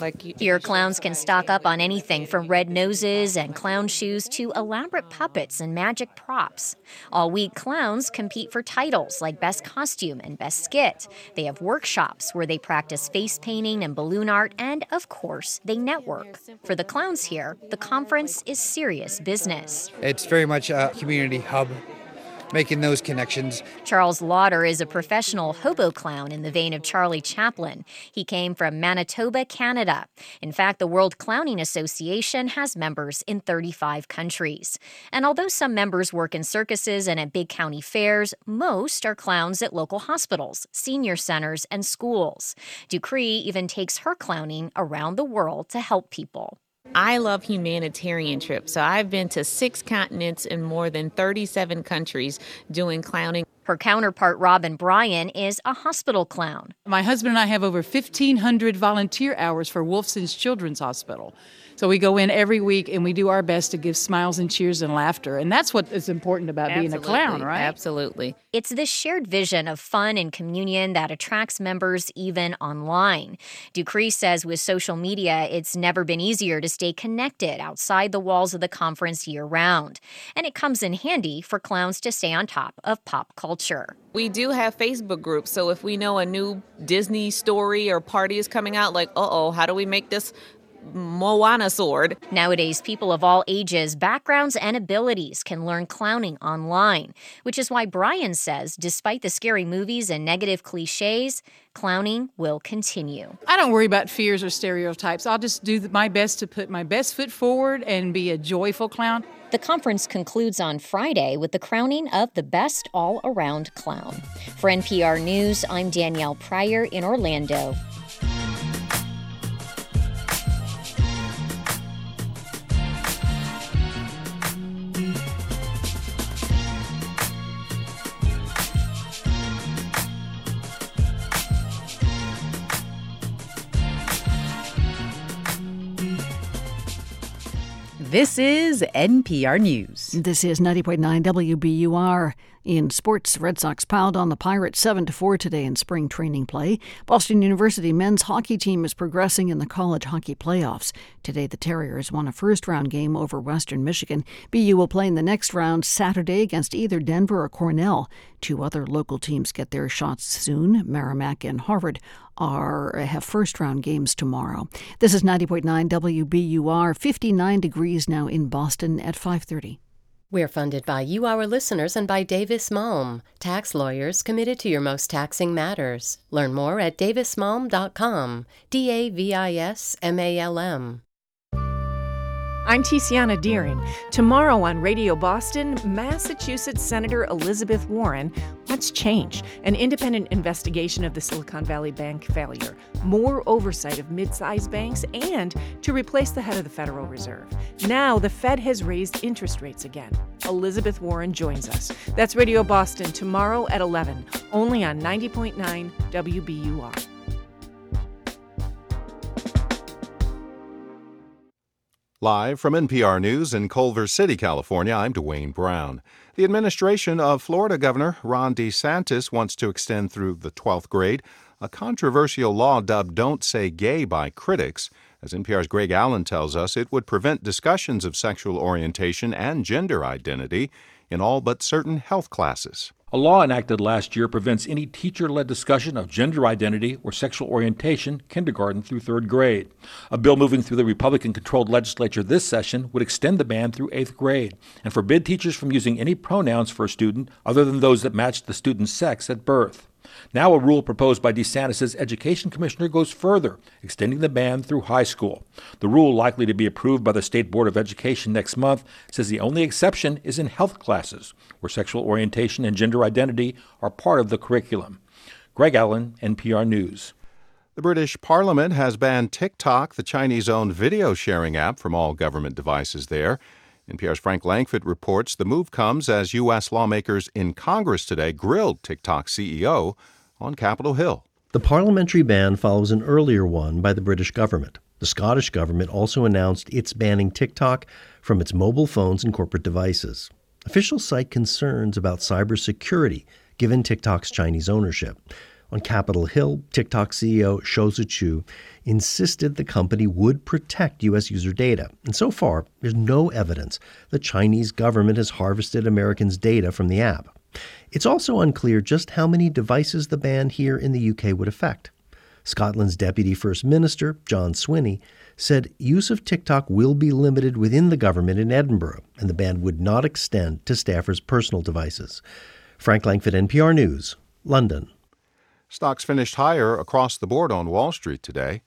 Like you- Here, clowns can stock up on anything from red noses and clown shoes to elaborate puppets and magic props. All week, clowns compete for titles like Best Costume and Best Skit. They have workshops where they practice face painting and balloon art, and of course, they network. For the clowns here, the conference is serious business. It's very much a community hub, making those connections. Charles Lauder is a professional hobo clown in the vein of Charlie Chaplin. He came from Manitoba, Canada. In fact, the World Clowning Association has members in 35 countries. And although some members work in circuses and at big county fairs, most are clowns at local hospitals, senior centers, and schools. Ducree even takes her clowning around the world to help people. I love humanitarian trips. So I've been to six continents in more than 37 countries doing clowning. Her counterpart, Robin Bryan, is a hospital clown. My husband and I have over 1,500 volunteer hours for Wolfson's Children's Hospital. So we go in every week and we do our best to give smiles and cheers and laughter. And that's what is important about being a clown, right? Absolutely. It's this shared vision of fun and communion that attracts members even online. Ducree says with social media, it's never been easier to stay connected outside the walls of the conference year round. And it comes in handy for clowns to stay on top of pop culture. We do have Facebook groups. So if we know a new Disney story or party is coming out, like, uh oh, how do we make this Moana sword? Nowadays, people of all ages, backgrounds, and abilities can learn clowning online, which is why Bryan says, despite the scary movies and negative cliches, clowning will continue. I don't worry about fears or stereotypes. I'll just do my best to put my best foot forward and be a joyful clown. The conference concludes on Friday with the crowning of the best all around clown. For NPR News, I'm Danielle Prieur in Orlando. This is NPR News. This is 90.9 WBUR. In sports, Red Sox piled on the Pirates 7 to 4 today in spring training play. Boston University men's hockey team is progressing in the college hockey playoffs. Today, the Terriers won a first round game over Western Michigan. BU will play in the next round Saturday against either Denver or Cornell. Two other local teams get their shots soon. Merrimack and Harvard are have first round games tomorrow. This is 90.9 WBUR. 59 degrees now in Boston at 5:30. We're funded by you, our listeners, and by Davis Malm, tax lawyers committed to your most taxing matters. Learn more at davismalm.com. D A V I S M A L M. I'm Tiziana Dearing. Tomorrow on Radio Boston, Massachusetts Senator Elizabeth Warren What's changed? An independent investigation of the Silicon Valley Bank failure, more oversight of mid sized banks, and to replace the head of the Federal Reserve. Now the Fed has raised interest rates again. Elizabeth Warren joins us. That's Radio Boston tomorrow at 11, only on 90.9 WBUR. Live from NPR News in Culver City, California, I'm Dwane Brown. The administration of Florida Governor Ron DeSantis wants to extend through the 12th grade a controversial law dubbed Don't Say Gay by critics. As NPR's Greg Allen tells us, it would prevent discussions of sexual orientation and gender identity in all but certain health classes. A law enacted last year prevents any teacher led discussion of gender identity or sexual orientation kindergarten through third grade. A bill moving through the Republican controlled legislature this session would extend the ban through eighth grade and forbid teachers from using any pronouns for a student other than those that match the student's sex at birth. Now, a rule proposed by DeSantis' education commissioner goes further, extending the ban through high school. The rule, likely to be approved by the State Board of Education next month, says the only exception is in health classes, where sexual orientation and gender identity are part of the curriculum. Greg Allen, NPR News. The British Parliament has banned TikTok, the Chinese owned video sharing app, from all government devices there. NPR's Frank Langfitt reports the move comes as U.S. lawmakers in Congress today grilled TikTok CEO on Capitol Hill. The parliamentary ban follows an earlier one by the British government. The Scottish government also announced it's banning TikTok from its mobile phones and corporate devices. Officials cite concerns about cybersecurity given TikTok's Chinese ownership. On Capitol Hill, TikTok CEO Shou Zi Chew insisted the company would protect U.S. user data. And so far, there's no evidence the Chinese government has harvested Americans' data from the app. It's also unclear just how many devices the ban here in the UK would affect. Scotland's Deputy First Minister, John Swinney, said use of TikTok will be limited within the government in Edinburgh, and the ban would not extend to staffers' personal devices. Frank Langfitt, NPR News, London. Stocks finished higher across the board on Wall Street today.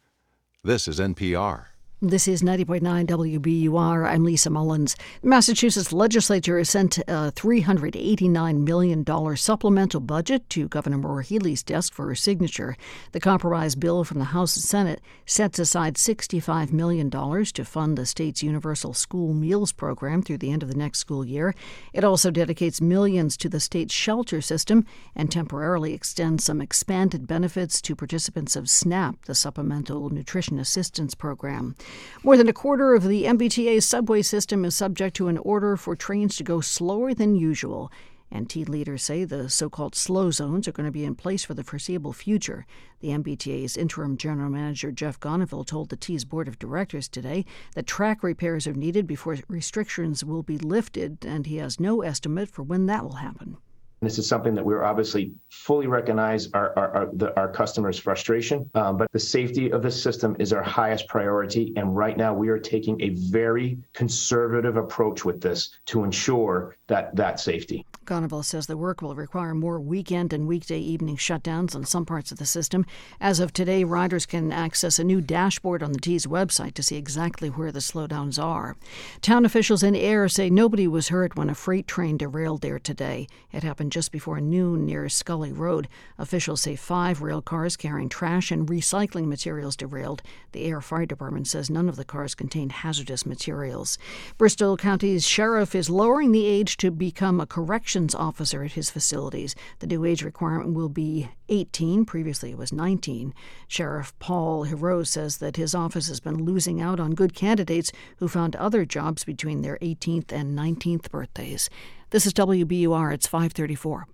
This is NPR. This is 90.9 WBUR. I'm Lisa Mullins. Massachusetts legislature has sent uh, a $389 million supplemental budget to Governor Maura Healey's desk for her signature. The compromise bill from the House and Senate sets aside $65 million to fund the state's universal school meals program through the end of the next school year. It also dedicates millions to the state's shelter system and temporarily extends some expanded benefits to participants of SNAP, the Supplemental Nutrition Assistance Program. More than a quarter of the MBTA's subway system is subject to an order for trains to go slower than usual. And T leaders say the so called slow zones are going to be in place for the foreseeable future. The MBTA's interim general manager, Jeff Gonneville, told the T's board of directors today that track repairs are needed before restrictions will be lifted, and he has no estimate for when that will happen. This is something that we're obviously fully recognize our our, our, the, our customers' frustration, um, but the safety of the system is our highest priority. And right now, we are taking a very conservative approach with this to ensure that that safety. Gonneville says the work will require more weekend and weekday evening shutdowns on some parts of the system. As of today, riders can access a new dashboard on the T's website to see exactly where the slowdowns are. Town officials in Ayer say nobody was hurt when a freight train derailed there today. It happened just before noon near Scully Road. Officials say five rail cars carrying trash and recycling materials derailed. The Ayer Fire Department says none of the cars contained hazardous materials. Bristol County's sheriff is lowering the age to become a corrections officer at his facilities. The new age requirement will be 18. Previously, it was 19. Sheriff Paul Heroux says that his office has been losing out on good candidates who found other jobs between their 18th and 19th birthdays. This is WBUR. It's 534.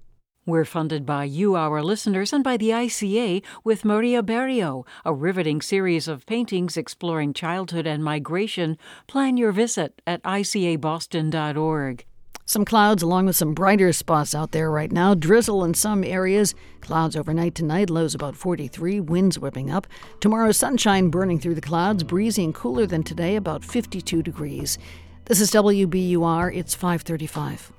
We're funded by you, our listeners, and by the ICA with Maria Berrio, a riveting series of paintings exploring childhood and migration. Plan your visit at icaboston.org. Some clouds along with some brighter spots out there right now. Drizzle in some areas. Clouds overnight tonight, lows about 43, winds whipping up. Tomorrow, sunshine burning through the clouds, breezy and cooler than today, about 52 degrees. This is WBUR. It's 535.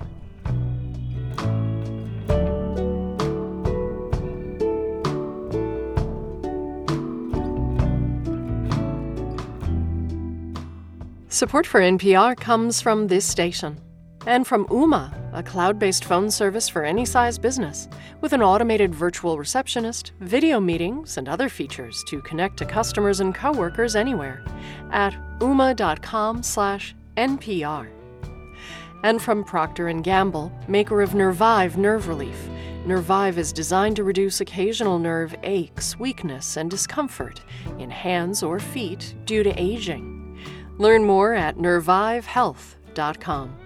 Support for NPR comes from this station and from Ooma, a cloud based phone service for any size business, with an automated virtual receptionist, video meetings, and other features to connect to customers and coworkers anywhere at ooma.com/slash NPR. And from Procter & Gamble, maker of Nervive Nerve Relief. Nervive is designed to reduce occasional nerve aches, weakness, and discomfort in hands or feet due to aging. Learn more at nervivehealth.com.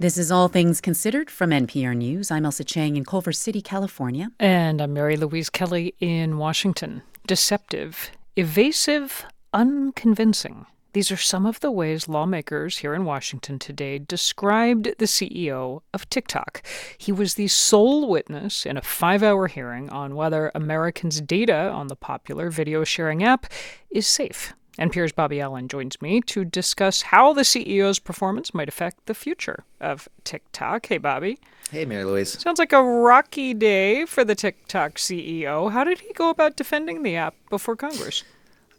This is All Things Considered from NPR News. I'm Ailsa Chang in Culver City, California. And I'm Mary Louise Kelly in Washington. Deceptive, evasive, unconvincing. These are some of the ways lawmakers here in Washington today described the CEO of TikTok. He was the sole witness in a five hour hearing on whether Americans' data on the popular video sharing app is safe. NPR's Bobby Allyn joins me to discuss how the CEO's performance might affect the future of TikTok. Hey, Bobby. Hey, Mary Louise. Sounds like a rocky day for the TikTok CEO. How did he go about defending the app before Congress?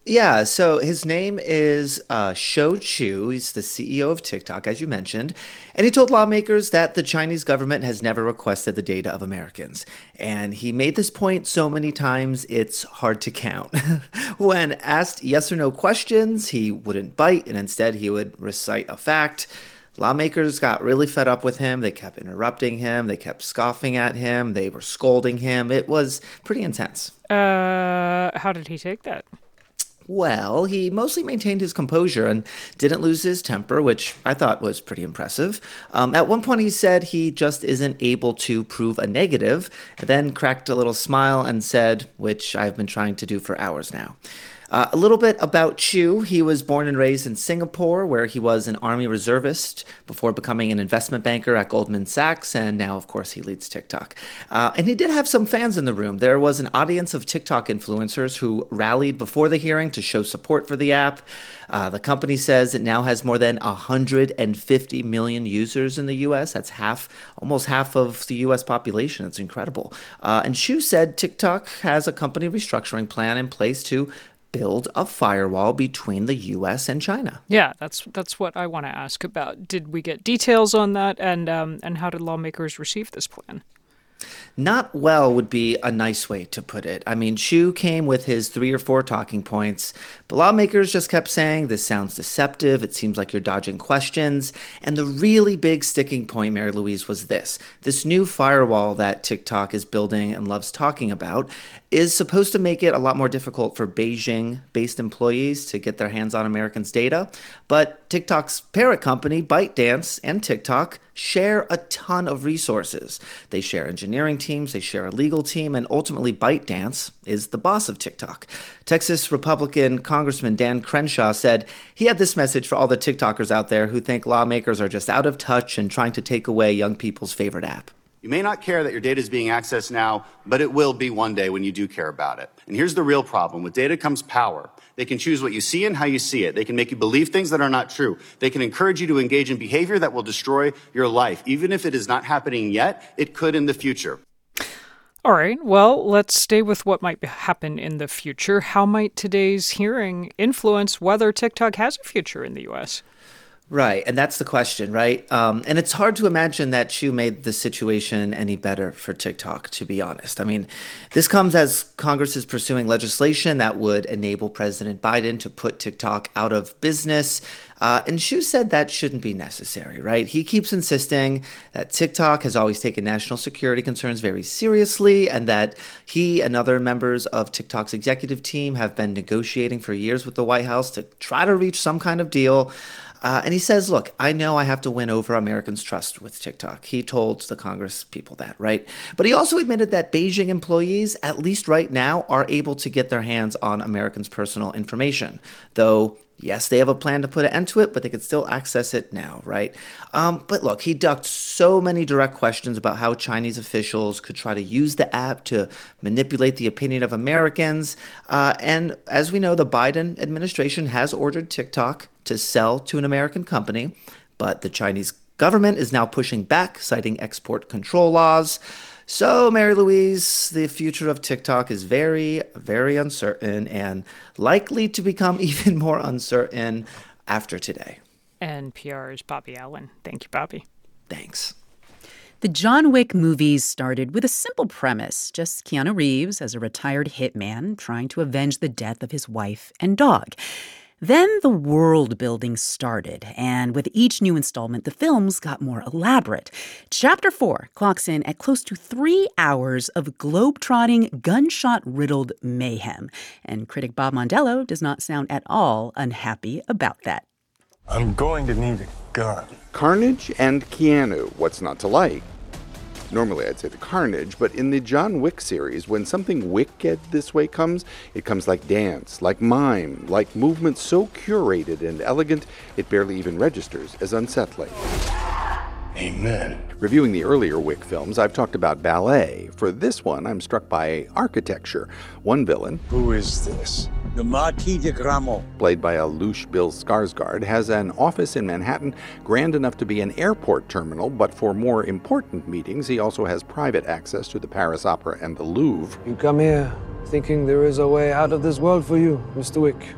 Yeah, so his name is uh, Shou Chew. He's the CEO of TikTok, as you mentioned. And he told lawmakers that the Chinese government has never requested the data of Americans. And he made this point so many times, it's hard to count. when asked yes or no questions, he wouldn't bite, and instead he would recite a fact. Lawmakers got really fed up with him. They kept interrupting him. They kept scoffing at him. They were scolding him. It was pretty intense. Uh, how did he take that? Well. He mostly maintained his composure and didn't lose his temper, which I thought was pretty impressive. Um, at one point, he said he just isn't able to prove a negative, then cracked a little smile and said, which I've been trying to do for hours now. Uh, a little bit about Chew. He was born and raised in Singapore, where he was an Army reservist before becoming an investment banker at Goldman Sachs, and now, of course, he leads TikTok. Uh, and he did have some fans in the room. There was an audience of TikTok influencers who rallied before the hearing to show support for the app. Uh, the company says it now has more than 150 million users in the U.S. That's half, almost half of the U.S. population. It's incredible. Uh, and Chew said TikTok has a company restructuring plan in place to build a firewall between the US and China. Yeah, that's that's what I want to ask about. Did we get details on that and um, and how did lawmakers receive this plan? Not well would be a nice way to put it. I mean, Chew came with his three or four talking points, but lawmakers just kept saying, This sounds deceptive. It seems like you're dodging questions. And the really big sticking point, Mary Louise, was this this new firewall that TikTok is building and loves talking about is supposed to make it a lot more difficult for Beijing based employees to get their hands on Americans' data. But TikTok's parent company, ByteDance, and TikTok share a ton of resources. They share engineering teams, they share a legal team, and ultimately, ByteDance is the boss of TikTok. Texas Republican Congressman Dan Crenshaw said he had this message for all the TikTokers out there who think lawmakers are just out of touch and trying to take away young people's favorite app. You may not care that your data is being accessed now, but it will be one day when you do care about it. And here's the real problem with data comes power. They can choose what you see and how you see it. They can make you believe things that are not true. They can encourage you to engage in behavior that will destroy your life. Even if it is not happening yet, it could in the future. All right, well, let's stay with what might happen in the future. How might today's hearing influence whether TikTok has a future in the U.S.? Right, and that's the question, right? Um, and it's hard to imagine that Chew made the situation any better for TikTok, to be honest. I mean, this comes as Congress is pursuing legislation that would enable President Biden to put TikTok out of business. Uh, and Chew said that shouldn't be necessary, right? He keeps insisting that TikTok has always taken national security concerns very seriously and that he and other members of TikTok's executive team have been negotiating for years with the White House to try to reach some kind of deal. Uh, and he says, Look, I know I have to win over Americans' trust with TikTok. He told the Congress people that, right? But he also admitted that Beijing employees, at least right now, are able to get their hands on Americans' personal information, though Yes, they have a plan to put an end to it, but they could still access it now, right? Um, but look, he ducked so many direct questions about how Chinese officials could try to use the app to manipulate the opinion of Americans. Uh, and as we know, the Biden administration has ordered TikTok to sell to an American company, but the Chinese government is now pushing back, citing export control laws. So, Mary Louise, the future of TikTok is very, very uncertain and likely to become even more uncertain after today. And NPR's Bobby Allyn. Thank you, Bobby. Thanks. The John Wick movies started with a simple premise just Keanu Reeves as a retired hitman trying to avenge the death of his wife and dog. Then the world building started, and with each new installment, the films got more elaborate. Chapter 4 clocks in at close to three hours of globe-trotting, gunshot-riddled mayhem, and critic Bob Mondello does not sound at all unhappy about that. I'm going to need a gun. Carnage and Keanu, what's not to like? Normally, I'd say the carnage, but in the John Wick series, when something wicked this way comes, it comes like dance, like mime, like movement so curated and elegant it barely even registers as unsettling. Amen. Reviewing the earlier Wick films, I've talked about ballet. For this one, I'm struck by architecture. One villain, Who is this? The Marquis de Gramont. played by a louche Bill Skarsgård, has an office in Manhattan grand enough to be an airport terminal, but for more important meetings, he also has private access to the Paris Opera and the Louvre. You come here thinking there is a way out of this world for you, Mr. Wick.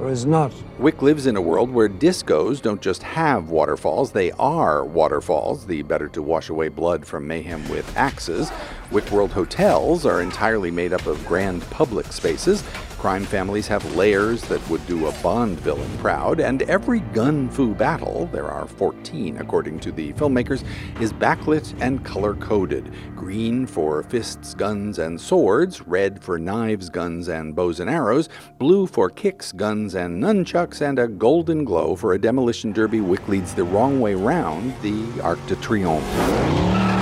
Or is not. Wick lives in a world where discos don't just have waterfalls, they are waterfalls, the better to wash away blood from mayhem with axes. Wick World hotels are entirely made up of grand public spaces. Crime families have lairs that would do a Bond villain proud, and every gun fu battle, there are 14 according to the filmmakers, is backlit and color coded. Green for fists, guns, and swords, red for knives, guns, and bows and arrows, blue for kicks, guns, and nunchucks, and a golden glow for a demolition derby Wick leads the wrong way round the Arc de Triomphe.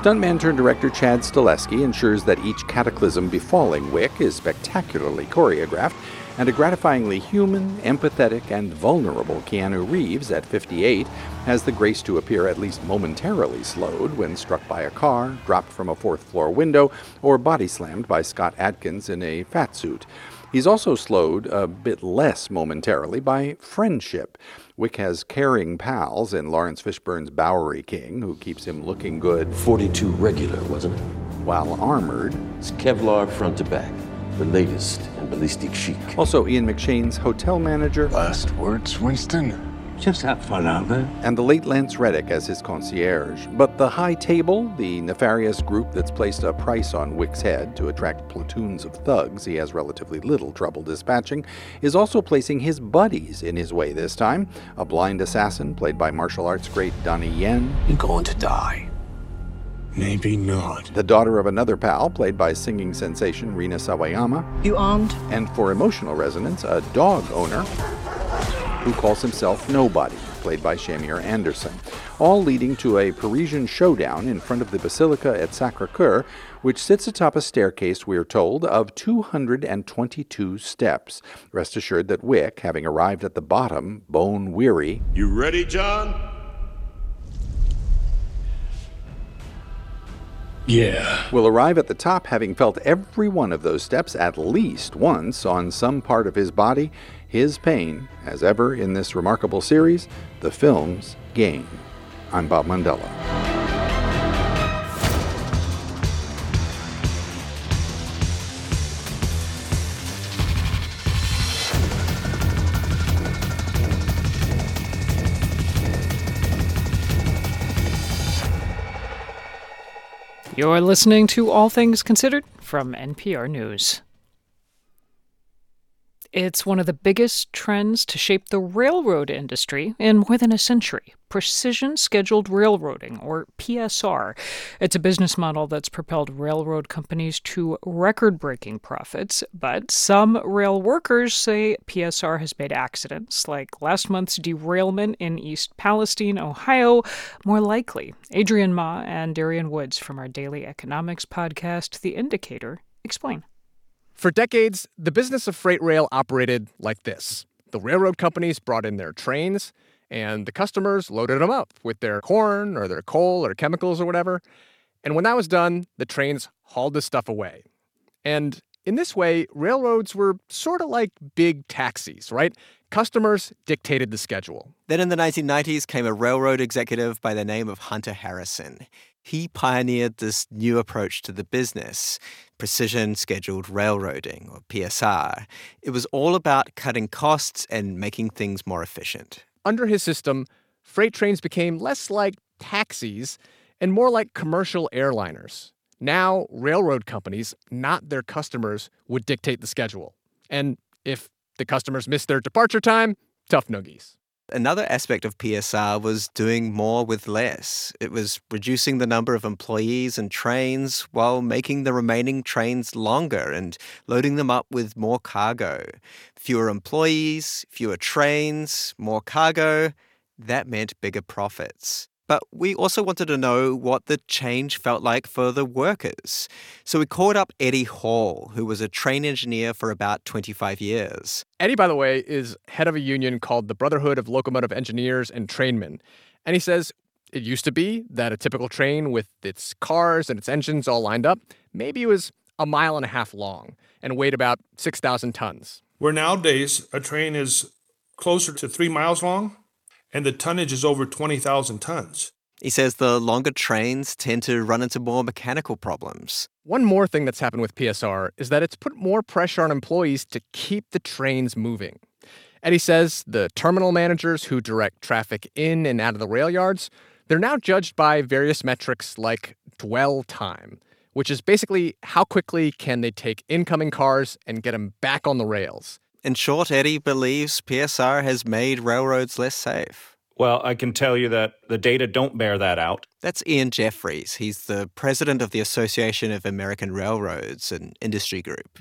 Stuntman turned director Chad Stahelski ensures that each cataclysm befalling Wick is spectacularly choreographed, and a gratifyingly human, empathetic, and vulnerable Keanu Reeves at 58 has the grace to appear at least momentarily slowed when struck by a car, dropped from a fourth floor window, or body slammed by Scott Adkins in a fat suit. He's also slowed a bit less momentarily by friendship. Wick has caring pals in Laurence Fishburne's Bowery King, who keeps him looking good. 42 regular, wasn't it? While armored. It's Kevlar front to back. The latest in ballistic chic. Also, Ian McShane's hotel manager. Last words, Winston? Just have fun out there. And the late Lance Reddick as his concierge. But the High Table, the nefarious group that's placed a price on Wick's head to attract platoons of thugs he has relatively little trouble dispatching, is also placing his buddies in his way this time. A blind assassin, played by martial arts great Donnie Yen. You're going to die. Maybe not. The daughter of another pal, played by singing sensation Rina Sawayama. You armed? And for emotional resonance, a dog owner who calls himself Nobody, played by Shamier Anderson, all leading to a Parisian showdown in front of the Basilica at Sacre Coeur, which sits atop a staircase, we're told, of 222 steps. Rest assured that Wick, having arrived at the bottom, bone weary. You ready, John? Yeah. Will arrive at the top having felt every one of those steps at least once on some part of his body his pain, as ever in this remarkable series, the film's gain. I'm Bob Mondello. You're listening to All Things Considered from NPR News. It's one of the biggest trends to shape the railroad industry in more than a century precision scheduled railroading, or PSR. It's a business model that's propelled railroad companies to record breaking profits, but some rail workers say PSR has made accidents, like last month's derailment in East Palestine, Ohio, more likely. Adrian Ma and Darian Woods from our daily economics podcast, The Indicator, explain. For decades, the business of freight rail operated like this the railroad companies brought in their trains, and the customers loaded them up with their corn or their coal or chemicals or whatever. And when that was done, the trains hauled the stuff away. And in this way, railroads were sort of like big taxis, right? Customers dictated the schedule. Then in the 1990s came a railroad executive by the name of Hunter Harrison. He pioneered this new approach to the business, precision scheduled railroading, or PSR. It was all about cutting costs and making things more efficient. Under his system, freight trains became less like taxis and more like commercial airliners. Now, railroad companies, not their customers, would dictate the schedule. And if the customers missed their departure time, tough noogies. Another aspect of PSR was doing more with less. It was reducing the number of employees and trains while making the remaining trains longer and loading them up with more cargo. Fewer employees, fewer trains, more cargo. That meant bigger profits. But we also wanted to know what the change felt like for the workers. So we called up Eddie Hall, who was a train engineer for about 25 years. Eddie, by the way, is head of a union called the Brotherhood of Locomotive Engineers and Trainmen. And he says it used to be that a typical train with its cars and its engines all lined up, maybe it was a mile and a half long and weighed about 6,000 tons. Where nowadays a train is closer to three miles long and the tonnage is over 20,000 tons. He says the longer trains tend to run into more mechanical problems. One more thing that's happened with PSR is that it's put more pressure on employees to keep the trains moving. Eddie says the terminal managers who direct traffic in and out of the rail yards, They're now judged by various metrics like dwell time, which is basically how quickly can they take incoming cars and get them back on the rails. In short, Eddie believes PSR has made railroads less safe. Well, I can tell you that the data don't bear that out. That's Ian Jeffries. He's the president of the Association of American Railroads, an industry group.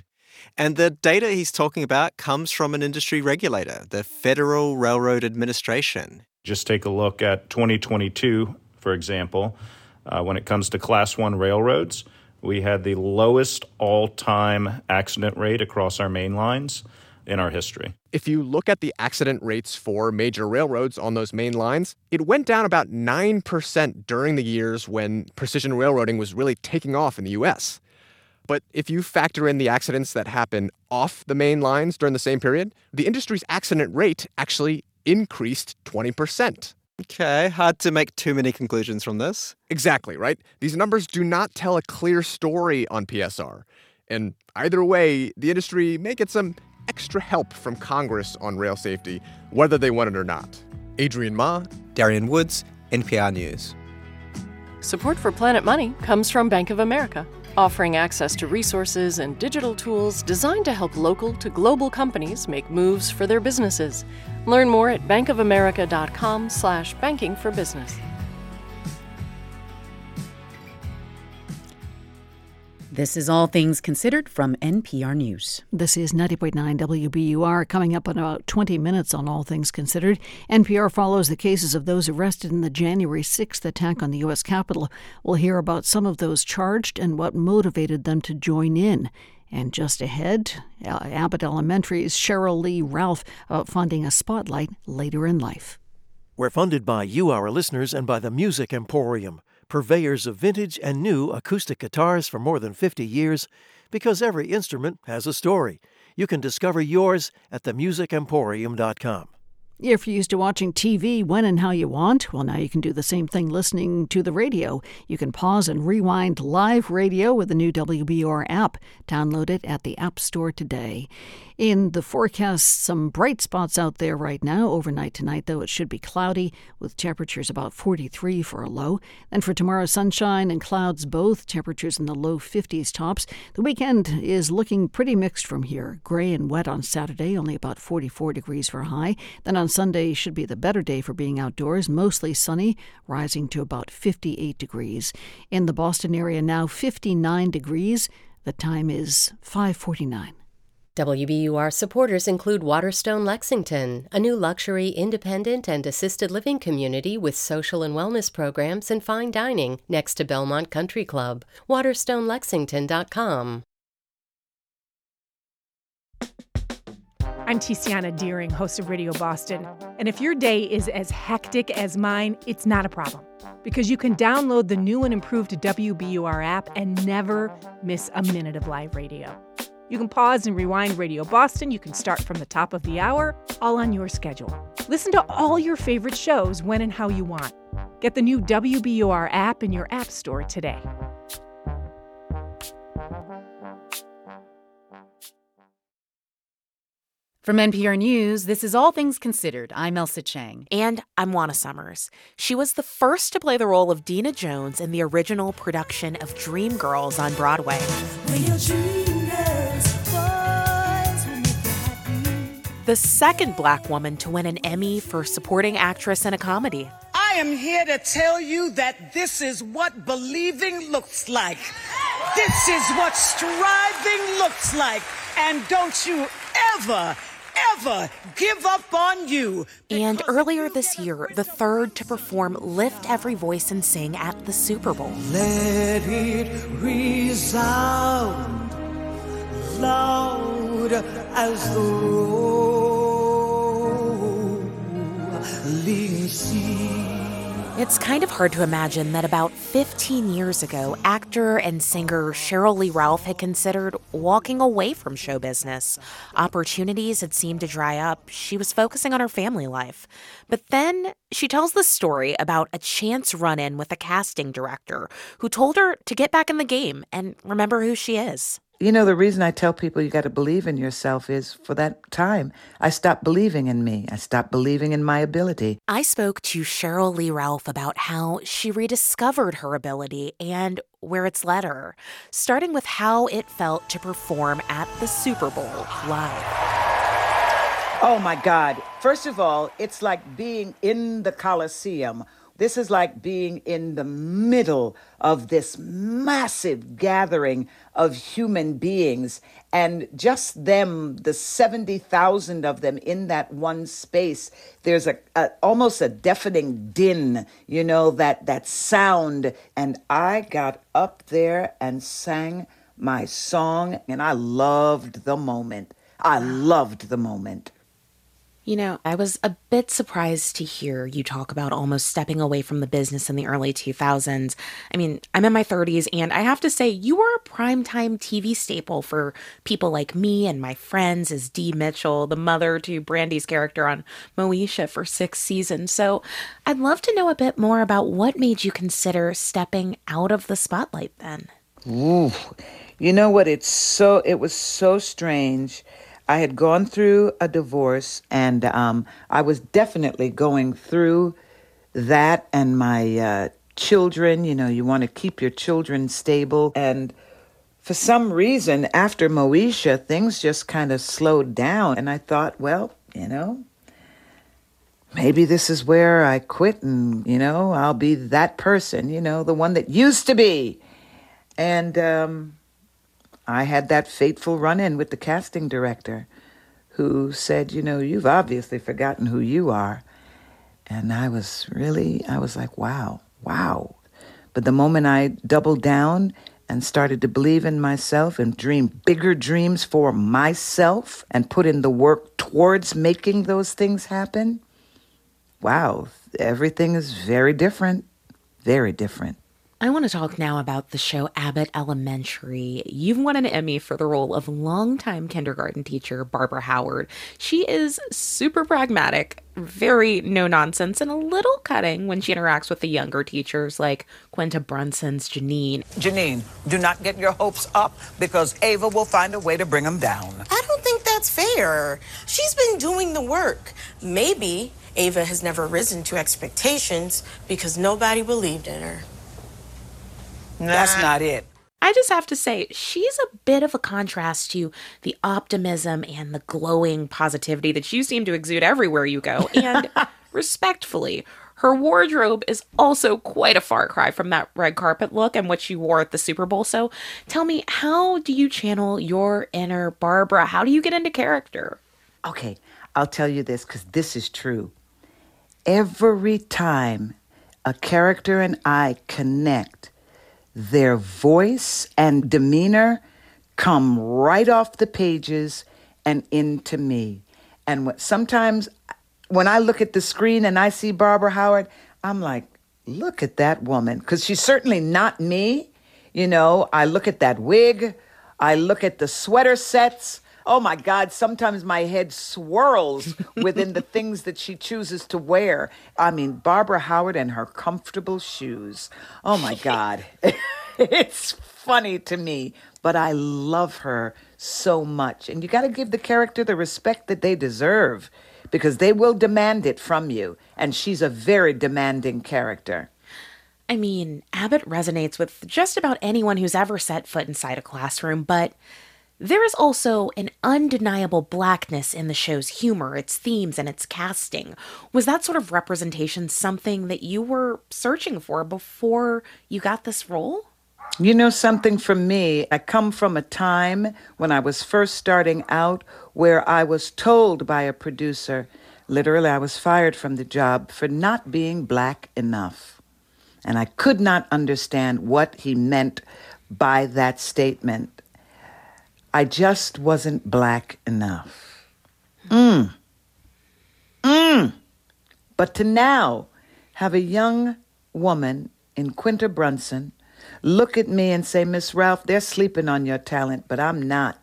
And the data he's talking about comes from an industry regulator, the Federal Railroad Administration. Just take a look at 2022, for example. Uh, when it comes to Class 1 railroads, we had the lowest all time accident rate across our main lines in our history. If you look at the accident rates for major railroads on those main lines, it went down about 9% during the years when precision railroading was really taking off in the US. But if you factor in the accidents that happen off the main lines during the same period, the industry's accident rate actually increased 20%. Okay, hard to make too many conclusions from this. Exactly, right? These numbers do not tell a clear story on PSR. And either way, the industry may get some extra help from Congress on rail safety, whether they want it or not. Adrian Ma, Darian Woods, NPR News. Support for Planet Money comes from Bank of America, offering access to resources and digital tools designed to help local to global companies make moves for their businesses. Learn more at bankofamerica.com/slash banking for business. This is All Things Considered from NPR News. This is 90.9 WBUR. Coming up in about 20 minutes on All Things Considered, NPR follows the cases of those arrested in the January 6th attack on the U.S. Capitol. We'll hear about some of those charged and what motivated them to join in. And just ahead, uh, Abbott Elementary's Cheryl Lee Ralph about funding a spotlight later in life. We're funded by you, our listeners, and by the Music Emporium purveyors of vintage and new acoustic guitars for more than 50 years, because every instrument has a story. You can discover yours at themusicemporium.com. If you're used to watching TV when and how you want, well, now you can do the same thing listening to the radio. You can pause and rewind live radio with the new WBR app. Download it at the App Store today. In the forecast, some bright spots out there right now. Overnight tonight, though, it should be cloudy with temperatures about 43 for a low. Then for tomorrow, sunshine and clouds both, temperatures in the low 50s tops. The weekend is looking pretty mixed from here. Gray and wet on Saturday, only about 44 degrees for high. Then on Sunday should be the better day for being outdoors, mostly sunny, rising to about 58 degrees. In the Boston area now 59 degrees. The time is 549. WBUR supporters include Waterstone Lexington, a new luxury, independent, and assisted living community with social and wellness programs and fine dining next to Belmont Country Club. WaterstoneLexington.com. I'm Tiziana Dearing, host of Radio Boston. And if your day is as hectic as mine, it's not a problem because you can download the new and improved WBUR app and never miss a minute of live radio. You can pause and rewind Radio Boston. You can start from the top of the hour, all on your schedule. Listen to all your favorite shows when and how you want. Get the new WBUR app in your App Store today. From NPR News, this is All Things Considered. I'm Ailsa Chang. And I'm Juana Summers. She was the first to play the role of Dina Jones in the original production of Dreamgirls on Broadway. The second black woman to win an Emmy for supporting actress in a comedy. I am here to tell you that this is what believing looks like. This is what striving looks like. And don't you ever ever give up on you. And earlier this year, the third to perform Lift Every Voice and Sing at the Super Bowl. Let it resound loud as the rolling sea. It's kind of hard to imagine that about 15 years ago, actor and singer Cheryl Lee Ralph had considered walking away from show business. Opportunities had seemed to dry up. She was focusing on her family life. But then she tells the story about a chance run in with a casting director who told her to get back in the game and remember who she is. You know, the reason I tell people you got to believe in yourself is for that time, I stopped believing in me. I stopped believing in my ability. I spoke to Cheryl Lee Ralph about how she rediscovered her ability and where it's led her, starting with how it felt to perform at the Super Bowl live. Oh my God. First of all, it's like being in the Coliseum this is like being in the middle of this massive gathering of human beings, and just them, the 70,000 of them in that one space. There's a, a almost a deafening din, you know, that, that sound. And I got up there and sang my song, and I loved the moment. I loved the moment. You know, I was a bit surprised to hear you talk about almost stepping away from the business in the early 2000s. I mean, I'm in my 30s, and I have to say, you were a primetime TV staple for people like me and my friends as Dee Mitchell, the mother to Brandy's character on Moesha for six seasons. So I'd love to know a bit more about what made you consider stepping out of the spotlight then. Ooh, you know what? It's so, it was so strange I had gone through a divorce, and um, I was definitely going through that and my uh, children. You know, you want to keep your children stable. And for some reason, after Moesha, things just kind of slowed down. And I thought, well, you know, maybe this is where I quit and, you know, I'll be that person, you know, the one that used to be. And, um, I had that fateful run in with the casting director who said, You know, you've obviously forgotten who you are. And I was really, I was like, Wow, wow. But the moment I doubled down and started to believe in myself and dream bigger dreams for myself and put in the work towards making those things happen, wow, everything is very different. Very different. I want to talk now about the show Abbott Elementary. You've won an Emmy for the role of longtime kindergarten teacher Barbara Howard. She is super pragmatic, very no nonsense, and a little cutting when she interacts with the younger teachers like Quinta Brunson's Janine. Janine, do not get your hopes up because Ava will find a way to bring them down. I don't think that's fair. She's been doing the work. Maybe Ava has never risen to expectations because nobody believed in her. That's not it. I just have to say, she's a bit of a contrast to the optimism and the glowing positivity that you seem to exude everywhere you go. And respectfully, her wardrobe is also quite a far cry from that red carpet look and what she wore at the Super Bowl. So tell me, how do you channel your inner Barbara? How do you get into character? Okay, I'll tell you this because this is true. Every time a character and I connect, their voice and demeanor come right off the pages and into me. And what, sometimes when I look at the screen and I see Barbara Howard, I'm like, look at that woman. Because she's certainly not me. You know, I look at that wig, I look at the sweater sets, oh my God, sometimes my head swirls within the things that she chooses to wear. I mean, Barbara Howard and her comfortable shoes. Oh my God. it's funny to me, but I love her so much. And you got to give the character the respect that they deserve because they will demand it from you. And she's a very demanding character. I mean, Abbott resonates with just about anyone who's ever set foot inside a classroom, but there is also an undeniable blackness in the show's humor, its themes, and its casting. Was that sort of representation something that you were searching for before you got this role? You know something from me, I come from a time when I was first starting out where I was told by a producer, literally, I was fired from the job for not being black enough. And I could not understand what he meant by that statement. I just wasn't black enough. Mm. Mm. But to now have a young woman in Quinta Brunson look at me and say, Miss Ralph, they're sleeping on your talent, but I'm not.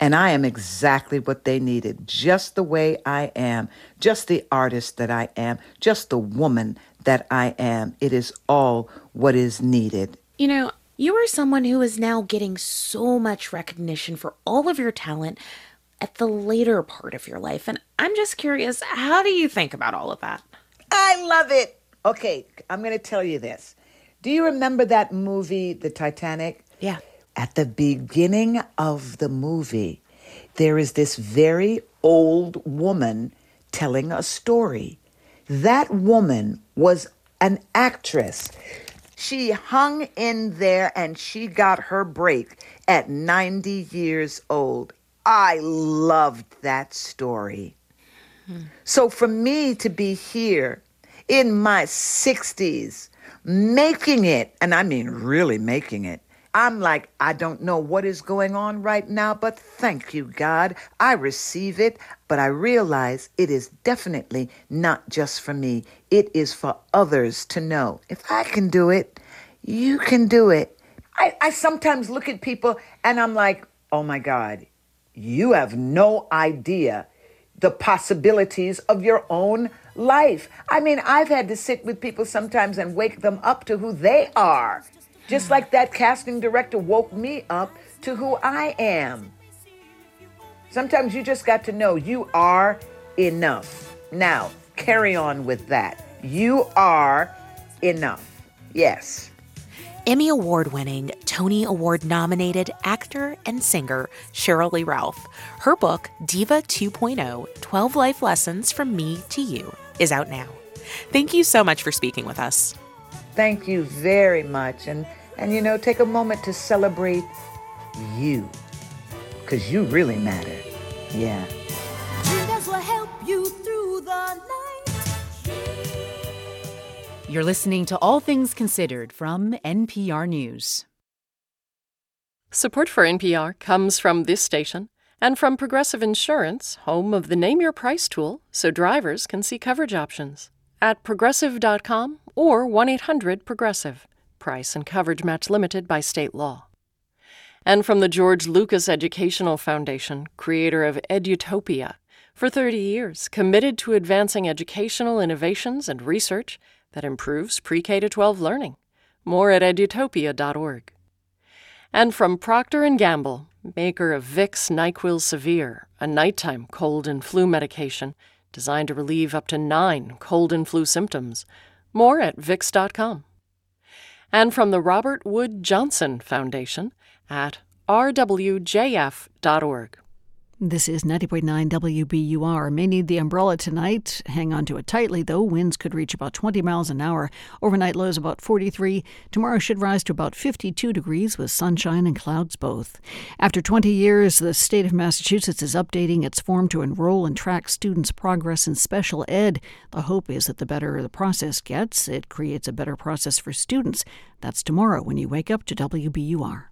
And I am exactly what they needed, just the way I am, just the artist that I am, just the woman that I am. It is all what is needed. You know, You are someone who is now getting so much recognition for all of your talent at the later part of your life. And I'm just curious, how do you think about all of that? I love it. Okay, I'm going to tell you this. Do you remember that movie, The Titanic? Yeah. At the beginning of the movie, there is this very old woman telling a story. That woman was an actress. She hung in there and she got her break at 90 years old. I loved that story. So for me to be here in my 60s, making it, and I mean really making it, I'm like, I don't know what is going on right now, but thank you, God. I receive it, but I realize it is definitely not just for me. It is for others to know. If I can do it, you can do it. I, I sometimes look at people and I'm like, oh my God, you have no idea the possibilities of your own life. I mean, I've had to sit with people sometimes and wake them up to who they are, just like that casting director woke me up to who I am. Sometimes you just got to know you are enough. Now, carry on with that. You are enough. Yes. Emmy Award winning, Tony Award nominated actor and singer Cheryl Lee Ralph. Her book, Diva 2.0 12 Life Lessons from Me to You, is out now. Thank you so much for speaking with us. Thank you very much. And, and you know, take a moment to celebrate you, because you really matter. Yeah. Jesus will help you through the night. You're listening to All Things Considered from NPR News. Support for NPR comes from this station and from Progressive Insurance, home of the Name Your Price tool, so drivers can see coverage options at progressive.com or 1 800 Progressive. Price and coverage match limited by state law. And from the George Lucas Educational Foundation, creator of Edutopia, for 30 years committed to advancing educational innovations and research that improves pre K 12 learning. More at edutopia.org. And from Procter & Gamble, maker of Vicks NyQuil Severe, a nighttime cold and flu medication designed to relieve up to 9 cold and flu symptoms. More at vicks.com. And from the Robert Wood Johnson Foundation at rwjf.org. This is 90.9 WBUR. May need the umbrella tonight. Hang on to it tightly, though. Winds could reach about 20 miles an hour. Overnight lows about 43. Tomorrow should rise to about 52 degrees with sunshine and clouds both. After 20 years, the state of Massachusetts is updating its form to enroll and track students' progress in special ed. The hope is that the better the process gets, it creates a better process for students. That's tomorrow when you wake up to WBUR.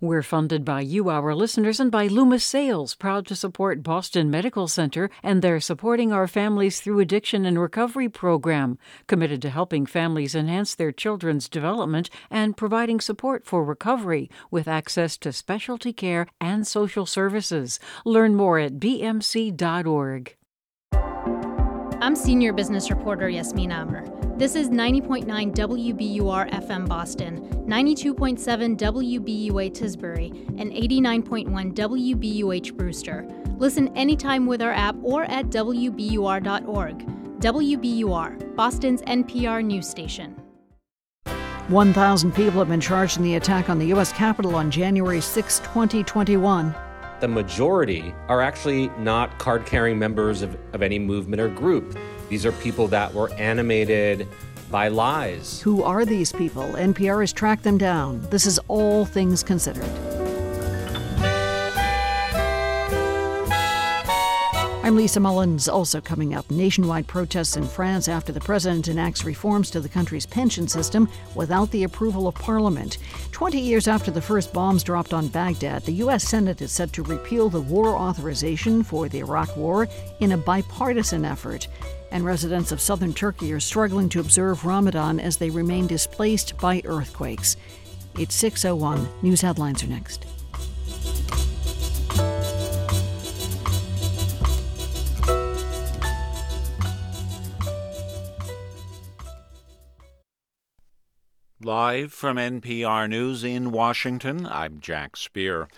We're funded by you, our listeners, and by Loomis Sayles, proud to support Boston Medical Center and their Supporting Our Families Through Addiction and Recovery program, committed to helping families enhance their children's development and providing support for recovery with access to specialty care and social services. Learn more at bmc.org. I'm senior business reporter Yasmin Amer. This is 90.9 WBUR FM Boston, 92.7 WBUA Tisbury, and 89.1 WBUH Brewster. Listen anytime with our app or at WBUR.org. WBUR, Boston's NPR news station. 1,000 people have been charged in the attack on the U.S. Capitol on January 6, 2021 the majority are actually not card carrying members of, of any movement or group. These are people that were animated by lies. Who are these people? NPR has tracked them down. This is All Things Considered. I'm Lisa Mullins. Also coming up, nationwide protests in France after the president enacts reforms to the country's pension system without the approval of parliament. Twenty years after the first bombs dropped on Baghdad, the U.S. Senate is set to repeal the war authorization for the Iraq War in a bipartisan effort. And residents of southern Turkey are struggling to observe Ramadan as they remain displaced by earthquakes. It's 601. News headlines are next. Live from NPR News in Washington, I'm Jack Speer.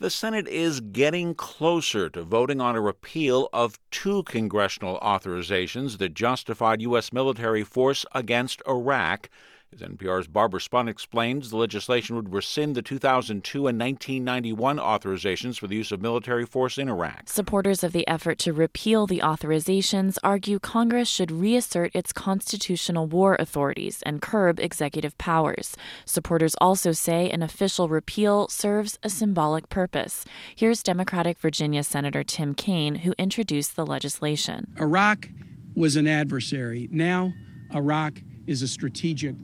The Senate is getting closer to voting on a repeal of two congressional authorizations that justified U.S. military force against Iraq as NPR's Barbara Sprunt explains, the legislation would rescind the 2002 and 1991 authorizations for the use of military force in Iraq. Supporters of the effort to repeal the authorizations argue Congress should reassert its constitutional war authorities and curb executive powers. Supporters also say an official repeal serves a symbolic purpose. Here's Democratic Virginia Senator Tim Kaine, who introduced the legislation. Iraq was an adversary. Now, Iraq is a strategic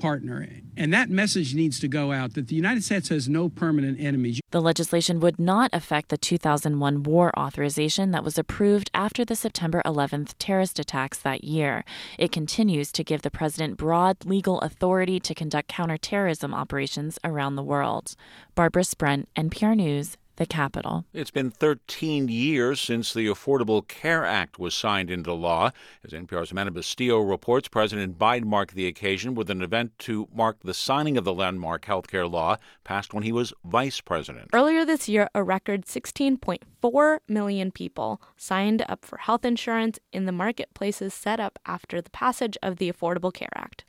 partner. And that message needs to go out that the United States has no permanent enemies. The legislation would not affect the 2001 war authorization that was approved after the September 11th terrorist attacks that year. It continues to give the president broad legal authority to conduct counterterrorism operations around the world. Barbara Sprunt, NPR News, the capital. It's been 13 years since the Affordable Care Act was signed into law. As NPR's Amanda Bustillo reports, President Biden marked the occasion with an event to mark the signing of the landmark health care law passed when he was vice president. Earlier this year, a record 16.4 million people signed up for health insurance in the marketplaces set up after the passage of the Affordable Care Act.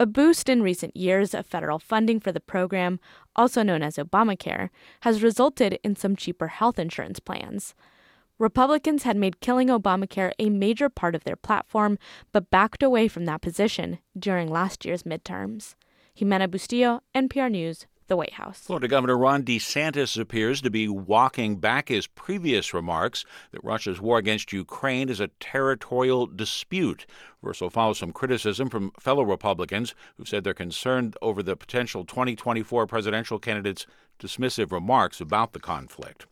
A boost in recent years of federal funding for the program, also known as Obamacare, has resulted in some cheaper health insurance plans. Republicans had made killing Obamacare a major part of their platform, but backed away from that position during last year's midterms. Ximena Bustillo, NPR News, the White House. Florida Governor Ron DeSantis appears to be walking back his previous remarks that Russia's war against Ukraine is a territorial dispute. Reversal follows some criticism from fellow Republicans who said they're concerned over the potential 2024 presidential candidate's dismissive remarks about the conflict.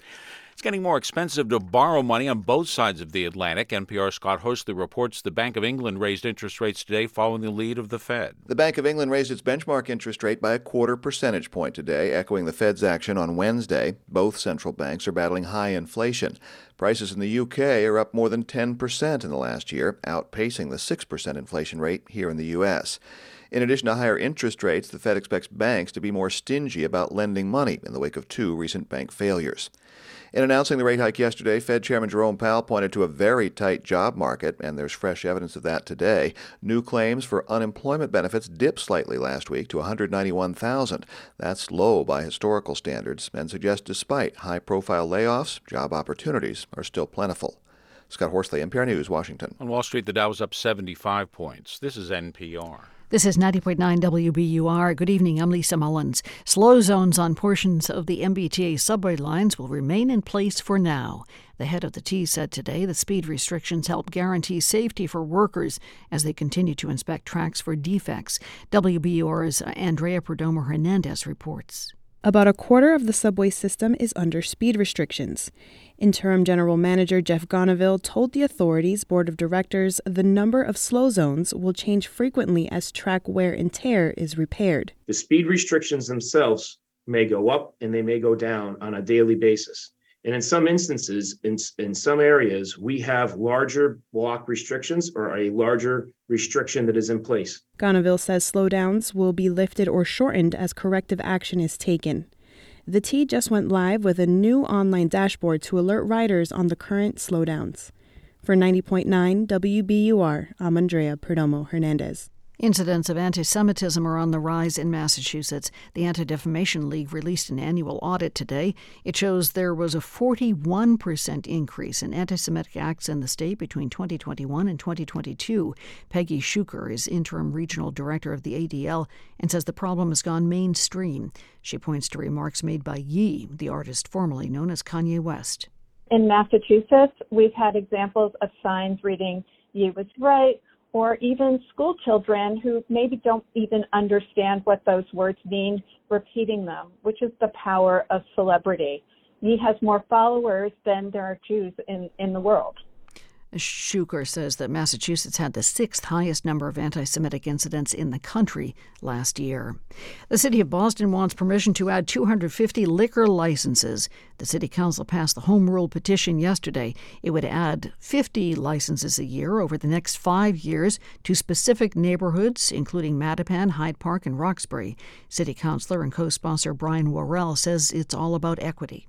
Getting more expensive to borrow money on both sides of the Atlantic. NPR Scott Horsley reports the Bank of England raised interest rates today following the lead of the Fed. The Bank of England raised its benchmark interest rate by a quarter percentage point today, echoing the Fed's action on Wednesday. Both central banks are battling high inflation. Prices in the UK are up more than 10% in the last year, outpacing the 6% inflation rate here in the US. In addition to higher interest rates, the Fed expects banks to be more stingy about lending money in the wake of two recent bank failures. In announcing the rate hike yesterday, Fed Chairman Jerome Powell pointed to a very tight job market, and there's fresh evidence of that today. New claims for unemployment benefits dipped slightly last week to 191,000. That's low by historical standards and suggests despite high profile layoffs, job opportunities are still plentiful. Scott Horsley, NPR News, Washington. On Wall Street, the Dow was up 75 points. This is NPR. This is 90.9 WBUR. Good evening. I'm Lisa Mullins. Slow zones on portions of the MBTA subway lines will remain in place for now. The head of the T said today the speed restrictions help guarantee safety for workers as they continue to inspect tracks for defects. WBUR's Andrea Perdomo Hernandez reports. About a quarter of the subway system is under speed restrictions. Interim General Manager Jeff Gonneville told the authority's board of directors the number of slow zones will change frequently as track wear and tear is repaired. The speed restrictions themselves may go up and they may go down on a daily basis. And in some instances, in, in some areas, we have larger block restrictions or a larger restriction that is in place. Gonneville says slowdowns will be lifted or shortened as corrective action is taken. The T just went live with a new online dashboard to alert riders on the current slowdowns. For 90.9 WBUR, I'm Andrea Perdomo Hernandez. Incidents of anti Semitism are on the rise in Massachusetts. The Anti Defamation League released an annual audit today. It shows there was a 41% increase in anti Semitic acts in the state between 2021 and 2022. Peggy Shukur is interim regional director of the ADL and says the problem has gone mainstream. She points to remarks made by Ye, the artist formerly known as Kanye West. In Massachusetts, we've had examples of signs reading, Ye was right or even school children who maybe don't even understand what those words mean, repeating them, which is the power of celebrity. He has more followers than there are Jews in, in the world. Shukur says that Massachusetts had the sixth highest number of anti Semitic incidents in the country last year. The city of Boston wants permission to add 250 liquor licenses. The city council passed the home rule petition yesterday. It would add 50 licenses a year over the next five years to specific neighborhoods, including Mattapan, Hyde Park, and Roxbury. City councilor and co sponsor Brian Worrell says it's all about equity.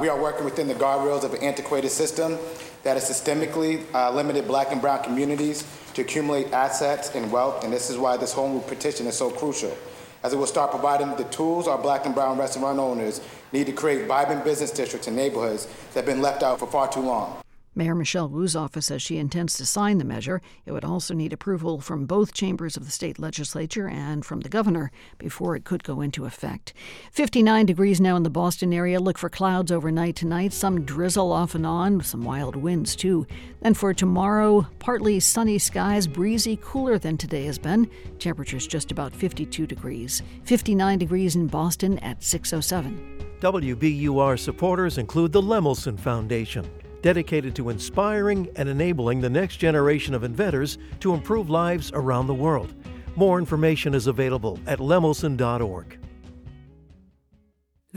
We are working within the guardrails of an antiquated system that has systemically uh, limited black and brown communities to accumulate assets and wealth, and this is why this home rule petition is so crucial, as it will start providing the tools our black and brown restaurant owners need to create vibrant business districts and neighborhoods that have been left out for far too long. Mayor Michelle Wu's office says she intends to sign the measure. It would also need approval from both chambers of the state legislature and from the governor before it could go into effect. 59 degrees now in the Boston area. Look for clouds overnight tonight, some drizzle off and on, some wild winds too. Then for tomorrow, partly sunny skies, breezy, cooler than today has been. Temperatures just about 52 degrees. 59 degrees in Boston at 607. WBUR supporters include the Lemelson Foundation dedicated to inspiring and enabling the next generation of inventors to improve lives around the world. More information is available at lemelson.org.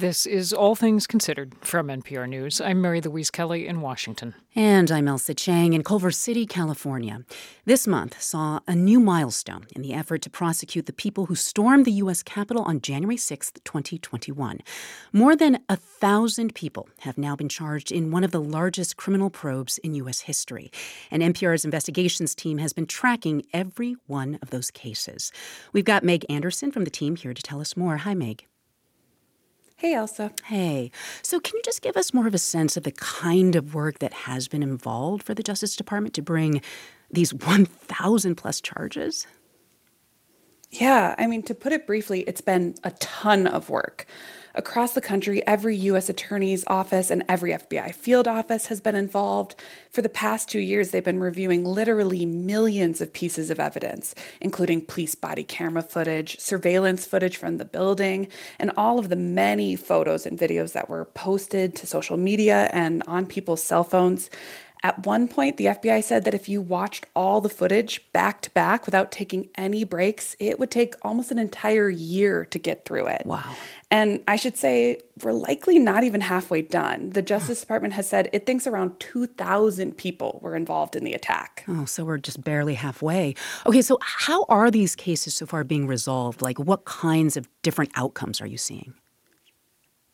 This is All Things Considered from NPR News. I'm Mary Louise Kelly in Washington. And I'm Ailsa Chang in Culver City, California. This month saw a new milestone in the effort to prosecute the people who stormed the U.S. Capitol on January 6, 2021. More than a thousand people have now been charged in one of the largest criminal probes in U.S. history. And NPR's investigations team has been tracking every one of those cases. We've got Meg Anderson from the team here to tell us more. Hi, Meg. Hey, Ailsa. Hey. So, can you just give us more of a sense of the kind of work that has been involved for the Justice Department to bring these 1,000 plus charges? Yeah, I mean, to put it briefly, it's been a ton of work. Across the country, every U.S. Attorney's Office and every FBI field office has been involved. For the past two years, they've been reviewing literally millions of pieces of evidence, including police body camera footage, surveillance footage from the building, and all of the many photos and videos that were posted to social media and on people's cell phones. At one point, the FBI said that if you watched all the footage back to back without taking any breaks, it would take almost an entire year to get through it. Wow. And I should say, we're likely not even halfway done. The Justice Department has said it thinks around 2,000 people were involved in the attack. Oh, so we're just barely halfway. Okay, so how are these cases so far being resolved? Like, what kinds of different outcomes are you seeing?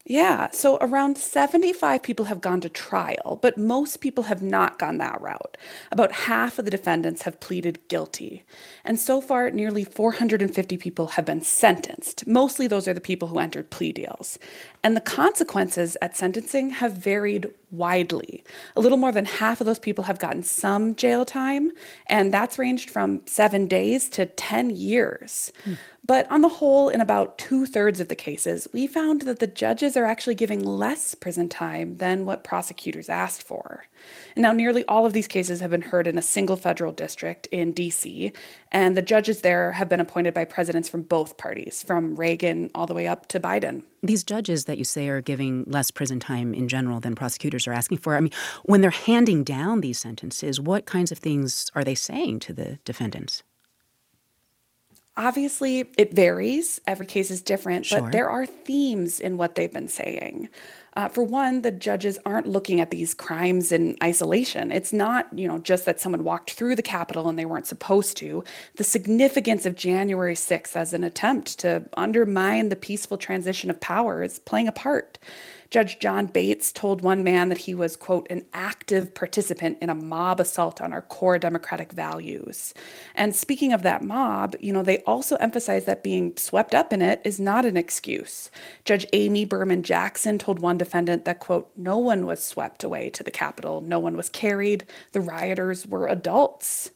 Yeah, so around 75 people have gone to trial, but most people have not gone that route. About half of the defendants have pleaded guilty. And so far, nearly 450 people have been sentenced. Mostly those are the people who entered plea deals. And the consequences at sentencing have varied widely. A little more than half of those people have gotten some jail time, and that's ranged from seven days to 10 years. Hmm. But on the whole, in about two thirds of the cases, we found that the judges are actually giving less prison time than what prosecutors asked for. And now, nearly all of these cases have been heard in a single federal district in DC, and the judges there have been appointed by presidents from both parties, from Reagan all the way up to Biden. These judges that you say are giving less prison time in general than prosecutors are asking for, I mean, when they're handing down these sentences, what kinds of things are they saying to the defendants? Obviously, it varies. Every case is different, Sure. but there are themes in what they've been saying. Uh, for one, the judges aren't looking at these crimes in isolation. It's not, you know, just that someone walked through the Capitol and they weren't supposed to. The significance of January 6th as an attempt to undermine the peaceful transition of power is playing a part. Judge John Bates told one man that he was, quote, an active participant in a mob assault on our core democratic values. And speaking of that mob, you know, they also emphasized that being swept up in it is not an excuse. Judge Amy Berman Jackson told one defendant that, quote, no one was swept away to the Capitol, no one was carried, the rioters were adults.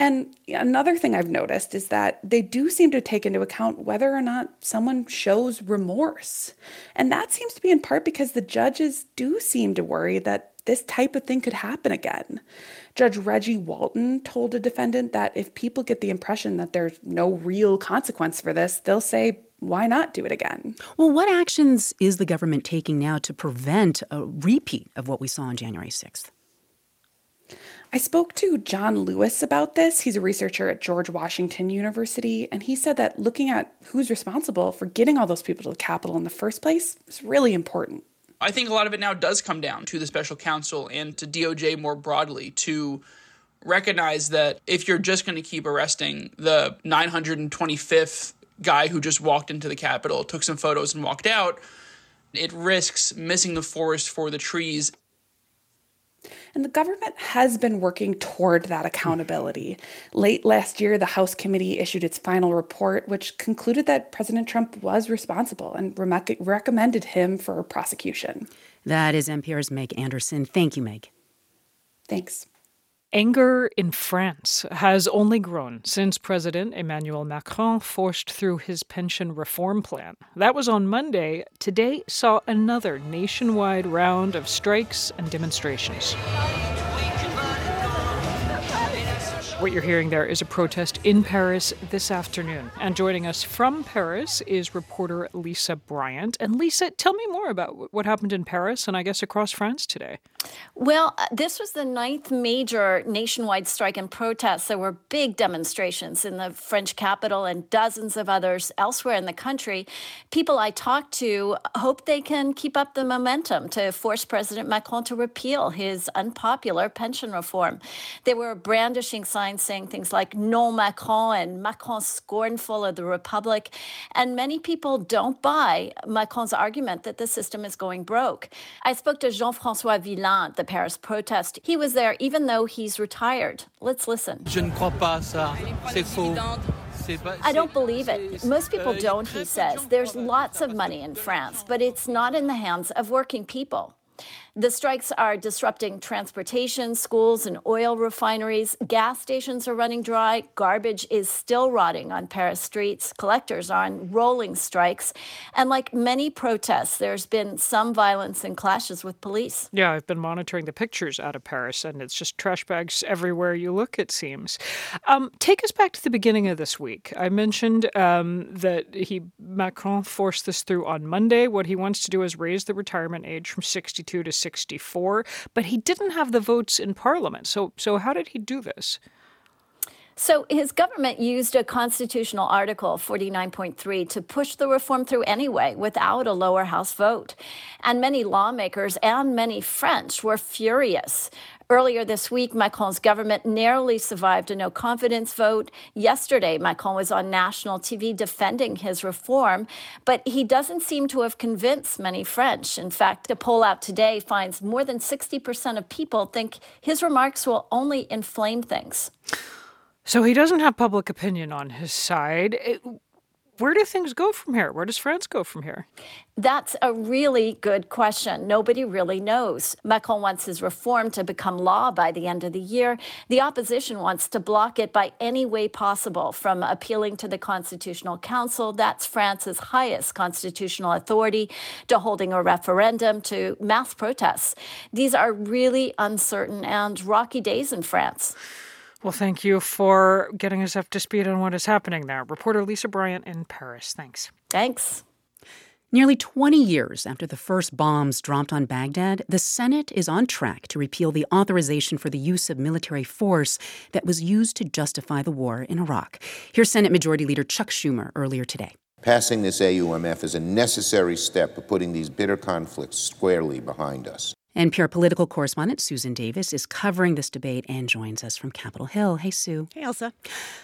And another thing I've noticed is that they do seem to take into account whether or not someone shows remorse. And that seems to be in part because the judges do seem to worry that this type of thing could happen again. Judge Reggie Walton told a defendant that if people get the impression that there's no real consequence for this, they'll say, why not do it again? Well, what actions is the government taking now to prevent a repeat of what we saw on January 6th? I spoke to John Lewis about this. He's a researcher at George Washington University, and he said that looking at who's responsible for getting all those people to the Capitol in the first place is really important. I think a lot of it now does come down to the special counsel and to DOJ more broadly to recognize that if you're just going to keep arresting the 925th guy who just walked into the Capitol, took some photos, and walked out, it risks missing the forest for the trees and the government has been working toward that accountability. Late last year, the House committee issued its final report, which concluded that President Trump was responsible and re- recommended him for prosecution. That is NPR's Meg Anderson. Thank you, Meg. Thanks. Anger in France has only grown since President Emmanuel Macron forced through his pension reform plan. That was on Monday. Today saw another nationwide round of strikes and demonstrations. What you're hearing there is a protest in Paris this afternoon. And joining us from Paris is reporter Lisa Bryant. And Lisa, tell me more about what happened in Paris and I guess across France today. Well, uh, this was the ninth major nationwide strike and protest. There were big demonstrations in the French capital and dozens of others elsewhere in the country. People I talked to hope they can keep up the momentum to force President Macron to repeal his unpopular pension reform. They were brandishing signs saying things like "No Macron and Macron scornful of the Republic. And many people don't buy Macron's argument that the system is going broke. I spoke to Jean Francois Villain not the Paris protest. He was there even though he's retired. Let's listen. Je ne crois pas ça. C'est faux. I don't believe it. Most people euh, don't, he says. There's lots of money in France, but it's not in the hands of working people. The strikes are disrupting transportation, schools, and oil refineries. Gas stations are running dry. Garbage is still rotting on Paris streets. Collectors are on rolling strikes. And like many protests, there's been some violence and clashes with police. Yeah, I've been monitoring the pictures out of Paris, and it's just trash bags everywhere you look, it seems. Um, take us back to the beginning of this week. I mentioned um, that he Macron forced this through on Monday. What he wants to do is raise the retirement age from 62 to 64, but he didn't have the votes in parliament. So, so how did he do this? So his government used a constitutional article 49.3 to push the reform through anyway without a lower house vote. And many lawmakers and many French were furious. Earlier this week, Macron's government narrowly survived a no confidence vote. Yesterday, Macron was on national TV defending his reform, but he doesn't seem to have convinced many French. In fact, a poll out today finds more than 60% of people think his remarks will only inflame things. So he doesn't have public opinion on his side. Where do things go from here? Where does France go from here? That's a really good question. Nobody really knows. Macron wants his reform to become law by the end of the year. The opposition wants to block it by any way possible, from appealing to the Constitutional Council, that's France's highest constitutional authority, to holding a referendum, to mass protests. These are really uncertain and rocky days in France. Well, thank you for getting us up to speed on what is happening there. Reporter Lisa Bryant in Paris. Thanks. Thanks. Nearly 20 years after the first bombs dropped on Baghdad, the Senate is on track to repeal the authorization for the use of military force that was used to justify the war in Iraq. Here's Senate Majority Leader Chuck Schumer earlier today. Passing this AUMF is a necessary step of putting these bitter conflicts squarely behind us. NPR political correspondent Susan Davis is covering this debate and joins us from Capitol Hill. Hey, Sue. Hey, Ailsa.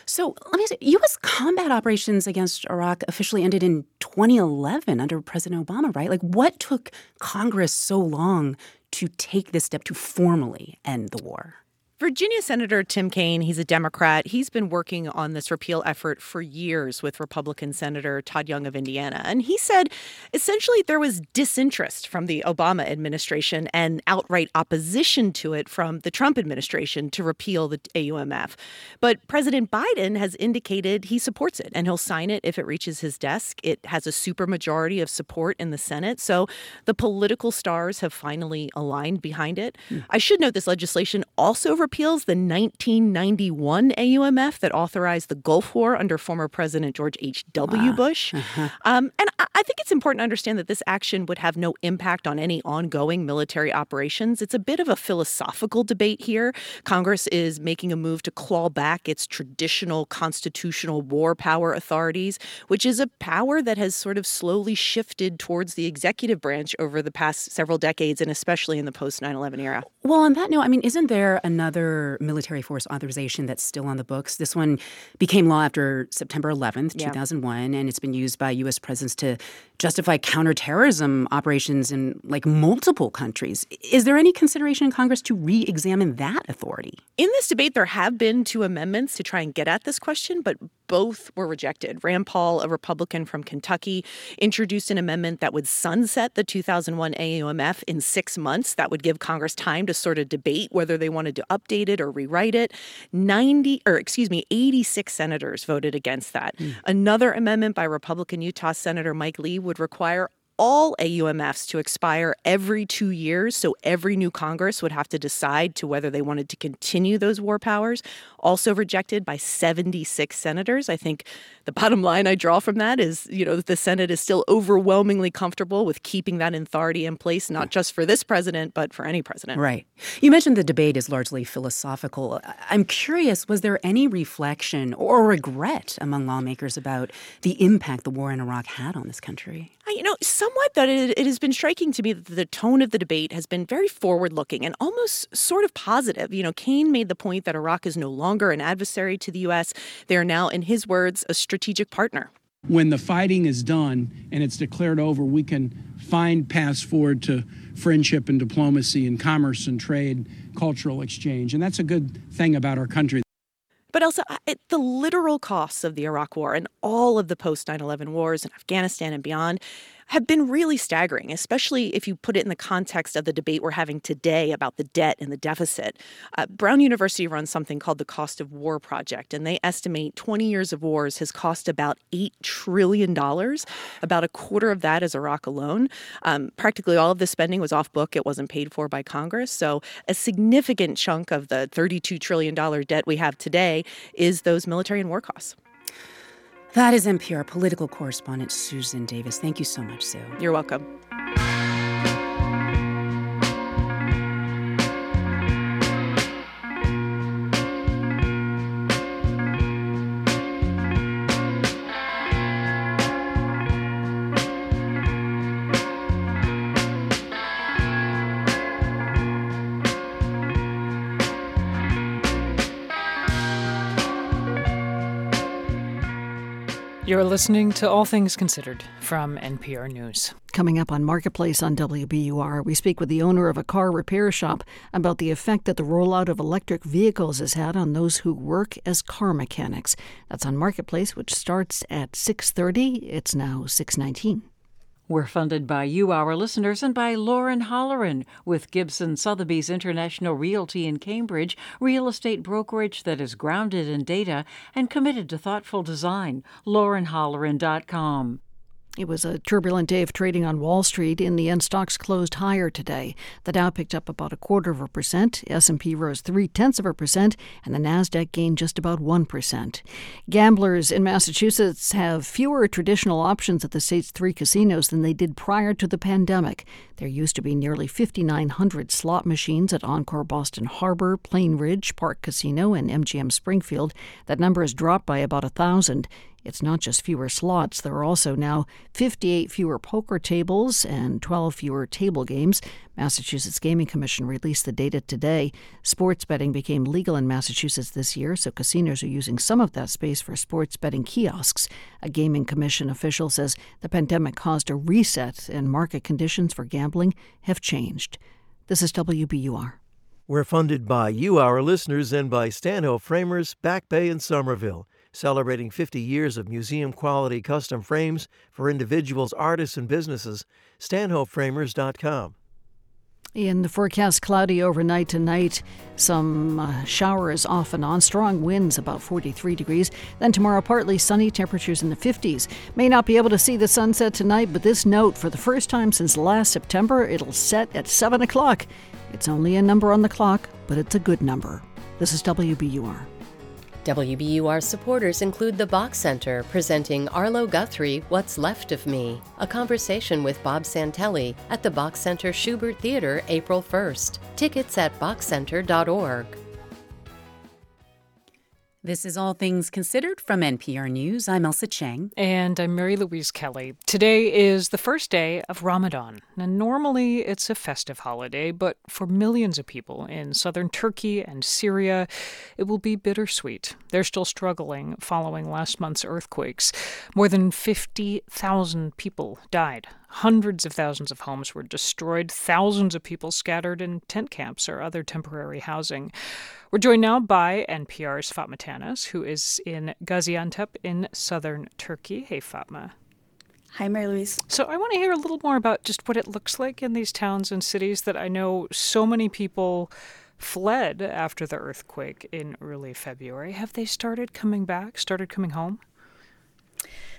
So let me say, U.S. combat operations against Iraq officially ended in 2011 under President Obama, right? Like, what took Congress so long to take this step to formally end the war? Virginia Senator Tim Kaine, he's a Democrat. He's been working on this repeal effort for years with Republican Senator Todd Young of Indiana. And he said essentially there was disinterest from the Obama administration and outright opposition to it from the Trump administration to repeal the AUMF. But President Biden has indicated he supports it and he'll sign it if it reaches his desk. It has a supermajority of support in the Senate. So the political stars have finally aligned behind it. Mm. I should note this legislation also repeals the 1991 AUMF that authorized the Gulf War under former President George H.W. Bush. Uh-huh. Um, and I think it's important to understand that this action would have no impact on any ongoing military operations. It's a bit of a philosophical debate here. Congress is making a move to claw back its traditional constitutional war power authorities, which is a power that has sort of slowly shifted towards the executive branch over the past several decades, and especially in the post 9 11 era. Well, on that note, I mean, isn't there another military force authorization that's still on the books? This one became law after September 11th, yeah. 2001, and it's been used by U.S. presidents to justify counterterrorism operations in like multiple countries. Is there any consideration in Congress to re examine that authority? In this debate, there have been two amendments to try and get at this question, but both were rejected. Rand Paul, a Republican from Kentucky, introduced an amendment that would sunset the 2001 AUMF in six months. That would give Congress time to sort of debate whether they wanted to update it or rewrite it. 90, or excuse me, 86 senators voted against that. Mm. Another amendment by Republican Utah Senator Mike Lee would require all AUMFs to expire every two years. So every new Congress would have to decide to whether they wanted to continue those war powers. Also rejected by 76 senators. I think the bottom line I draw from that is, you know, that the Senate is still overwhelmingly comfortable with keeping that authority in place, not just for this president, but for any president. Right. You mentioned the debate is largely philosophical. I'm curious, was there any reflection or regret among lawmakers about the impact the war in Iraq had on this country? You know, somewhat that it, it, has been striking to me that the tone of the debate has been very forward looking and almost sort of positive. You know, Kaine made the point that Iraq is no longer an adversary to the U.S., they are now, in his words, a strategic partner. When the fighting is done and it's declared over, we can find paths forward to friendship and diplomacy and commerce and trade, cultural exchange. And that's a good thing about our country. But also, the literal costs of the Iraq War and all of the post 9 11 wars in Afghanistan and beyond have been really staggering, especially if you put it in the context of the debate we're having today about the debt and the deficit. Uh, Brown University runs something called the Cost of War Project, and they estimate 20 years of wars has cost about $8 trillion. About a quarter of that is Iraq alone. Um, practically all of the spending was off book, it wasn't paid for by Congress. So a significant chunk of the $32 trillion debt we have today is those military and war costs. That is NPR political correspondent Susan Davis. Thank you so much, Sue. You're welcome. You're listening to All Things Considered from NPR News. Coming up on Marketplace on WBUR, we speak with the owner of a car repair shop about the effect that the rollout of electric vehicles has had on those who work as car mechanics. That's on Marketplace, which starts at 6:30. It's now 6:19. We're funded by you, our listeners, and by Lauren Holleran with Gibson Sotheby's International Realty in Cambridge, real estate brokerage that is grounded in data and committed to thoughtful design. LaurenHolleran.com. It was a turbulent day of trading on Wall Street. In the end, stocks closed higher today. The Dow picked up about a quarter of a percent, S&P rose three tenths of a percent, and the Nasdaq gained just about one percent. Gamblers in Massachusetts have fewer traditional options at the state's three casinos than they did prior to the pandemic. There used to be nearly 5,900 slot machines at Encore Boston Harbor, Plainridge, Park Casino, and MGM Springfield. That number has dropped by about a thousand. It's not just fewer slots, there are also now 58 fewer poker tables and 12 fewer table games. Massachusetts Gaming Commission released the data today. Sports betting became legal in Massachusetts this year, so casinos are using some of that space for sports betting kiosks. A Gaming Commission official says the pandemic caused a reset in market conditions for gambling have changed. This is WBUR. We're funded by you, our listeners, and by Stanhope Framers, Back Bay, and Somerville celebrating 50 years of museum quality custom frames for individuals, artists, and businesses. StanhopeFramers.com. In the forecast, cloudy overnight tonight, some uh, showers off and on, strong winds about 43 degrees. Then tomorrow, partly sunny, temperatures in the 50s. May not be able to see the sunset tonight, but this note for the first time since last September, it'll set at 7 o'clock. It's only a number on the clock, but it's a good number. This is WBUR. WBUR supporters include the Boch Center, presenting Arlo Guthrie, What's Left of Me, a conversation with Bob Santelli at the Boch Center Shubert Theater April 1st. Tickets at bochcenter.org. This is All Things Considered from NPR News. I'm Ailsa Chang. And I'm Mary Louise Kelly. Today is the first day of Ramadan. Now, normally it's a festive holiday, but for millions of people in southern Turkey and Syria, it will be bittersweet. They're still struggling following last month's earthquakes. More than 50,000 people died Hundreds of thousands of homes were destroyed, thousands of people scattered in tent camps or other temporary housing. We're joined now by NPR's Fatma Tanis, who is in Gaziantep in southern Turkey. Hey, Fatma. Hi, Mary Louise. So, I want to hear a little more about just what it looks like in these towns and cities that I know so many people fled after the earthquake in early February. Have they started coming back, started coming home?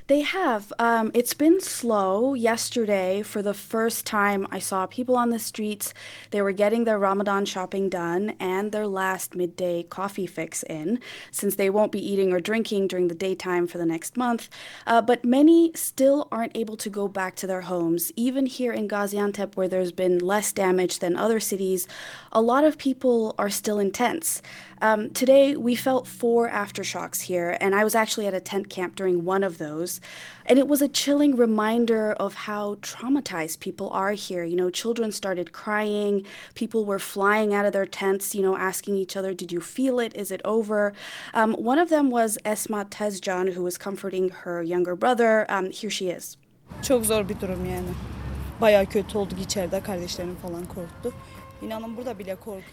They have. Um, it's been slow. Yesterday, for the first time, I saw people on the streets. They were getting their Ramadan shopping done and their last midday coffee fix in, since they won't be eating or drinking during the daytime for the next month. Uh, but many still aren't able to go back to their homes. Even here in Gaziantep, where there's been less damage than other cities, a lot of people are still in tents. Um, today, we felt four aftershocks here, and I was actually at a tent camp during one of those. And it was a chilling reminder of how traumatized people are here. You know, children started crying, people were flying out of their tents, you know, asking each other, Did you feel it? Is it over? Um, one of them was Esma Tezcan, who was comforting her younger brother. Um, here she is. Çok zor bir durum yani. Bayağı kötü olduk içeride kardeşlerim falan korktu.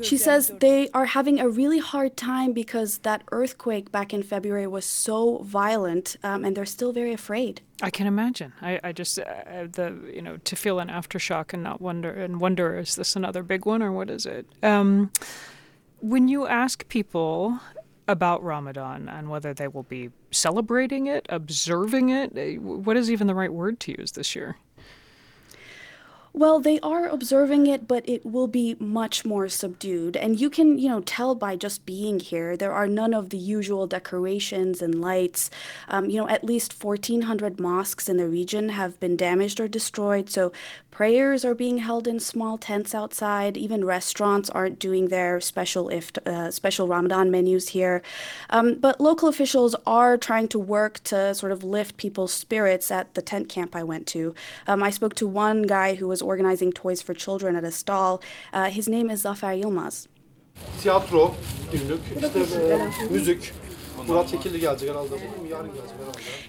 She says they are having a really hard time because that earthquake back in February was so violent, um, and they're still very afraid. I can imagine. I, I just uh, uh, the you know to feel an aftershock and not wonder and wonder is this another big one or what is it? Um, when you ask people about Ramadan and whether they will be celebrating it, observing it, eh, what is even the right word to use this year? Well, they are observing it, but it will be much more subdued. And you can, you know, tell by just being here. There are none of the usual decorations and lights. Um, you know, at least 1,400 mosques in the region have been damaged or destroyed. So prayers are being held in small tents outside. Even restaurants aren't doing their special if uh, special Ramadan menus here. Um, but local officials are trying to work to sort of lift people's spirits at the tent camp I went to. Um, I spoke to one guy who was organizing toys for children at a stall. Uh, his name is Zafer Yilmaz. Tiyatro, günlük, işte müzik.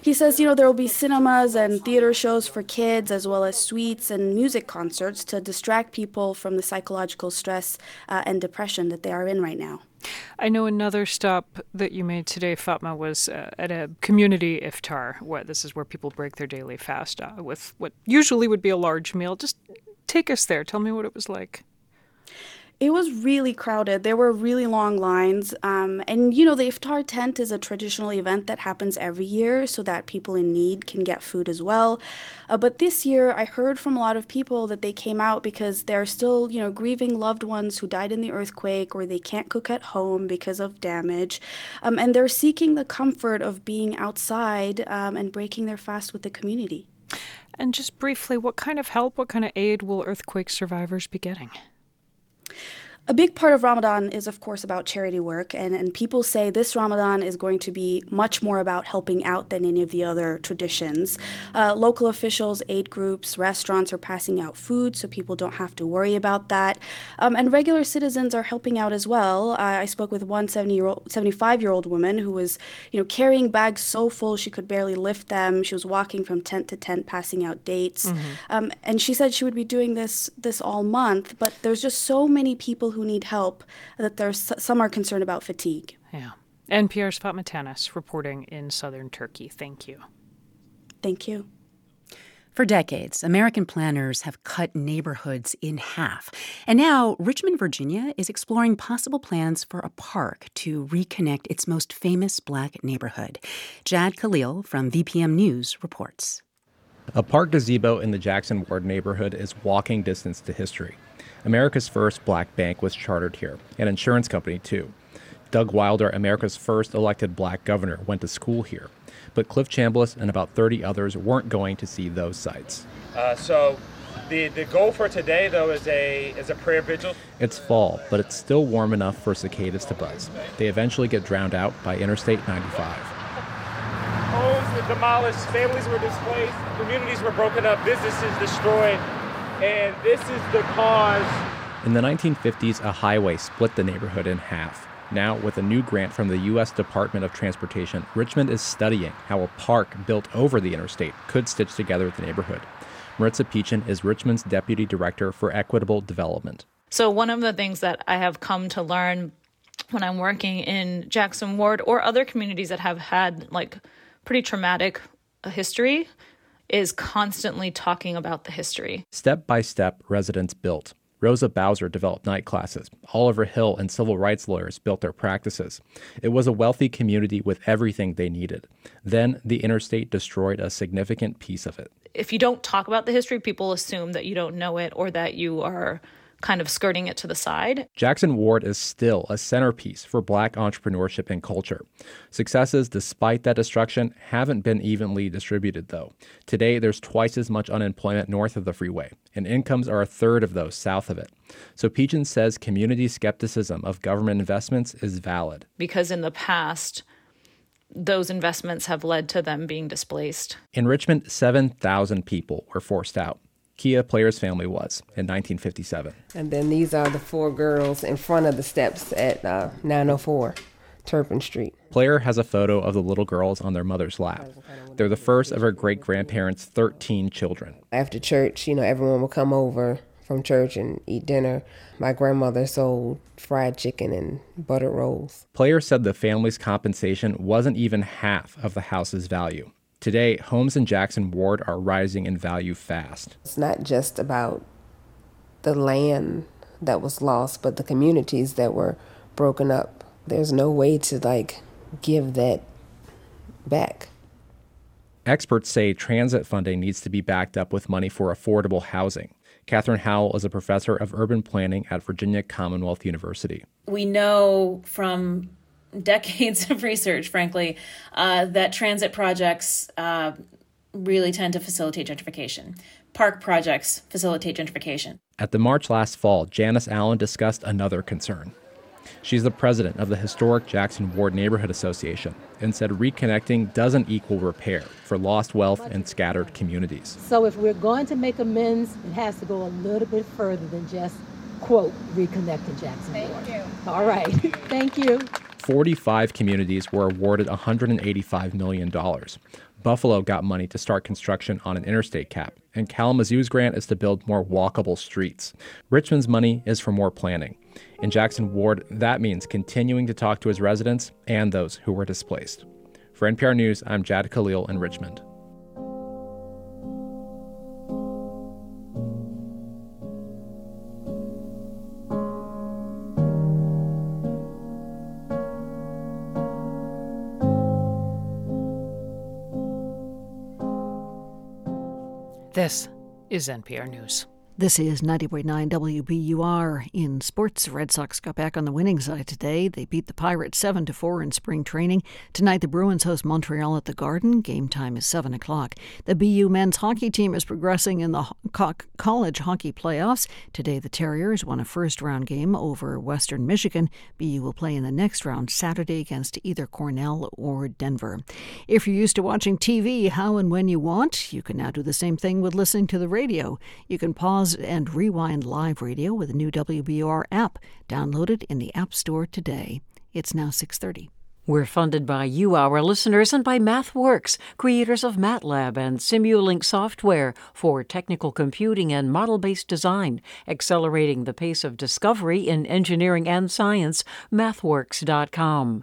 He says, you know, there will be cinemas and theater shows for kids, as well as suites and music concerts to distract people from the psychological stress uh, and depression that they are in right now. I know another stop that you made today, Fatma, was uh, at a community iftar. Where this is where people break their daily fast uh, with what usually would be a large meal. Just take us there. Tell me what it was like. It was really crowded. There were really long lines. Um, and, you know, the iftar tent is a traditional event that happens every year so that people in need can get food as well. Uh, but this year, I heard from a lot of people that they came out because they're still, you know, grieving loved ones who died in the earthquake or they can't cook at home because of damage. Um, and they're seeking the comfort of being outside um, and breaking their fast with the community. And just briefly, what kind of help, what kind of aid will earthquake survivors be getting? A big part of Ramadan is, of course, about charity work, and, and people say this Ramadan is going to be much more about helping out than any of the other traditions. Uh, local officials, aid groups, restaurants are passing out food so people don't have to worry about that. Um, and regular citizens are helping out as well. Uh, I spoke with one 75 year old woman who was you know, carrying bags so full she could barely lift them. She was walking from tent to tent, passing out dates. Mm-hmm. Um, and she said she would be doing this, this all month, but there's just so many people who who need help, that there's some are concerned about fatigue. Yeah. NPR's Fatma Tanis reporting in southern Turkey. Thank you. Thank you. For decades, American planners have cut neighborhoods in half. And now, Richmond, Virginia is exploring possible plans for a park to reconnect its most famous black neighborhood. Jahd Khalil from VPM News reports. A park gazebo in the Jackson Ward neighborhood is walking distance to history. America's first black bank was chartered here, an insurance company, too. Doug Wilder, America's first elected black governor, went to school here. But Cliff Chambliss and about 30 others weren't going to see those sights. Uh, so the, the goal for today, though, is a, is a prayer vigil. It's fall, but it's still warm enough for cicadas to buzz. They eventually get drowned out by Interstate 95. Homes were demolished, families were displaced, communities were broken up, businesses destroyed, and this is the cause. In the 1950s, a highway split the neighborhood in half. Now, with a new grant from the U.S. Department of Transportation, Richmond is studying how a park built over the interstate could stitch together the neighborhood. Maritza Pechin is Richmond's Deputy Director for Equitable Development. So, one of the things that I have come to learn when I'm working in Jackson Ward or other communities that have had like pretty traumatic history is constantly talking about the history. Step by step, residents built. Rosa Bowser developed night classes. Oliver Hill and civil rights lawyers built their practices. It was a wealthy community with everything they needed. Then the interstate destroyed a significant piece of it. If you don't talk about the history, people assume that you don't know it or that you are kind of skirting it to the side. Jackson Ward is still a centerpiece for black entrepreneurship and culture. Successes, despite that destruction, haven't been evenly distributed, though. Today, there's twice as much unemployment north of the freeway, and incomes are a third of those south of it. So Pechin says community skepticism of government investments is valid. Because in the past, those investments have led to them being displaced. In Richmond, 7,000 people were forced out. Kia Player's family was in 1957. And then these are the four girls in front of the steps at uh, 904 Turpin Street. Player has a photo of the little girls on their mother's lap. They're the first of her great grandparents' 13 children. After church, you know, everyone would come over from church and eat dinner. My grandmother sold fried chicken and buttered rolls. Player said the family's compensation wasn't even half of the house's value. Today, homes in Jackson Ward are rising in value fast. It's not just about the land that was lost, but the communities that were broken up. There's no way to like give that back. Experts say transit funding needs to be backed up with money for affordable housing. Kathryn Howell is a professor of urban planning at Virginia Commonwealth University. We know from decades of research, frankly, uh, that transit projects uh, really tend to facilitate gentrification. Park projects facilitate gentrification. At the march last fall, Janice Allen discussed another concern. She's the president of the historic Jackson Ward Neighborhood Association and said reconnecting doesn't equal repair for lost wealth and scattered communities. So, if we're going to make amends, it has to go a little bit further than just, quote, reconnecting Jackson Thank Ward. you. All right. Thank you. 45 communities were awarded $185 million. Buffalo got money to start construction on an interstate cap, and Kalamazoo's grant is to build more walkable streets. Richmond's money is for more planning. In Jackson Ward, that means continuing to talk to his residents and those who were displaced. For NPR News, I'm Jahd Khalil in Richmond. This is NPR News. This is 90.9 WBUR. In sports, the Red Sox got back on the winning side today. They beat the Pirates 7 to 4 in spring training. Tonight, the Bruins host Montreal at the Garden. Game time is 7 o'clock. The BU men's hockey team is progressing in the college hockey playoffs. Today, the Terriers won a first round game over Western Michigan. BU will play in the next round Saturday against either Cornell or Denver. If you're used to watching TV how and when you want, you can now do the same thing with listening to the radio. You can pause and rewind live radio with the new WBUR app. downloaded in the App Store today. It's now 6:30. We're funded by you, our listeners, and by MathWorks, creators of MATLAB and Simulink software for technical computing and model based design, accelerating the pace of discovery in engineering and science. MathWorks.com.